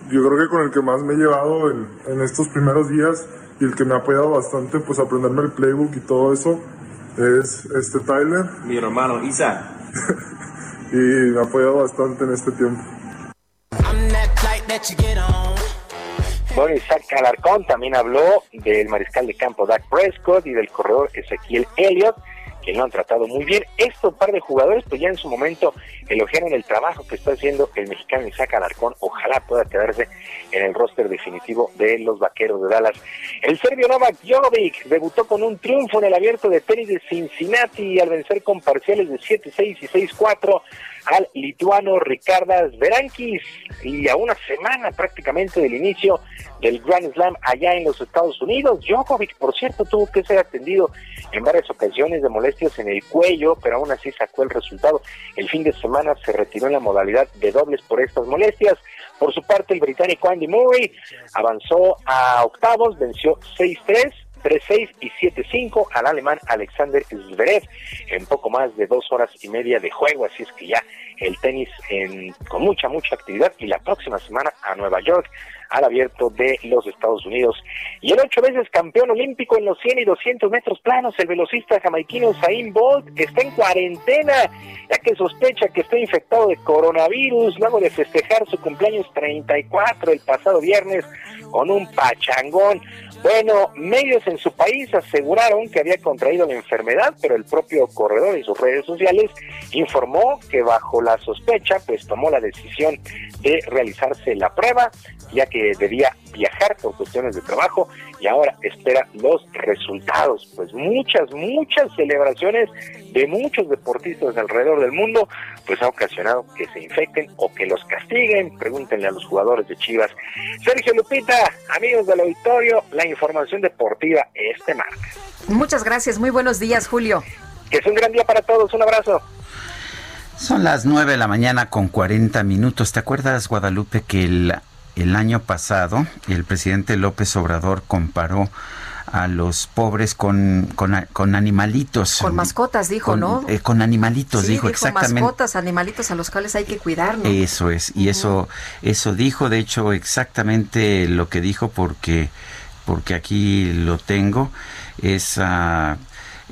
Yo creo que con el que más me he llevado en, en estos primeros días y el que me ha apoyado bastante, pues aprenderme el playbook y todo eso, es este Tyler. Mi hermano Isa. y me ha apoyado bastante en este tiempo. Bueno, Isaac Alarcón también habló del mariscal de campo Dak Prescott y del corredor Ezequiel Elliott que lo han tratado muy bien. Estos par de jugadores, pues ya en su momento elogiaron el trabajo que está haciendo el mexicano Isaac Alarcón. Ojalá pueda quedarse en el roster definitivo de los vaqueros de Dallas. El serbio Novak Djokovic debutó con un triunfo en el abierto de tenis de Cincinnati al vencer con parciales de 7-6 y 6-4 al lituano Ricardas Berankis y a una semana prácticamente del inicio del Grand Slam allá en los Estados Unidos. Djokovic, por cierto, tuvo que ser atendido en varias ocasiones de molestias en el cuello, pero aún así sacó el resultado. El fin de semana se retiró en la modalidad de dobles por estas molestias. Por su parte, el británico Andy Murray avanzó a octavos, venció 6-3. 3-6 y 7-5 al alemán Alexander Zverev en poco más de dos horas y media de juego, así es que ya el tenis en, con mucha, mucha actividad y la próxima semana a Nueva York al abierto de los Estados Unidos. Y el ocho veces campeón olímpico en los 100 y 200 metros planos, el velocista jamaiquino Zayn Bolt está en cuarentena, ya que sospecha que está infectado de coronavirus luego de festejar su cumpleaños 34 el pasado viernes con un pachangón. Bueno, medios en su país aseguraron que había contraído la enfermedad, pero el propio corredor en sus redes sociales informó que bajo la sospecha, pues tomó la decisión de realizarse la prueba, ya que debía viajar por cuestiones de trabajo y ahora espera los resultados. Pues muchas, muchas celebraciones de muchos deportistas alrededor del mundo, pues ha ocasionado que se infecten o que los castiguen. Pregúntenle a los jugadores de Chivas. Sergio Lupita, amigos del auditorio, la información deportiva este martes. Muchas gracias, muy buenos días, Julio. Que es un gran día para todos, un abrazo. Son las 9 de la mañana con 40 minutos. ¿Te acuerdas, Guadalupe, que el, el año pasado el presidente López Obrador comparó a los pobres con, con, animalitos. Con mascotas, dijo, ¿no? Eh, con animalitos, sí, dijo, exactamente. mascotas, animalitos a los cuales hay que cuidar, ¿no? Eso es, y eso, eso dijo, de hecho, exactamente lo que dijo porque, porque aquí lo tengo, es... Uh,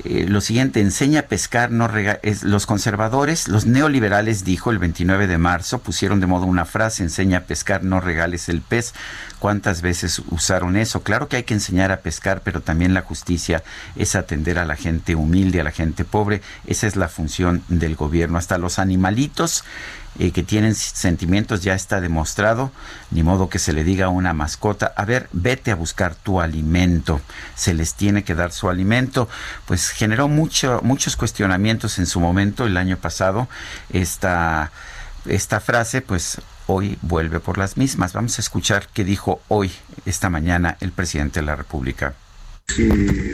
eh, lo siguiente, enseña a pescar, no rega es, los conservadores, los neoliberales, dijo el 29 de marzo, pusieron de modo una frase, enseña a pescar, no regales el pez. ¿Cuántas veces usaron eso? Claro que hay que enseñar a pescar, pero también la justicia es atender a la gente humilde, a la gente pobre. Esa es la función del gobierno. Hasta los animalitos eh, que tienen sentimientos ya está demostrado, ni modo que se le diga a una mascota, a ver, vete a buscar tu alimento, se les tiene que dar su alimento, pues generó mucho, muchos cuestionamientos en su momento el año pasado esta, esta frase, pues hoy vuelve por las mismas. Vamos a escuchar qué dijo hoy, esta mañana, el presidente de la República.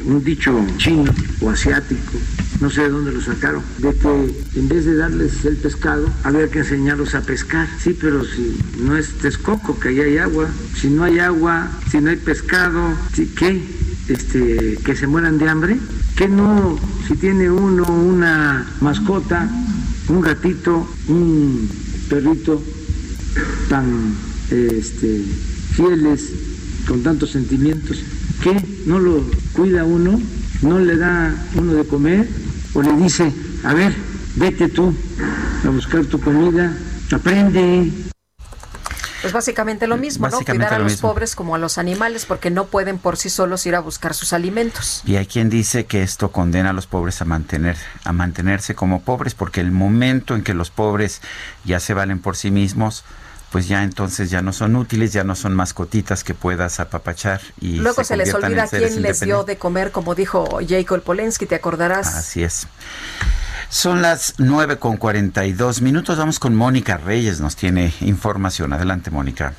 un dicho chino o asiático, no sé de dónde lo sacaron, de que en vez de darles el pescado, había que enseñarlos a pescar. Sí, pero si no es Texcoco, que ahí hay agua, si no hay agua, si no hay pescado, ¿qué? Este, que se mueran de hambre, que no, si tiene uno una mascota, un gatito, un perrito, tan este, fieles, con tantos sentimientos, que no lo cuida uno, no le da uno de comer, o le dice, a ver, vete tú a buscar tu comida, aprende, pues básicamente lo mismo, ¿no? Cuidar a los pobres como a los animales porque no pueden por sí solos ir a buscar sus alimentos. Y hay quien dice que esto condena a los pobres a mantener a mantenerse como pobres porque el momento en que los pobres ya se valen por sí mismos, pues ya entonces ya no son útiles, ya no son mascotitas que puedas apapachar y luego se, les olvida quién les dio de comer, como dijo Jacob Polensky, te acordarás. Así es. Son las nueve con cuarenta y dos minutos. Vamos con Mónica Reyes, nos tiene información. Adelante, Mónica.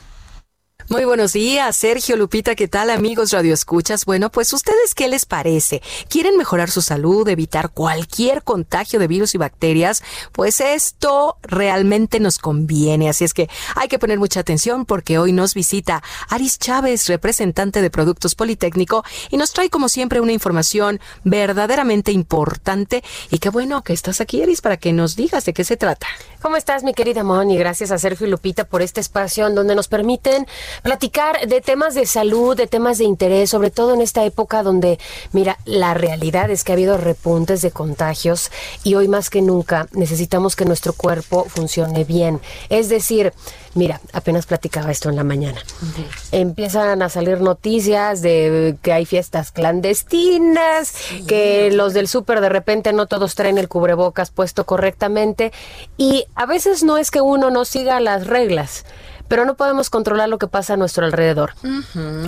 Muy buenos días, Sergio Lupita, ¿qué tal amigos Radio Escuchas? Bueno, pues ustedes qué les parece? ¿Quieren mejorar su salud, evitar cualquier contagio de virus y bacterias? Pues esto realmente nos conviene, así es que hay que poner mucha atención porque hoy nos visita Aris Chávez, representante de Productos Politécnico, y nos trae como siempre una información verdaderamente importante y qué bueno que estás aquí, Aris, para que nos digas de qué se trata. ¿Cómo estás, mi querida Moni? Gracias a Sergio y Lupita por este espacio en donde nos permiten platicar de temas de salud, de temas de interés, sobre todo en esta época donde, mira, la realidad es que ha habido repuntes de contagios y hoy más que nunca necesitamos que nuestro cuerpo funcione bien. Es decir, Mira, apenas platicaba esto en la mañana. Empiezan a salir noticias de que hay fiestas clandestinas, que los del súper de repente no todos traen el cubrebocas puesto correctamente y a veces no es que uno no siga las reglas pero no podemos controlar lo que pasa a nuestro alrededor.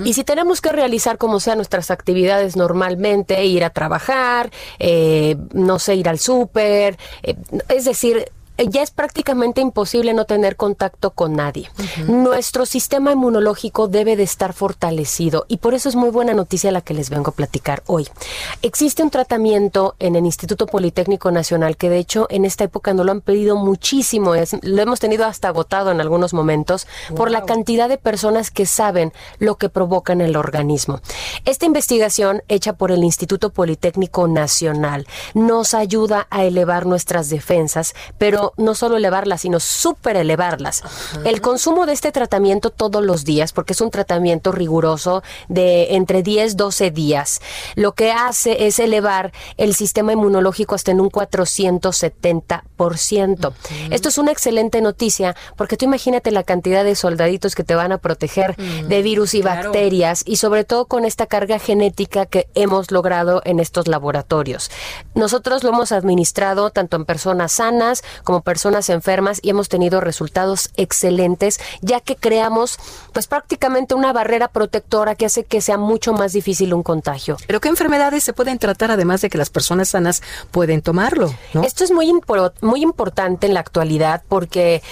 Y si tenemos que realizar como sea nuestras actividades normalmente, ir a trabajar, eh, no sé, ir al súper, eh, es decir, ya es prácticamente imposible no tener contacto con nadie. Nuestro sistema inmunológico debe de estar fortalecido y por eso es muy buena noticia la que les vengo a platicar hoy. Existe un tratamiento en el Instituto Politécnico Nacional que de hecho en esta época no lo han pedido muchísimo, lo hemos tenido hasta agotado en algunos momentos por la cantidad de personas que saben lo que provoca en el organismo. Esta investigación hecha por el Instituto Politécnico Nacional nos ayuda a elevar nuestras defensas, pero no, solo elevarlas, sino súper elevarlas. El consumo de este tratamiento todos los días, porque es un tratamiento riguroso de entre 10, 12 días, lo que hace es elevar el sistema inmunológico hasta en un 470%. Esto es una excelente noticia, porque tú imagínate la cantidad de soldaditos que te van a proteger de virus y bacterias, y sobre todo con esta carga genética que hemos logrado en estos laboratorios. Nosotros lo hemos administrado tanto en personas sanas como personas enfermas y hemos tenido resultados excelentes, ya que creamos pues prácticamente una barrera protectora que hace que sea mucho más difícil un contagio. Pero qué enfermedades se pueden tratar además de que las personas sanas pueden tomarlo, Esto es muy muy importante en la actualidad porque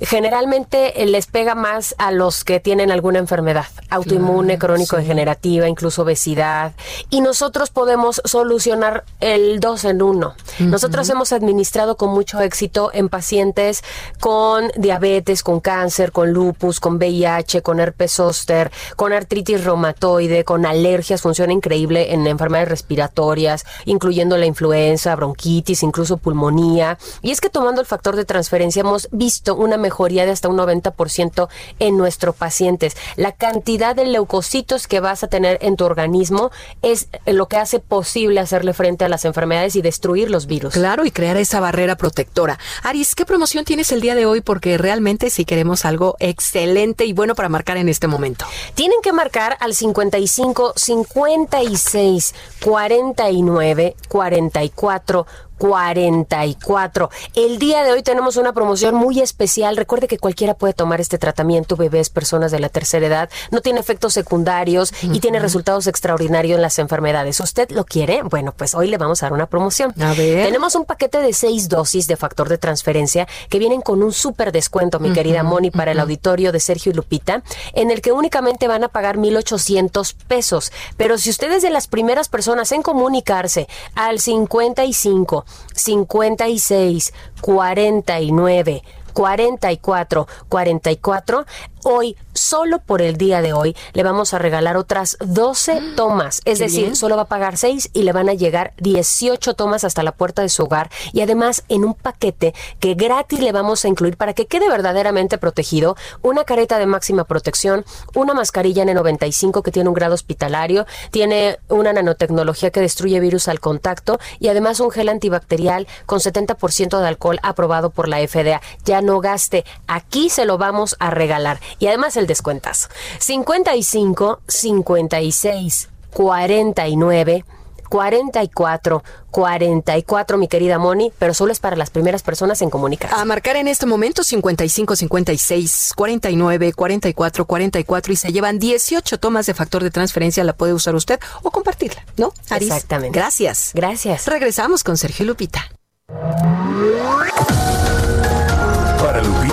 generalmente les pega más a los que tienen alguna enfermedad autoinmune, crónico degenerativa, incluso obesidad y nosotros podemos solucionar el dos en uno. Nosotros hemos administrado con mucho éxito en pacientes con diabetes, con cáncer, con lupus, con VIH, con herpes zóster, con artritis reumatoide, con alergias, funciona increíble en enfermedades respiratorias, incluyendo la influenza, bronquitis, incluso pulmonía. Y es que tomando el factor de transferencia hemos visto una mejoría de hasta un 90% en nuestros pacientes. La cantidad de leucocitos que vas a tener en tu organismo es lo que hace posible hacerle frente a las enfermedades y destruir los virus. Claro, y crear esa barrera protectora. Aris, ¿qué promoción tienes el día de hoy? Porque realmente sí queremos algo excelente y bueno para marcar en este momento. Tienen que marcar al 55 56 49 44 44. El día de hoy tenemos una promoción muy especial. Recuerde que cualquiera puede tomar este tratamiento, bebés, personas de la tercera edad. No tiene efectos secundarios y tiene resultados extraordinarios en las enfermedades. ¿Usted lo quiere? Bueno, pues hoy le vamos a dar una promoción. A ver. Tenemos un paquete de seis dosis de factor de transferencia que vienen con un súper descuento, mi querida Moni, para el auditorio de Sergio y Lupita, en el que únicamente van a pagar 1,800 pesos. Pero si ustedes de las primeras personas en comunicarse al 55 56 49 44 44 hoy solo por el día de hoy le vamos a regalar otras 12 tomas, es decir, bien. solo va a pagar 6 y le van a llegar 18 tomas hasta la puerta de su hogar y además en un paquete que gratis le vamos a incluir para que quede verdaderamente protegido, una careta de máxima protección, una mascarilla N95 que tiene un grado hospitalario, tiene una nanotecnología que destruye virus al contacto y además un gel antibacterial con 70% de alcohol aprobado por la FDA. Ya no gaste, aquí se lo vamos a regalar y además el descuentazo. 55 56 49 44 44, mi querida Moni, pero solo es para las primeras personas en comunicarse. A marcar en este momento 55 56 49 44 44 y se llevan 18 tomas de factor de transferencia, la puede usar usted o compartirla, ¿no? Aris? Exactamente. Gracias. Gracias. Regresamos con Sergio Lupita.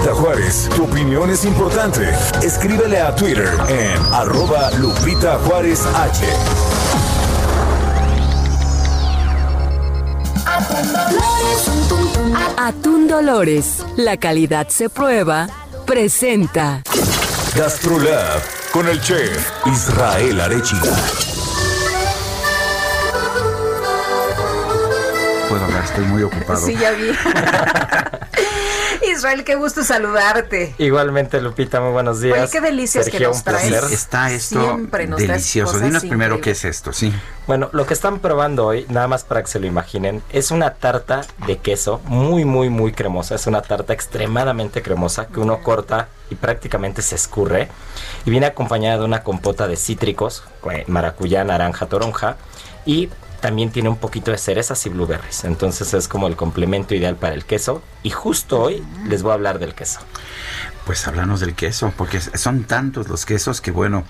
Lupita Juárez, tu opinión es importante. Escríbele a Twitter en arroba Lupita Juárez H. Atún Dolores, la calidad se prueba, presenta. Gastrolab con el chef Israel Arechiga. Puedo hablar, estoy muy ocupado. Sí, ya vi. Israel, qué gusto saludarte. Igualmente, Lupita, muy buenos días. Oye, qué delicias que nos un traes. Está esto Siempre nos traes delicioso. cosas Dinos primero qué es esto, sí. Bueno, lo que están probando hoy, nada más para que se lo imaginen, es una tarta de queso muy, muy, muy cremosa. Es una tarta extremadamente cremosa que uno corta y prácticamente se escurre. Y viene acompañada de una compota de cítricos, eh, maracuyá, naranja, toronja. Y también tiene un poquito de cerezas y blueberries. Entonces es como el complemento ideal para el queso. Y justo hoy les voy a hablar del queso. Pues háblanos del queso, porque son tantos los quesos que bueno,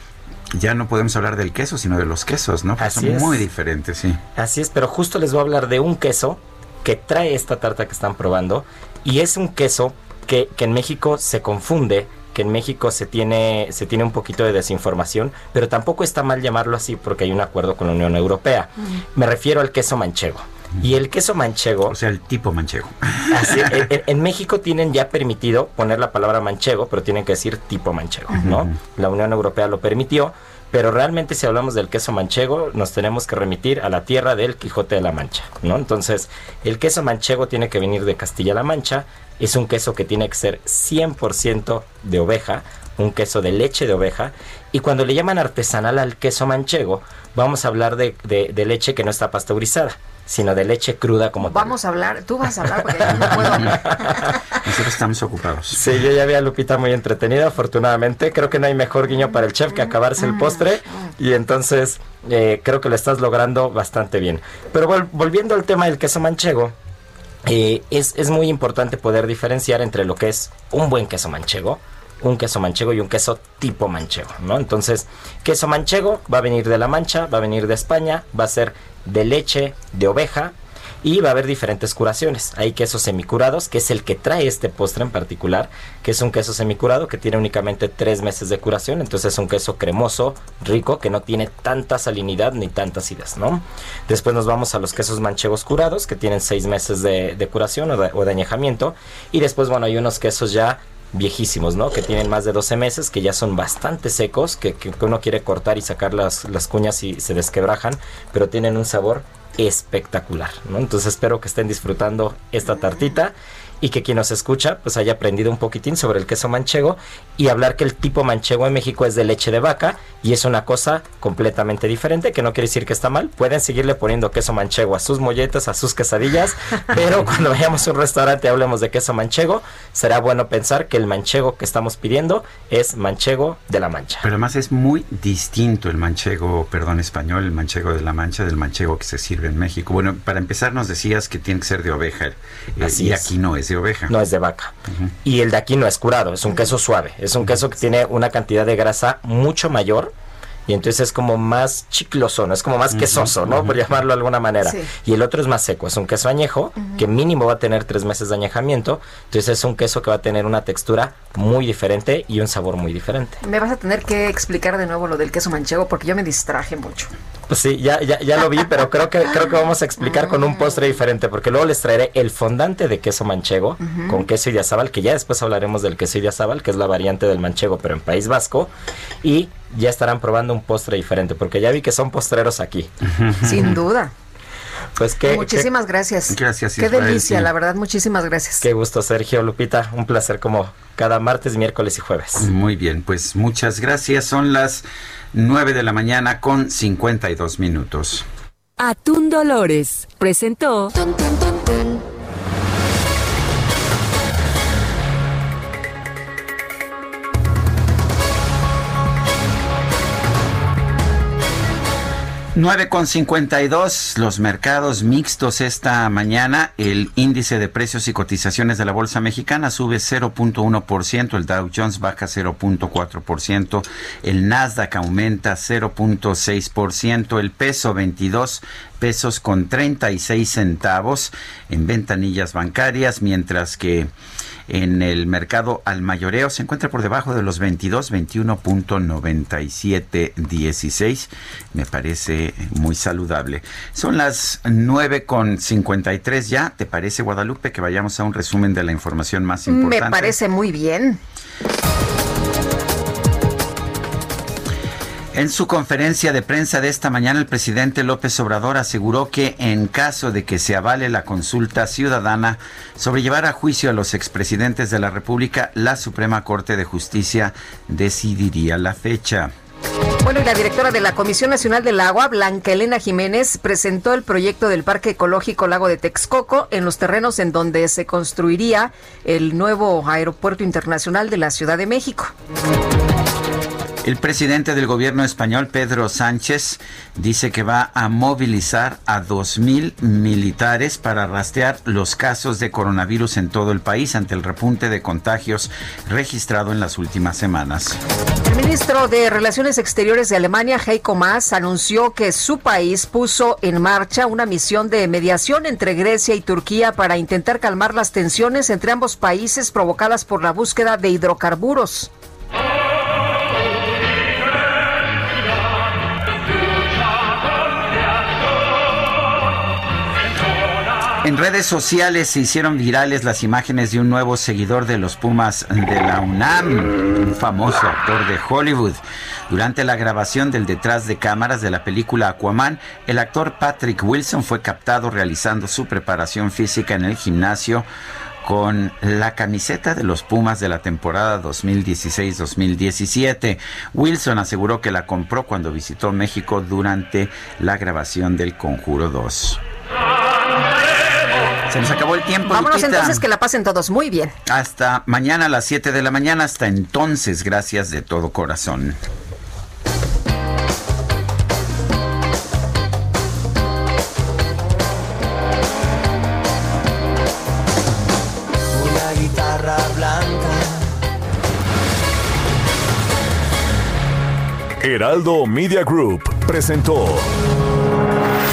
ya no podemos hablar del queso, sino de los quesos, ¿no? Así son es. muy diferentes, sí. Así es, pero justo les voy a hablar de un queso que trae esta tarta que están probando. Y es un queso que, que en México se confunde, que en México se tiene, se tiene un poquito de desinformación, pero tampoco está mal llamarlo así porque hay un acuerdo con la Unión Europea. Me refiero al queso manchego. Y el queso manchego... O sea, el tipo manchego. Así, en, en- en México tienen ya permitido poner la palabra manchego, pero tienen que decir tipo manchego, ¿no? La Unión Europea lo permitió, pero realmente si hablamos del queso manchego, nos tenemos que remitir a la tierra del Quijote de la Mancha, ¿no? Entonces, el queso manchego tiene que venir de Castilla-La Mancha, es un queso que tiene que ser 100% de oveja, un queso de leche de oveja, y cuando le llaman artesanal al queso manchego, vamos a hablar de, de- de leche que no está pasteurizada, sino de leche cruda como tal. Vamos a hablar, tú vas a hablar porque yo no puedo hablar. Nosotros estamos ocupados. Sí, yo ya vi a Lupita muy entretenida, afortunadamente. Creo que no hay mejor guiño para el chef que acabarse el postre. Y entonces eh, creo que lo estás logrando bastante bien. Pero vol- volviendo al tema del queso manchego, eh, es, es muy importante poder diferenciar entre lo que es un buen queso manchego, un queso manchego y un queso tipo manchego, ¿no? Entonces, queso manchego va a venir de la Mancha, va a venir de España, va a ser de leche de oveja y va a haber diferentes curaciones. Hay quesos semicurados, que es el que trae este postre en particular, que es un queso semicurado que tiene únicamente tres meses de curación, entonces es un queso cremoso, rico, que no tiene tanta salinidad ni tanta acidez, ¿no? Después nos vamos a los quesos manchegos curados, que tienen seis meses de, curación o de, añejamiento, y después, bueno, hay unos quesos ya viejísimos, ¿no? Que tienen más de 12 meses, que ya son bastante secos, que, que- que uno quiere cortar y sacar las, las cuñas y se desquebrajan, pero tienen un sabor espectacular, ¿no? Entonces espero que estén disfrutando esta tartita y que quien nos escucha pues haya aprendido un poquitín sobre el queso manchego y hablar que el tipo manchego en México es de leche de vaca y es una cosa completamente diferente, que no quiere decir que está mal. Pueden seguirle poniendo queso manchego a sus molletas, a sus quesadillas, pero cuando vayamos a un restaurante y hablemos de queso manchego, será bueno pensar que el manchego que estamos pidiendo es manchego de la mancha. Pero además es muy distinto el manchego, perdón, español, el manchego de la mancha del manchego que se sirve en México. Bueno, para empezar nos decías que tiene que ser de oveja. Eh, y aquí no es de oveja. No es de vaca. Y el de aquí no es curado, es un queso suave. Es un queso que tiene una cantidad de grasa mucho mayor y entonces es como más chicloso, ¿no? Es como más quesoso, ¿no? Por llamarlo de alguna manera. Y el otro es más seco, es un queso añejo que mínimo va a tener tres meses de añejamiento, entonces es un queso que va a tener una textura muy diferente y un sabor muy diferente. Me vas a tener que explicar de nuevo lo del queso manchego porque yo me distraje mucho. Pues sí, ya, ya, ya lo vi, pero creo que, creo que vamos a explicar con un postre diferente, porque luego les traeré el fondante de queso manchego con queso idiazábal, que ya después hablaremos del queso idiazábal, que es la variante del manchego, pero en País Vasco, y ya estarán probando un postre diferente, porque ya vi que son postreros aquí. Sin duda. Pues que muchísimas gracias. Gracias. Qué delicia, la verdad, muchísimas gracias. Qué gusto, Sergio Lupita, un placer como cada martes, miércoles y jueves. Muy bien, pues muchas gracias. Son las 9 de la mañana con 52 minutos. Atún Dolores presentó. 9 con 52, los mercados mixtos esta mañana. El índice de precios y cotizaciones de la Bolsa Mexicana sube 0.1%, el Dow Jones baja 0.4%, el Nasdaq aumenta 0.6%, el peso 22 pesos con 36 centavos en ventanillas bancarias, mientras que en el mercado al mayoreo se encuentra por debajo de los 22, 21.97, 16. Me parece muy saludable. Son las 9 con 53 ya. ¿Te parece, Guadalupe, que vayamos a un resumen de la información más importante? Me parece muy bien. En su conferencia de prensa de esta mañana, el presidente López Obrador aseguró que en caso de que se avale la consulta ciudadana sobre llevar a juicio a los expresidentes de la República, la Suprema Corte de Justicia decidiría la fecha. Bueno, y la directora de la Comisión Nacional del Agua, Blanca Elena Jiménez, presentó el proyecto del Parque Ecológico Lago de Texcoco en los terrenos en donde se construiría el nuevo Aeropuerto Internacional de la Ciudad de México. El presidente del gobierno español, Pedro Sánchez, dice que va a movilizar a 2.000 militares para rastrear los casos de coronavirus en todo el país ante el repunte de contagios registrado en las últimas semanas. El ministro de Relaciones Exteriores de Alemania, Heiko Maas, anunció que su país puso en marcha una misión de mediación entre Grecia y Turquía para intentar calmar las tensiones entre ambos países provocadas por la búsqueda de hidrocarburos. En redes sociales se hicieron virales las imágenes de un nuevo seguidor de los Pumas de la UNAM, un famoso actor de Hollywood. Durante la grabación del detrás de cámaras de la película Aquaman, el actor Patrick Wilson fue captado realizando su preparación física en el gimnasio con la camiseta de los Pumas de la temporada 2016-2017. Wilson aseguró que la compró cuando visitó México durante la grabación del Conjuro 2. Se nos acabó el tiempo. Vámonos entonces, que la pasen todos muy bien. Hasta mañana a las 7 de la mañana. Hasta entonces, gracias de todo corazón. Una guitarra blanca. Heraldo Media Group presentó